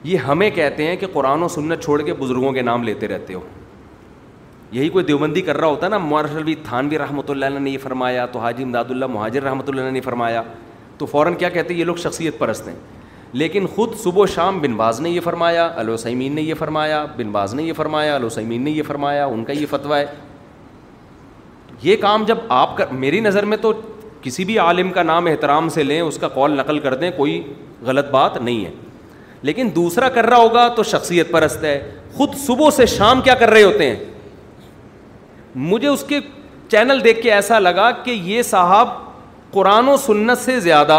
Speaker 5: یہ ہمیں کہتے ہیں کہ قرآن و سنت چھوڑ کے بزرگوں کے نام لیتے رہتے ہو یہی کوئی دیوبندی کر رہا ہوتا ہے نا مارشر تھان تھانوی رحمۃ اللہ علیہ نے یہ فرمایا تو حاجی امداد اللہ مہاجر رحمۃ اللہ نے فرمایا تو فوراً کیا کہتے ہیں یہ لوگ شخصیت پرست ہیں لیکن خود صبح و شام بن باز نے یہ فرمایا علوسمین نے یہ فرمایا بن باز نے یہ فرمایا علوسمین نے یہ فرمایا ان کا یہ فتویٰ ہے یہ کام جب آپ میری نظر میں تو کسی بھی عالم کا نام احترام سے لیں اس کا قول نقل کر دیں کوئی غلط بات نہیں ہے لیکن دوسرا کر رہا ہوگا تو شخصیت پرست ہے خود صبح سے شام کیا کر رہے ہوتے ہیں مجھے اس کے چینل دیکھ کے ایسا لگا کہ یہ صاحب قرآن و سنت سے زیادہ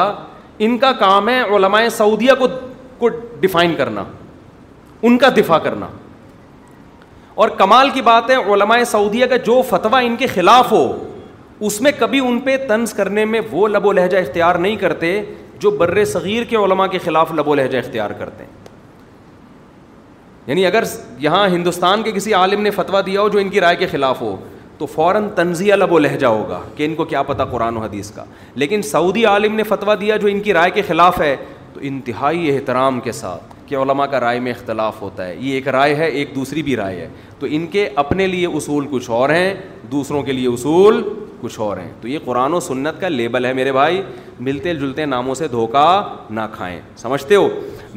Speaker 5: ان کا کام ہے علماء سعودیہ کو کو ڈیفائن کرنا ان کا دفاع کرنا اور کمال کی بات ہے علماء سعودیہ کا جو فتویٰ ان کے خلاف ہو اس میں کبھی ان پہ طنز کرنے میں وہ لب و لہجہ اختیار نہیں کرتے جو بر صغیر کے علماء کے خلاف لب و لہجہ اختیار کرتے ہیں یعنی اگر یہاں ہندوستان کے کسی عالم نے فتویٰ دیا ہو جو ان کی رائے کے خلاف ہو تو فوراً تنزیہ لب و لہجہ ہوگا کہ ان کو کیا پتہ قرآن و حدیث کا لیکن سعودی عالم نے فتویٰ دیا جو ان کی رائے کے خلاف ہے تو انتہائی احترام کے ساتھ کہ علماء کا رائے میں اختلاف ہوتا ہے یہ ایک رائے ہے ایک دوسری بھی رائے ہے تو ان کے اپنے لیے اصول کچھ اور ہیں دوسروں کے لیے اصول کچھ اور ہیں تو یہ قرآن و سنت کا لیبل ہے میرے بھائی ملتے جلتے ناموں سے دھوکہ نہ کھائیں سمجھتے ہو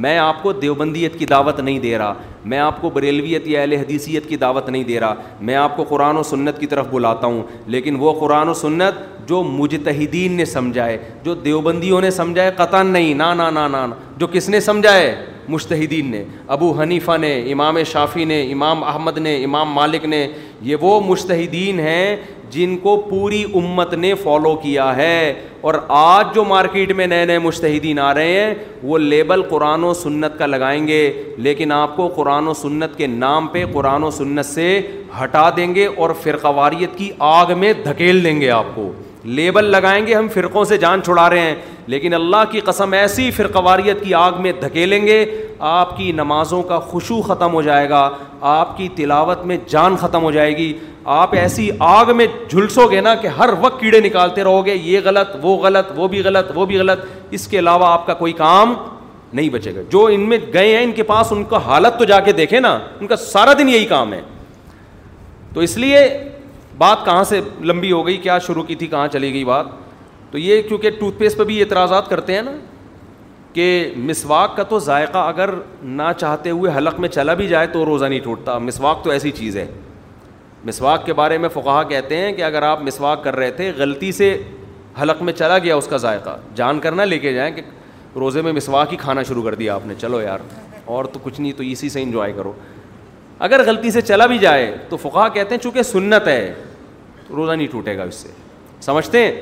Speaker 5: میں آپ کو دیوبندیت کی دعوت نہیں دے رہا میں آپ کو بریلویت یا اہل حدیثیت کی دعوت نہیں دے رہا میں آپ کو قرآن و سنت کی طرف بلاتا ہوں لیکن وہ قرآن و سنت جو مجتہدین نے سمجھائے جو دیوبندیوں نے سمجھائے قطن نہیں نا نا نا نا جو کس نے سمجھائے مشتحدین نے ابو حنیفہ نے امام شافی نے امام احمد نے امام مالک نے یہ وہ مشتحدین ہیں جن کو پوری امت نے فالو کیا ہے اور آج جو مارکیٹ میں نئے نئے مشتحدین آ رہے ہیں وہ لیبل قرآن و سنت کا لگائیں گے لیکن آپ کو قرآن و سنت کے نام پہ قرآن و سنت سے ہٹا دیں گے اور فرقواریت کی آگ میں دھکیل دیں گے آپ کو لیبل لگائیں گے ہم فرقوں سے جان چھڑا رہے ہیں لیکن اللہ کی قسم ایسی فرقواریت کی آگ میں دھکیلیں گے آپ کی نمازوں کا خوشو ختم ہو جائے گا آپ کی تلاوت میں جان ختم ہو جائے گی آپ ایسی آگ میں جھلسو گے نا کہ ہر وقت کیڑے نکالتے رہو گے یہ غلط وہ غلط وہ بھی غلط وہ بھی غلط اس کے علاوہ آپ کا کوئی کام نہیں بچے گا جو ان میں گئے ہیں ان کے پاس ان کا حالت تو جا کے دیکھیں نا ان کا سارا دن یہی کام ہے تو اس لیے بات کہاں سے لمبی ہو گئی کیا شروع کی تھی کہاں چلی گئی بات تو یہ کیونکہ ٹوتھ پیسٹ پہ بھی اعتراضات کرتے ہیں نا کہ مسواک کا تو ذائقہ اگر نہ چاہتے ہوئے حلق میں چلا بھی جائے تو روزہ نہیں ٹوٹتا مسواک تو ایسی چیز ہے مسواک کے بارے میں فقہ کہتے ہیں کہ اگر آپ مسواک کر رہے تھے غلطی سے حلق میں چلا گیا اس کا ذائقہ جان کر نہ لے کے جائیں کہ روزے میں مسواک ہی کھانا شروع کر دیا آپ نے چلو یار اور تو کچھ نہیں تو اسی سے انجوائے کرو اگر غلطی سے چلا بھی جائے تو فقہ کہتے ہیں چونکہ سنت ہے روزہ نہیں ٹوٹے گا اس سے سمجھتے ہیں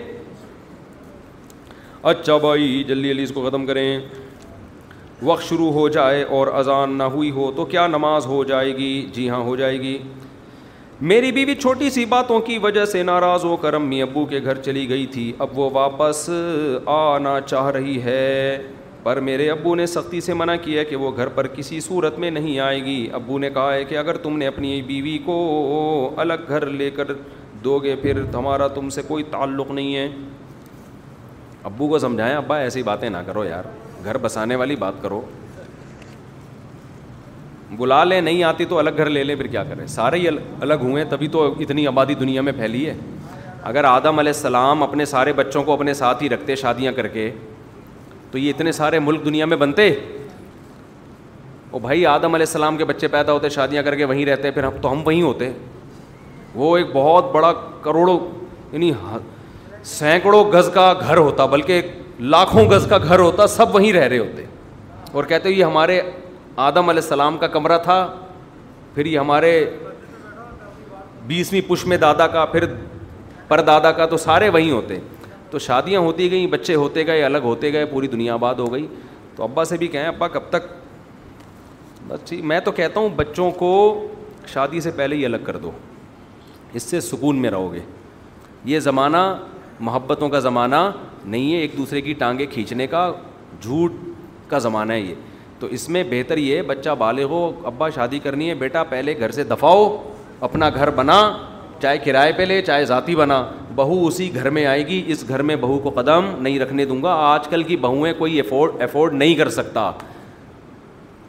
Speaker 5: اچھا بھائی جلدی جلدی اس کو ختم کریں وقت شروع ہو جائے اور اذان نہ ہوئی ہو تو کیا نماز ہو جائے گی جی ہاں ہو جائے گی میری بیوی چھوٹی سی باتوں کی وجہ سے ناراض ہو کر امی ابو کے گھر چلی گئی تھی اب وہ واپس آنا چاہ رہی ہے پر میرے ابو نے سختی سے منع کیا کہ وہ گھر پر کسی صورت میں نہیں آئے گی ابو نے کہا ہے کہ اگر تم نے اپنی بیوی کو الگ گھر لے کر دو گے پھر ہمارا تم سے کوئی تعلق نہیں ہے ابو کو سمجھائیں ابا ایسی باتیں نہ کرو یار گھر بسانے والی بات کرو بلا لیں نہیں آتی تو الگ گھر لے لیں پھر کیا کریں سارے ہی الگ ہوئے تبھی تو اتنی آبادی دنیا میں پھیلی ہے اگر آدم علیہ السلام اپنے سارے بچوں کو اپنے ساتھ ہی رکھتے شادیاں کر کے تو یہ اتنے سارے ملک دنیا میں بنتے وہ بھائی آدم علیہ السلام کے بچے پیدا ہوتے شادیاں کر کے وہیں رہتے پھر ہم تو ہم وہیں ہوتے وہ ایک بہت بڑا کروڑوں یعنی سینکڑوں گز کا گھر ہوتا بلکہ لاکھوں گز کا گھر ہوتا سب وہیں رہ رہے ہوتے اور کہتے یہ ہمارے آدم علیہ السلام کا کمرہ تھا پھر یہ ہمارے بیسویں پش میں دادا کا پھر پر دادا کا تو سارے وہیں ہوتے ہیں تو شادیاں ہوتی گئیں بچے ہوتے گئے الگ ہوتے گئے پوری دنیا آباد ہو گئی تو ابا سے بھی کہیں ابا کب تک بس ٹھیک میں تو کہتا ہوں بچوں کو شادی سے پہلے ہی الگ کر دو اس سے سکون میں رہو گے یہ زمانہ محبتوں کا زمانہ نہیں ہے ایک دوسرے کی ٹانگیں کھینچنے کا جھوٹ کا زمانہ ہے یہ تو اس میں بہتر یہ بچہ بالغ ہو ابا شادی کرنی ہے بیٹا پہلے گھر سے دفاؤ اپنا گھر بنا چاہے کرائے پہ لے چاہے ذاتی بنا بہو اسی گھر میں آئے گی اس گھر میں بہو کو قدم نہیں رکھنے دوں گا آج کل کی بہویں کوئی افورڈ افورڈ نہیں کر سکتا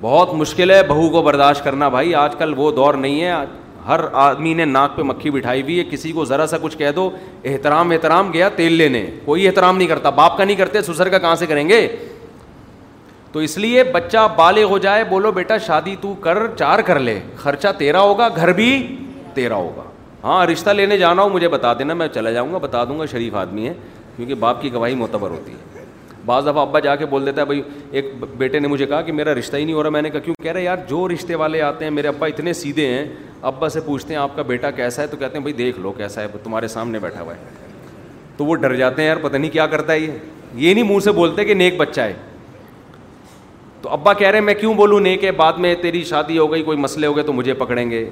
Speaker 5: بہت مشکل ہے بہو کو برداشت کرنا بھائی آج کل وہ دور نہیں ہے ہر آدمی نے ناک پہ مکھی بٹھائی ہوئی ہے کسی کو ذرا سا کچھ کہہ دو احترام احترام گیا تیل لینے کوئی احترام نہیں کرتا باپ کا نہیں کرتے سسر کا کہاں سے کریں گے تو اس لیے بچہ بالغ ہو جائے بولو بیٹا شادی تو کر چار کر لے خرچہ تیرا ہوگا گھر بھی تیرا ہوگا ہاں رشتہ لینے جانا ہو مجھے بتا دینا میں چلا جاؤں گا بتا دوں گا شریف آدمی ہے کیونکہ باپ کی گواہی معتبر ہوتی ہے بعض دفعہ ابا جا کے بول دیتا ہے بھائی ایک بیٹے نے مجھے کہا کہ میرا رشتہ ہی نہیں ہو رہا میں نے کہا کیوں کہہ رہا یار جو رشتے والے آتے ہیں میرے ابا اتنے سیدھے ہیں ابا سے پوچھتے ہیں آپ کا بیٹا کیسا ہے تو کہتے ہیں بھائی دیکھ لو کیسا ہے تمہارے سامنے بیٹھا ہوا ہے تو وہ ڈر جاتے ہیں یار پتہ نہیں کیا کرتا ہے یہ یہ نہیں منہ سے بولتے کہ نیک بچہ ہے تو ابا کہہ رہے ہیں میں کیوں بولوں نیک ہے بعد میں تیری شادی ہو گئی کوئی مسئلے ہو گئے تو مجھے پکڑیں گے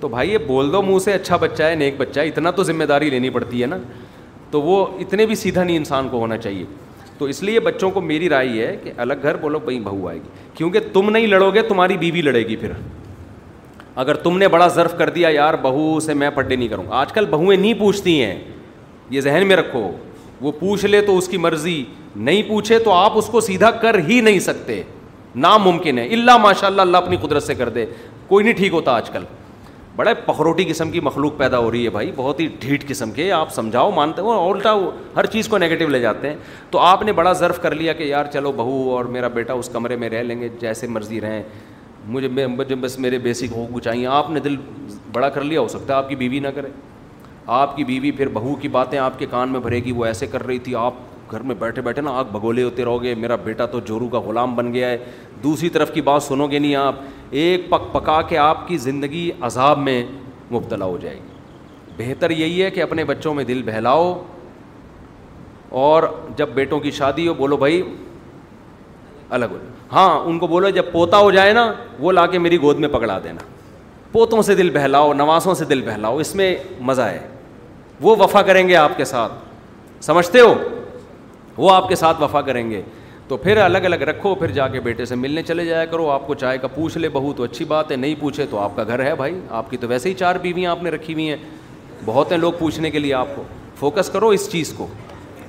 Speaker 5: تو بھائی یہ بول دو منہ سے اچھا بچہ ہے نیک بچہ ہے اتنا تو ذمہ داری لینی پڑتی ہے نا تو وہ اتنے بھی سیدھا نہیں انسان کو ہونا چاہیے تو اس لیے بچوں کو میری رائے ہے کہ الگ گھر بولو بھائی بہو آئے گی کیونکہ تم نہیں لڑو گے تمہاری بیوی لڑے گی پھر اگر تم نے بڑا ضرف کر دیا یار بہو سے میں پڈے نہیں کروں گا آج کل بہوئیں نہیں پوچھتی ہیں یہ ذہن میں رکھو وہ پوچھ لے تو اس کی مرضی نہیں پوچھے تو آپ اس کو سیدھا کر ہی نہیں سکتے ناممکن ہے اللہ ماشاء اللہ اللہ اپنی قدرت سے کر دے کوئی نہیں ٹھیک ہوتا آج کل بڑے پخروٹی قسم کی مخلوق پیدا ہو رہی ہے بھائی بہت ہی ڈھیٹ قسم کے آپ سمجھاؤ مانتے ہو الٹا ہر چیز کو نگیٹو لے جاتے ہیں تو آپ نے بڑا ضرف کر لیا کہ یار چلو بہو اور میرا بیٹا اس کمرے میں رہ لیں گے جیسے مرضی رہیں مجھے میں بس میرے بیسک حقوق چاہیے آپ نے دل بڑا کر لیا ہو سکتا ہے آپ کی بیوی نہ کرے آپ کی بیوی پھر بہو کی باتیں آپ کے کان میں بھرے گی وہ ایسے کر رہی تھی آپ گھر میں بیٹھے بیٹھے نا آگ بھگولے ہوتے رہو گے میرا بیٹا تو جورو کا غلام بن گیا ہے دوسری طرف کی بات سنو گے نہیں آپ ایک پک پکا کے آپ کی زندگی عذاب میں مبتلا ہو جائے گی بہتر یہی ہے کہ اپنے بچوں میں دل بہلاؤ اور جب بیٹوں کی شادی ہو بولو بھائی الگ ہو جائے ہاں ان کو بولو جب پوتا ہو جائے نا وہ لا کے میری گود میں پکڑا دینا پوتوں سے دل بہلاؤ نوازوں سے دل بہلاؤ اس میں مزہ ہے وہ وفا کریں گے آپ کے ساتھ سمجھتے ہو وہ آپ کے ساتھ وفا کریں گے تو پھر الگ الگ رکھو پھر جا کے بیٹے سے ملنے چلے جایا کرو آپ کو چائے کا پوچھ لے بہو تو اچھی بات ہے نہیں پوچھے تو آپ کا گھر ہے بھائی آپ کی تو ویسے ہی چار بیویاں آپ نے رکھی ہوئی ہیں بہت ہیں لوگ پوچھنے کے لیے آپ کو فوکس کرو اس چیز کو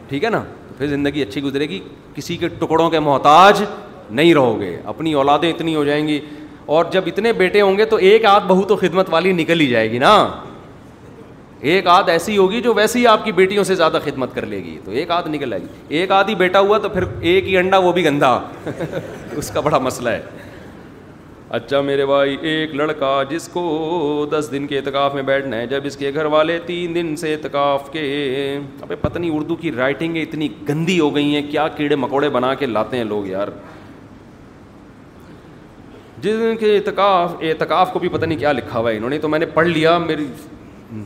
Speaker 5: ٹھیک ہے نا پھر زندگی اچھی گزرے گی کسی کے ٹکڑوں کے محتاج نہیں رہو گے اپنی اولادیں اتنی ہو جائیں گی اور جب اتنے بیٹے ہوں گے تو ایک آدھ بہو تو خدمت والی نکل ہی جائے گی نا ایک آدھ ایسی ہوگی جو ویسے ہی آپ کی بیٹیوں سے زیادہ خدمت کر لے گی تو ایک آدھ نکل آئے گی ایک آدھ ہی بیٹا ہوا تو پھر ایک ہی انڈا وہ بھی گندا اس کا بڑا مسئلہ ہے اچھا میرے بھائی ایک لڑکا جس کو دس دن کے اعتکاف میں بیٹھنا ہے جب اس کے گھر والے تین دن سے اعتکاف کے پتہ نہیں اردو کی رائٹنگیں اتنی گندی ہو گئی ہیں کیا کیڑے مکوڑے بنا کے لاتے ہیں لوگ یار جس دن کے اعتکاف اعتکاف کو بھی پتہ نہیں کیا لکھا ہوا ہے انہوں نے تو میں نے پڑھ لیا میری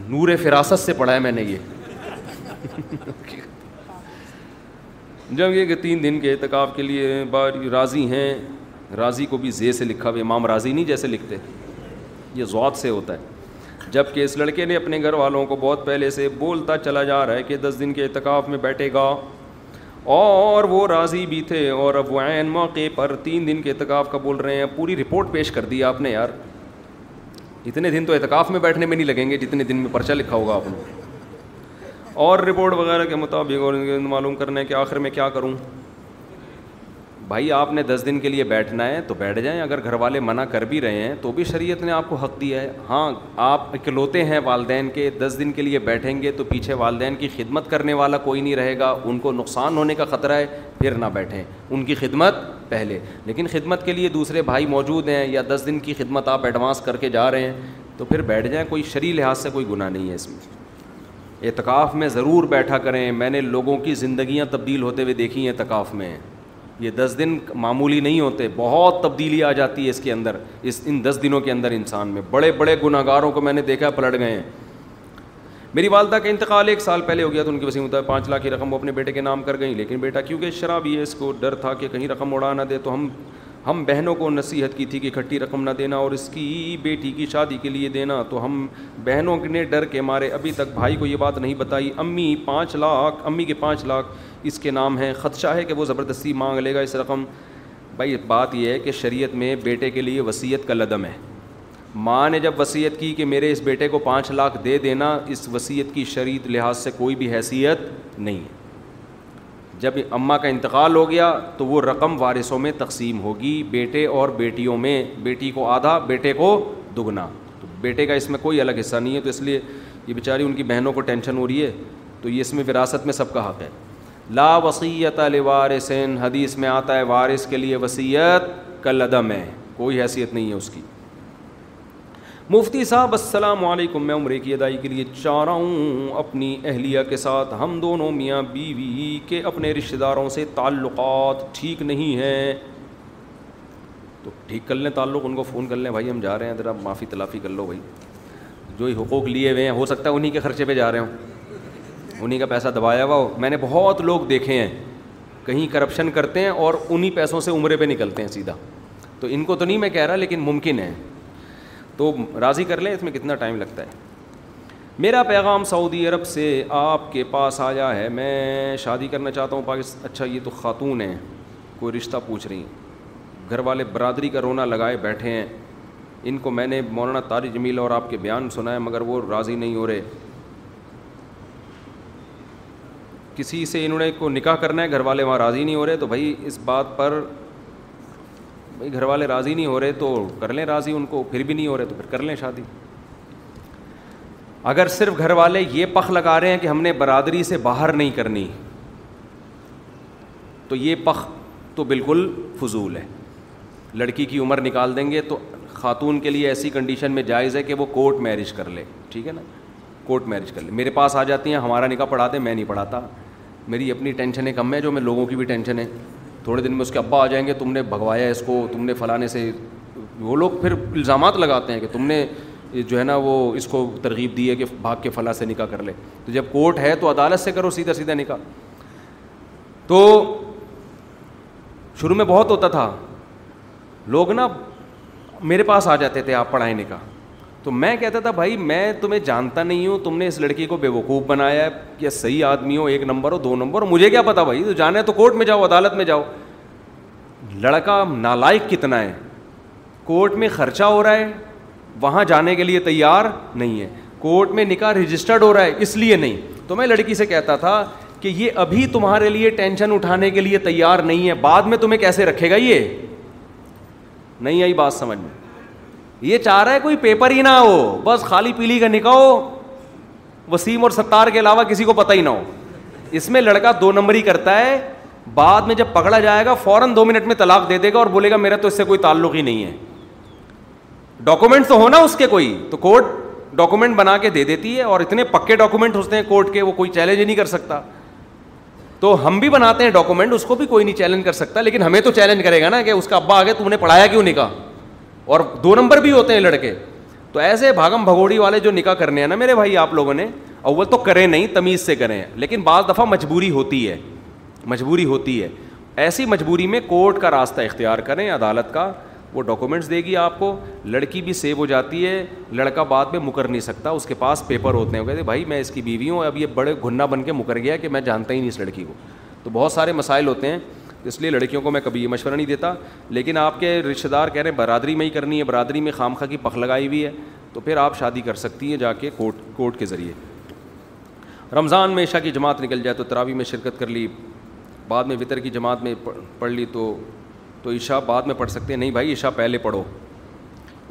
Speaker 5: نور فراست سے پڑھا ہے میں نے یہ جب یہ کہ تین دن کے اعتکاف کے لیے بار راضی ہیں راضی کو بھی زیر سے لکھا ہوا امام راضی نہیں جیسے لکھتے یہ ذوات سے ہوتا ہے جب کہ اس لڑکے نے اپنے گھر والوں کو بہت پہلے سے بولتا چلا جا رہا ہے کہ دس دن کے اعتکاف میں بیٹھے گا اور وہ راضی بھی تھے اور اب وہ عین موقع پر تین دن کے اعتکاف کا بول رہے ہیں پوری رپورٹ پیش کر دی آپ نے یار اتنے دن تو اعتکاف میں بیٹھنے میں نہیں لگیں گے جتنے دن میں پرچہ لکھا ہوگا آپ نے اور رپورٹ وغیرہ کے مطابق اور معلوم کرنے کے آخر میں کیا کروں بھائی آپ نے دس دن کے لیے بیٹھنا ہے تو بیٹھ جائیں اگر گھر والے منع کر بھی رہے ہیں تو بھی شریعت نے آپ کو حق دیا ہے ہاں آپ اکلوتے ہیں والدین کے دس دن کے لیے بیٹھیں گے تو پیچھے والدین کی خدمت کرنے والا کوئی نہیں رہے گا ان کو نقصان ہونے کا خطرہ ہے پھر نہ بیٹھیں ان کی خدمت پہلے لیکن خدمت کے لیے دوسرے بھائی موجود ہیں یا دس دن کی خدمت آپ ایڈوانس کر کے جا رہے ہیں تو پھر بیٹھ جائیں کوئی شرعی لحاظ سے کوئی گناہ نہیں ہے اس میں اعتکاف میں ضرور بیٹھا کریں میں نے لوگوں کی زندگیاں تبدیل ہوتے ہوئے دیکھی ہیں اعتکاف میں یہ دس دن معمولی نہیں ہوتے بہت تبدیلی آ جاتی ہے اس کے اندر اس ان دس دنوں کے اندر انسان میں بڑے بڑے گناہ گاروں کو میں نے دیکھا پلٹ گئے ہیں میری والدہ کا انتقال ایک سال پہلے ہو گیا تو ان کی وسیع ہوتا ہے پانچ لاکھ کی رقم وہ اپنے بیٹے کے نام کر گئیں لیکن بیٹا کیونکہ شراب یہ اس کو ڈر تھا کہ کہیں رقم اڑا نہ دے تو ہم ہم بہنوں کو نصیحت کی تھی کہ اکٹھی رقم نہ دینا اور اس کی بیٹی کی شادی کے لیے دینا تو ہم بہنوں نے ڈر کے مارے ابھی تک بھائی کو یہ بات نہیں بتائی امی پانچ لاکھ امی کے پانچ لاکھ اس کے نام ہیں خدشہ ہے کہ وہ زبردستی مانگ لے گا اس رقم بھائی بات یہ ہے کہ شریعت میں بیٹے کے لیے وصیت کا لدم ہے ماں نے جب وصیت کی کہ میرے اس بیٹے کو پانچ لاکھ دے دینا اس وصیت کی شریعت لحاظ سے کوئی بھی حیثیت نہیں ہے جب اماں کا انتقال ہو گیا تو وہ رقم وارثوں میں تقسیم ہوگی بیٹے اور بیٹیوں میں بیٹی کو آدھا بیٹے کو دگنا تو بیٹے کا اس میں کوئی الگ حصہ نہیں ہے تو اس لیے یہ بیچاری ان کی بہنوں کو ٹینشن ہو رہی ہے تو یہ اس میں وراثت میں سب کا حق ہے لا وسیعت لوارثین وارثین حدیث میں آتا ہے وارث کے لیے وصیت کل عدم ہے کوئی حیثیت نہیں ہے اس کی مفتی صاحب السلام علیکم میں عمرے کی ادائیگی کے لیے چاہ رہا ہوں اپنی اہلیہ کے ساتھ ہم دونوں میاں بیوی کے اپنے رشتہ داروں سے تعلقات ٹھیک نہیں ہیں تو ٹھیک کر لیں تعلق ان کو فون کر لیں بھائی ہم جا رہے ہیں ذرا معافی تلافی کر لو بھائی جو ہی حقوق لیے ہوئے ہیں ہو سکتا ہے انہیں کے خرچے پہ جا رہے ہوں انہیں کا پیسہ دبایا ہوا ہو میں نے بہت لوگ دیکھے ہیں کہیں کرپشن کرتے ہیں اور انہیں پیسوں سے عمرے پہ نکلتے ہیں سیدھا تو ان کو تو نہیں میں کہہ رہا لیکن ممکن ہے تو راضی کر لیں اس میں کتنا ٹائم لگتا ہے میرا پیغام سعودی عرب سے آپ کے پاس آیا ہے میں شادی کرنا چاہتا ہوں پاکستان اچھا یہ تو خاتون ہیں کوئی رشتہ پوچھ رہی ہیں گھر والے برادری کا رونا لگائے بیٹھے ہیں ان کو میں نے مولانا تاری جمیل اور آپ کے بیان سنا ہے مگر وہ راضی نہیں ہو رہے کسی سے انہوں نے کو نکاح کرنا ہے گھر والے وہاں راضی نہیں ہو رہے تو بھائی اس بات پر بھائی گھر والے راضی نہیں ہو رہے تو کر لیں راضی ان کو پھر بھی نہیں ہو رہے تو پھر کر لیں شادی اگر صرف گھر والے یہ پخ لگا رہے ہیں کہ ہم نے برادری سے باہر نہیں کرنی تو یہ پخ تو بالکل فضول ہے لڑکی کی عمر نکال دیں گے تو خاتون کے لیے ایسی کنڈیشن میں جائز ہے کہ وہ کورٹ میرج کر لے ٹھیک ہے نا کورٹ میرج کر لے میرے پاس آ جاتی ہیں ہمارا نکاح پڑھا میں نہیں پڑھاتا میری اپنی ٹینشنیں کم ہیں جو میں لوگوں کی بھی ٹینشن ہے تھوڑے دن میں اس کے ابا آ جائیں گے تم نے بھگوایا اس کو تم نے فلانے سے وہ لوگ پھر الزامات لگاتے ہیں کہ تم نے جو ہے نا وہ اس کو ترغیب دی ہے کہ بھاگ کے فلاں سے نکاح کر لے تو جب کورٹ ہے تو عدالت سے کرو سیدھا سیدھا نکاح تو شروع میں بہت ہوتا تھا لوگ نا میرے پاس آ جاتے تھے آپ پڑھائیں نکاح تو میں کہتا تھا بھائی میں تمہیں جانتا نہیں ہوں تم نے اس لڑکی کو بے وقوف بنایا ہے یا صحیح آدمی ہو ایک نمبر ہو دو نمبر ہو مجھے کیا پتا بھائی تو جانا ہے تو کورٹ میں جاؤ عدالت میں جاؤ لڑکا نالائق کتنا ہے کورٹ میں خرچہ ہو رہا ہے وہاں جانے کے لیے تیار نہیں ہے کورٹ میں نکاح رجسٹرڈ ہو رہا ہے اس لیے نہیں تو میں لڑکی سے کہتا تھا کہ یہ ابھی تمہارے لیے ٹینشن اٹھانے کے لیے تیار نہیں ہے بعد میں تمہیں کیسے رکھے گا یہ نہیں آئی بات سمجھ میں یہ چاہ رہا ہے کوئی پیپر ہی نہ ہو بس خالی پیلی کا نکاح ہو وسیم اور ستار کے علاوہ کسی کو پتہ ہی نہ ہو اس میں لڑکا دو نمبر ہی کرتا ہے بعد میں جب پکڑا جائے گا فوراً دو منٹ میں طلاق دے دے گا اور بولے گا میرا تو اس سے کوئی تعلق ہی نہیں ہے ڈاکومنٹ تو ہونا اس کے کوئی تو کورٹ ڈاکومنٹ بنا کے دے دیتی ہے اور اتنے پکے ڈاکومنٹ ہوتے ہیں کورٹ کے وہ کوئی چیلنج ہی نہیں کر سکتا تو ہم بھی بناتے ہیں ڈاکومنٹ اس کو بھی کوئی نہیں چیلنج کر سکتا لیکن ہمیں تو چیلنج کرے گا نا کہ اس کا ابا آگے تم نے پڑھایا کیوں نہیں کہا اور دو نمبر بھی ہوتے ہیں لڑکے تو ایسے بھاگم بھگوڑی والے جو نکاح کرنے ہیں نا میرے بھائی آپ لوگوں نے اول تو کریں نہیں تمیز سے کریں لیکن بعض دفعہ مجبوری ہوتی ہے مجبوری ہوتی ہے ایسی مجبوری میں کورٹ کا راستہ اختیار کریں عدالت کا وہ ڈاکومنٹس دے گی آپ کو لڑکی بھی سیو ہو جاتی ہے لڑکا بعد میں مکر نہیں سکتا اس کے پاس پیپر ہوتے ہیں وہ کہتے بھائی میں اس کی بیوی ہوں اب یہ بڑے گھننا بن کے مکر گیا کہ میں جانتا ہی نہیں اس لڑکی کو تو بہت سارے مسائل ہوتے ہیں اس لیے لڑکیوں کو میں کبھی یہ مشورہ نہیں دیتا لیکن آپ کے رشتہ دار کہہ رہے ہیں برادری میں ہی کرنی ہے برادری میں خام خاں کی پخ لگائی ہوئی ہے تو پھر آپ شادی کر سکتی ہیں جا کے کورٹ کورٹ کے ذریعے رمضان میں عشا کی جماعت نکل جائے تو تراوی میں شرکت کر لی بعد میں وطر کی جماعت میں پڑھ لی تو تو عشا بعد میں پڑھ سکتے ہیں نہیں بھائی عشا پہلے پڑھو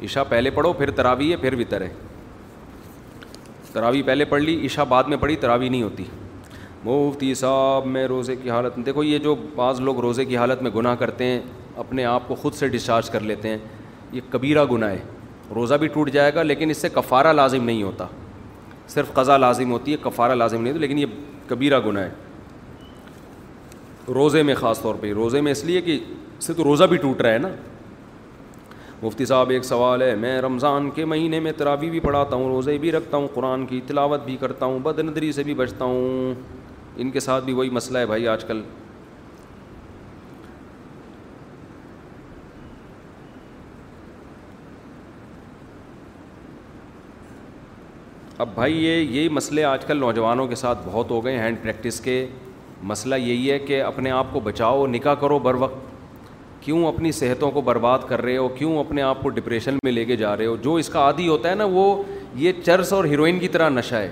Speaker 5: عشا پہلے پڑھو پھر تراوی ہے پھر وطر ہے تراوی پہلے پڑھ لی عشا بعد میں پڑھی تراوی نہیں ہوتی مفتی صاحب میں روزے کی حالت میں دیکھو یہ جو بعض لوگ روزے کی حالت میں گناہ کرتے ہیں اپنے آپ کو خود سے ڈسچارج کر لیتے ہیں یہ کبیرہ گناہ ہے روزہ بھی ٹوٹ جائے گا لیکن اس سے کفارہ لازم نہیں ہوتا صرف قضا لازم ہوتی ہے کفارہ لازم نہیں ہوتا لیکن یہ کبیرہ گناہ ہے روزے میں خاص طور پہ روزے میں اس لیے کہ صرف روزہ بھی ٹوٹ رہا ہے نا مفتی صاحب ایک سوال ہے میں رمضان کے مہینے میں تراوی بھی پڑھاتا ہوں روزے بھی رکھتا ہوں قرآن کی تلاوت بھی کرتا ہوں بد ندری سے بھی بچتا ہوں ان کے ساتھ بھی وہی مسئلہ ہے بھائی آج کل اب بھائی یہ یہ مسئلے آج کل نوجوانوں کے ساتھ بہت ہو گئے ہینڈ پریکٹس کے مسئلہ یہی ہے کہ اپنے آپ کو بچاؤ نکاح کرو بر وقت کیوں اپنی صحتوں کو برباد کر رہے ہو کیوں اپنے آپ کو ڈپریشن میں لے کے جا رہے ہو جو اس کا عادی ہوتا ہے نا وہ یہ چرس اور ہیروئن کی طرح نشہ ہے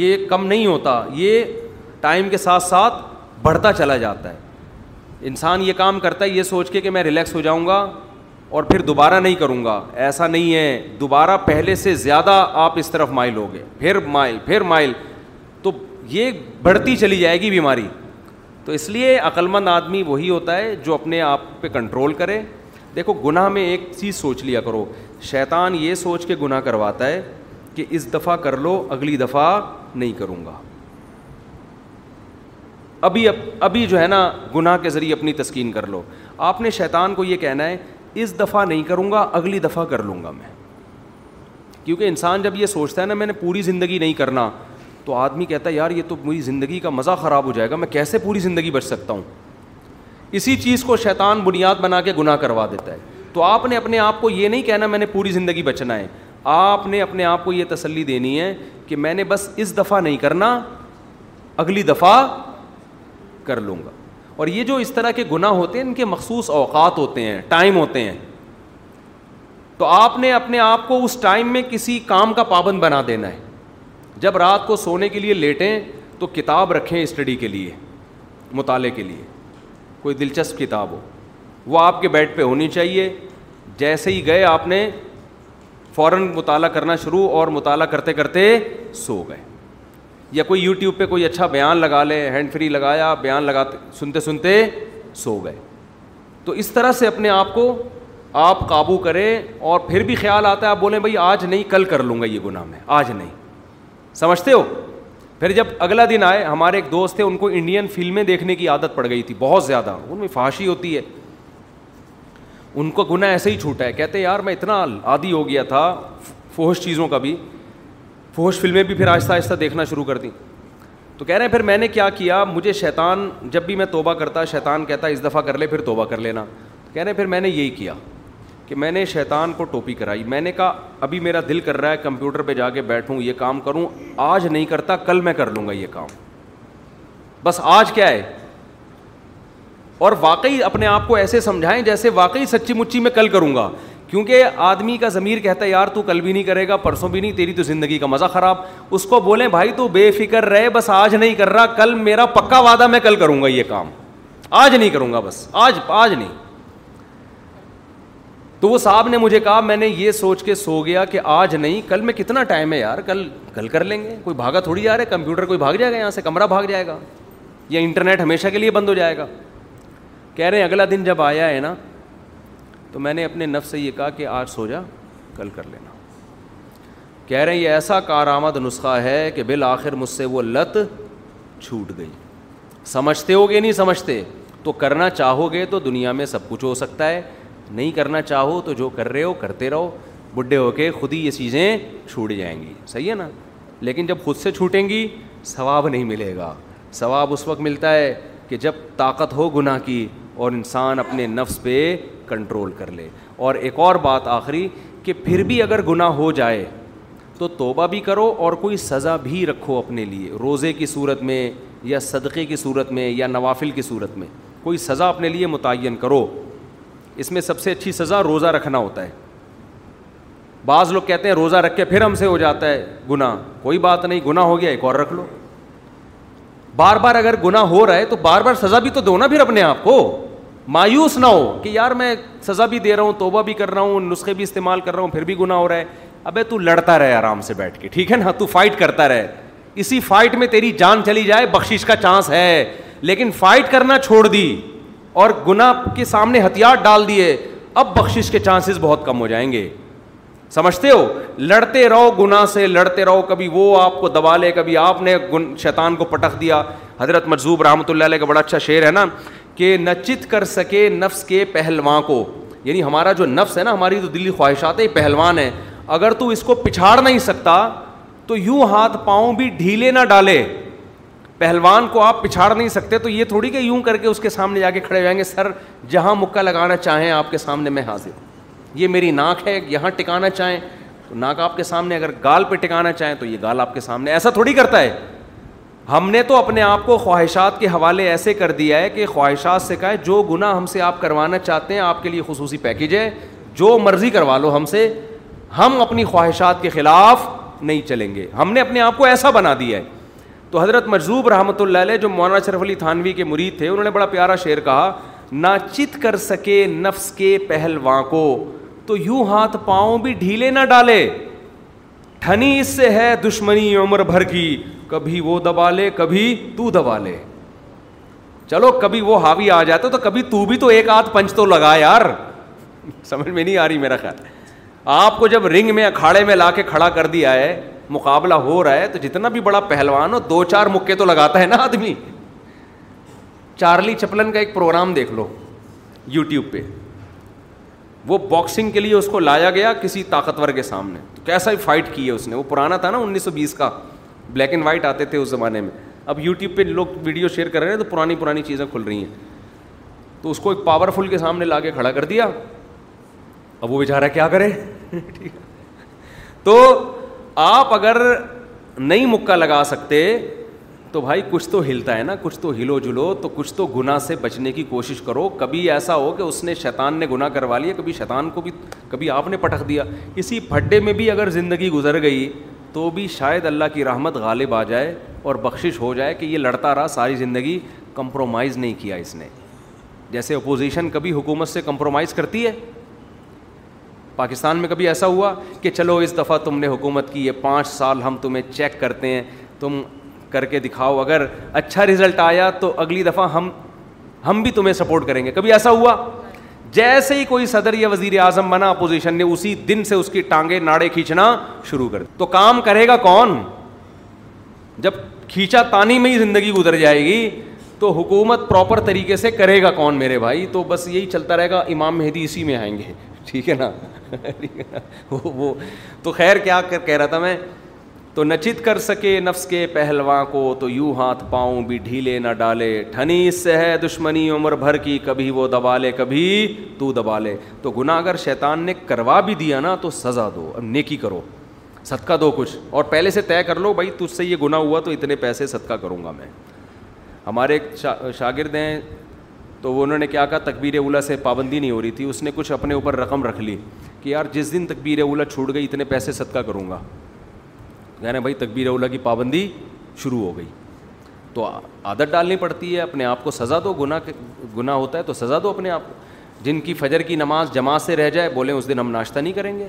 Speaker 5: یہ کم نہیں ہوتا یہ ٹائم کے ساتھ ساتھ بڑھتا چلا جاتا ہے انسان یہ کام کرتا ہے یہ سوچ کے کہ میں ریلیکس ہو جاؤں گا اور پھر دوبارہ نہیں کروں گا ایسا نہیں ہے دوبارہ پہلے سے زیادہ آپ اس طرف مائل ہو گئے پھر مائل پھر مائل تو یہ بڑھتی چلی جائے گی بیماری تو اس لیے عقلمند آدمی وہی ہوتا ہے جو اپنے آپ پہ کنٹرول کرے دیکھو گناہ میں ایک چیز سوچ لیا کرو شیطان یہ سوچ کے گناہ کرواتا ہے کہ اس دفعہ کر لو اگلی دفعہ نہیں کروں گا ابھی ابھی جو ہے نا گناہ کے ذریعے اپنی تسکین کر لو آپ نے شیطان کو یہ کہنا ہے اس دفعہ نہیں کروں گا اگلی دفعہ کر لوں گا میں کیونکہ انسان جب یہ سوچتا ہے نا میں نے پوری زندگی نہیں کرنا تو آدمی کہتا ہے یار یہ تو میری زندگی کا مزہ خراب ہو جائے گا میں کیسے پوری زندگی بچ سکتا ہوں اسی چیز کو شیطان بنیاد بنا کے گناہ کروا دیتا ہے تو آپ نے اپنے آپ کو یہ نہیں کہنا میں نے پوری زندگی بچنا ہے آپ نے اپنے آپ کو یہ تسلی دینی ہے کہ میں نے بس اس دفعہ نہیں کرنا اگلی دفعہ کر لوں گا اور یہ جو اس طرح کے گناہ ہوتے ہیں ان کے مخصوص اوقات ہوتے ہیں ٹائم ہوتے ہیں تو آپ نے اپنے آپ کو اس ٹائم میں کسی کام کا پابند بنا دینا ہے جب رات کو سونے کے لیے لیٹیں تو کتاب رکھیں اسٹڈی کے لیے مطالعے کے لیے کوئی دلچسپ کتاب ہو وہ آپ کے بیڈ پہ ہونی چاہیے جیسے ہی گئے آپ نے فوراً مطالعہ کرنا شروع اور مطالعہ کرتے کرتے سو گئے یا کوئی یوٹیوب پہ کوئی اچھا بیان لگا لے ہینڈ فری لگایا بیان لگاتے سنتے سنتے سو گئے تو اس طرح سے اپنے آپ کو آپ قابو کریں اور پھر بھی خیال آتا ہے آپ بولیں بھائی آج نہیں کل کر لوں گا یہ گناہ میں آج نہیں سمجھتے ہو پھر جب اگلا دن آئے ہمارے ایک دوست تھے ان کو انڈین فلمیں دیکھنے کی عادت پڑ گئی تھی بہت زیادہ ان میں فحاشی ہوتی ہے ان کو گناہ ایسے ہی چھوٹا ہے کہتے یار میں اتنا عادی ہو گیا تھا فوہش چیزوں کا بھی فوش فلمیں بھی پھر آہستہ آہستہ دیکھنا شروع کر دیں تو کہہ رہے ہیں پھر میں نے کیا کیا مجھے شیطان جب بھی میں توبہ کرتا شیطان کہتا اس دفعہ کر لے پھر توبہ کر لینا تو کہہ رہے ہیں پھر میں نے یہی کیا کہ میں نے شیطان کو ٹوپی کرائی میں نے کہا ابھی میرا دل کر رہا ہے کمپیوٹر پہ جا کے بیٹھوں یہ کام کروں آج نہیں کرتا کل میں کر لوں گا یہ کام بس آج کیا ہے اور واقعی اپنے آپ کو ایسے سمجھائیں جیسے واقعی سچی مچی میں کل کروں گا کیونکہ آدمی کا ضمیر کہتا ہے یار تو کل بھی نہیں کرے گا پرسوں بھی نہیں تیری تو زندگی کا مزہ خراب اس کو بولیں بھائی تو بے فکر رہے بس آج نہیں کر رہا کل میرا پکا وعدہ میں کل کروں گا یہ کام آج نہیں کروں گا بس آج آج نہیں تو وہ صاحب نے مجھے کہا میں نے یہ سوچ کے سو گیا کہ آج نہیں کل میں کتنا ٹائم ہے یار کل کل کر لیں گے کوئی بھاگا تھوڑی آ رہا ہے کمپیوٹر کوئی بھاگ جائے گا یہاں سے کمرہ بھاگ جائے گا یا انٹرنیٹ ہمیشہ کے لیے بند ہو جائے گا کہہ رہے ہیں اگلا دن جب آیا ہے نا تو میں نے اپنے نفس سے یہ کہا کہ آج سو جا کل کر لینا کہہ رہے ہیں یہ ایسا کار آمد نسخہ ہے کہ بالآخر مجھ سے وہ لت چھوٹ گئی سمجھتے ہو گے نہیں سمجھتے تو کرنا چاہو گے تو دنیا میں سب کچھ ہو سکتا ہے نہیں کرنا چاہو تو جو کر رہے ہو کرتے رہو بڈھے ہو کے خود ہی یہ چیزیں چھوٹ جائیں گی صحیح ہے نا لیکن جب خود سے چھوٹیں گی ثواب نہیں ملے گا ثواب اس وقت ملتا ہے کہ جب طاقت ہو گناہ کی اور انسان اپنے نفس پہ کنٹرول کر لے اور ایک اور بات آخری کہ پھر بھی اگر گناہ ہو جائے تو توبہ بھی کرو اور کوئی سزا بھی رکھو اپنے لیے روزے کی صورت میں یا صدقے کی صورت میں یا نوافل کی صورت میں کوئی سزا اپنے لیے متعین کرو اس میں سب سے اچھی سزا روزہ رکھنا ہوتا ہے بعض لوگ کہتے ہیں روزہ رکھ کے پھر ہم سے ہو جاتا ہے گناہ کوئی بات نہیں گناہ ہو گیا ایک اور رکھ لو بار بار اگر گناہ ہو رہا ہے تو بار بار سزا بھی تو دو نا پھر اپنے آپ کو مایوس نہ ہو کہ یار میں سزا بھی دے رہا ہوں توبہ بھی کر رہا ہوں نسخے بھی استعمال کر رہا ہوں پھر بھی گناہ ہو رہا ہے ابے تو لڑتا رہے آرام سے بیٹھ کے ٹھیک ہے نا تو فائٹ کرتا رہے اسی فائٹ میں تیری جان چلی جائے بخشش کا چانس ہے لیکن فائٹ کرنا چھوڑ دی اور گنا کے سامنے ہتھیار ڈال دیے اب بخشش کے چانسز بہت کم ہو جائیں گے سمجھتے ہو لڑتے رہو گنا سے لڑتے رہو کبھی وہ آپ کو دبا لے کبھی آپ نے شیطان کو پٹخ دیا حضرت مجذوب رحمۃ اللہ علیہ کا بڑا اچھا شعر ہے نا کہ نہ چت کر سکے نفس کے پہلواں کو یعنی ہمارا جو نفس ہے نا ہماری جو دلی خواہشات ہے پہلوان ہے اگر تو اس کو پچھاڑ نہیں سکتا تو یوں ہاتھ پاؤں بھی ڈھیلے نہ ڈالے پہلوان کو آپ پچھاڑ نہیں سکتے تو یہ تھوڑی کہ یوں کر کے اس کے سامنے جا کے کھڑے ہو جائیں گے سر جہاں مکہ لگانا چاہیں آپ کے سامنے میں حاضر ہوں یہ میری ناک ہے یہاں ٹکانا چاہیں تو ناک آپ کے سامنے اگر گال پہ ٹکانا چاہیں تو یہ گال آپ کے سامنے ایسا تھوڑی کرتا ہے ہم نے تو اپنے آپ کو خواہشات کے حوالے ایسے کر دیا ہے کہ خواہشات سے کہا ہے جو گناہ ہم سے آپ کروانا چاہتے ہیں آپ کے لیے خصوصی پیکج ہے جو مرضی کروا لو ہم سے ہم اپنی خواہشات کے خلاف نہیں چلیں گے ہم نے اپنے آپ کو ایسا بنا دیا ہے تو حضرت مجذوب رحمۃ اللہ علیہ جو مولانا شرف علی تھانوی کے مرید تھے انہوں نے بڑا پیارا شعر کہا نہ چت کر سکے نفس کے پہلواں کو تو یوں ہاتھ پاؤں بھی ڈھیلے نہ ڈالے ٹھنی اس سے ہے دشمنی عمر بھر کی کبھی وہ دبا لے کبھی تو دبا لے چلو کبھی وہ ہاوی آ جاتے تو کبھی تو بھی تو ایک آدھ پنچ تو لگا یار سمجھ میں نہیں آ رہی میرا خیال آپ کو جب رنگ میں اکھاڑے میں لا کے کھڑا کر دیا ہے مقابلہ ہو رہا ہے تو جتنا بھی بڑا پہلوان ہو دو چار مکے تو لگاتا ہے نا آدمی چارلی چپلن کا ایک پروگرام دیکھ لو یوٹیوب پہ وہ باکسنگ کے لیے اس کو لایا گیا کسی طاقتور کے سامنے تو کیسا ہی فائٹ کی ہے اس نے وہ پرانا تھا نا انیس سو بیس کا بلیک اینڈ وائٹ آتے تھے اس زمانے میں اب یوٹیوب پہ لوگ ویڈیو شیئر کر رہے ہیں تو پرانی پرانی چیزیں کھل رہی ہیں تو اس کو ایک پاورفل کے سامنے لا کے کھڑا کر دیا اب وہ بیچارا کیا کرے تو آپ اگر نئی مکہ لگا سکتے تو بھائی کچھ تو ہلتا ہے نا کچھ تو ہلو جلو تو کچھ تو گناہ سے بچنے کی کوشش کرو کبھی ایسا ہو کہ اس نے شیطان نے گناہ کروا لیا کبھی شیطان کو بھی کبھی آپ نے پٹک دیا اسی پھڈے میں بھی اگر زندگی گزر گئی تو بھی شاید اللہ کی رحمت غالب آ جائے اور بخشش ہو جائے کہ یہ لڑتا رہا ساری زندگی کمپرومائز نہیں کیا اس نے جیسے اپوزیشن کبھی حکومت سے کمپرومائز کرتی ہے پاکستان میں کبھی ایسا ہوا کہ چلو اس دفعہ تم نے حکومت کی ہے پانچ سال ہم تمہیں چیک کرتے ہیں تم کر کے دکھاؤ اگر اچھا ریزلٹ آیا تو اگلی دفعہ ہم ہم بھی تمہیں سپورٹ کریں گے کبھی ایسا ہوا جیسے ہی کوئی صدر یا وزیر اعظم بنا اپوزیشن نے اسی دن سے اس کی ٹانگے ناڑے کھینچنا شروع کر تو کام کرے گا کون جب کھینچا تانی میں ہی زندگی گزر جائے گی تو حکومت پراپر طریقے سے کرے گا کون میرے بھائی تو بس یہی چلتا رہے گا امام مہدی اسی میں آئیں گے ٹھیک ہے نا وہ تو خیر کیا کہہ رہا تھا میں تو نچت کر سکے نفس کے پہلواں کو تو یوں ہاتھ پاؤں بھی ڈھیلے نہ ڈالے ٹھنی اس سے ہے دشمنی عمر بھر کی کبھی وہ دبا لے کبھی تو دبا لے تو گناہ اگر شیطان نے کروا بھی دیا نا تو سزا دو اب نیکی کرو صدقہ دو کچھ اور پہلے سے طے کر لو بھائی تجھ سے یہ گناہ ہوا تو اتنے پیسے صدقہ کروں گا میں ہمارے ایک شاگرد ہیں تو انہوں نے کیا کہا تقبیر اولا سے پابندی نہیں ہو رہی تھی اس نے کچھ اپنے اوپر رقم رکھ لی کہ یار جس دن تقبیر اولا چھوٹ گئی اتنے پیسے صدقہ کروں گا کہہ رہے ہیں بھائی تقبیر اولا کی پابندی شروع ہو گئی تو عادت ڈالنی پڑتی ہے اپنے آپ کو سزا دو گناہ گناہ ہوتا ہے تو سزا دو اپنے آپ کو جن کی فجر کی نماز جماعت سے رہ جائے بولیں اس دن ہم ناشتہ نہیں کریں گے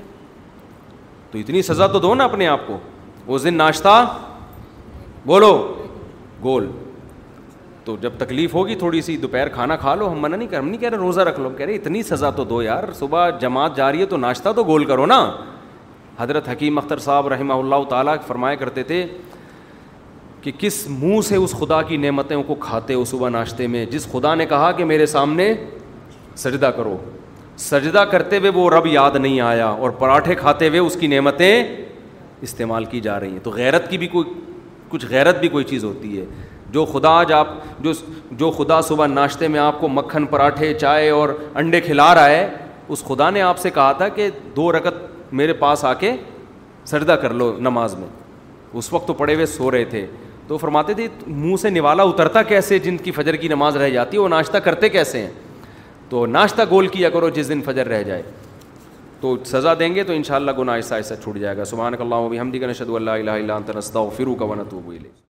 Speaker 5: تو اتنی سزا تو دو نا اپنے آپ کو اس دن ناشتہ بولو گول تو جب تکلیف ہوگی تھوڑی سی دوپہر کھانا کھا لو ہم منع نہیں کر ہم نہیں کہہ رہے روزہ رکھ لو کہہ رہے اتنی سزا تو دو یار صبح جماعت جا رہی ہے تو ناشتہ تو گول کرو نا حضرت حکیم اختر صاحب رحمہ اللہ تعالیٰ فرمایا کرتے تھے کہ کس منہ سے اس خدا کی نعمتیں کو کھاتے ہو صبح ناشتے میں جس خدا نے کہا کہ میرے سامنے سجدہ کرو سجدہ کرتے ہوئے وہ رب یاد نہیں آیا اور پراٹھے کھاتے ہوئے اس کی نعمتیں استعمال کی جا رہی ہیں تو غیرت کی بھی کوئی کچھ غیرت بھی کوئی چیز ہوتی ہے جو خدا آج آپ جو جو خدا صبح ناشتے میں آپ کو مکھن پراٹھے چائے اور انڈے کھلا رہا ہے اس خدا نے آپ سے کہا تھا کہ دو رکت میرے پاس آ کے سردہ کر لو نماز میں اس وقت تو پڑے ہوئے سو رہے تھے تو فرماتے تھے منہ سے نوالا اترتا کیسے جن کی فجر کی نماز رہ جاتی ہے وہ ناشتہ کرتے کیسے ہیں تو ناشتہ گول کیا کرو جس دن فجر رہ جائے تو سزا دیں گے تو شاء اللہ گناہ آہستہ آہستہ چھوٹ جائے گا سبحان اللہ حمدی نشد اللہ اللہ انت نستغفرک و نتوب ونتو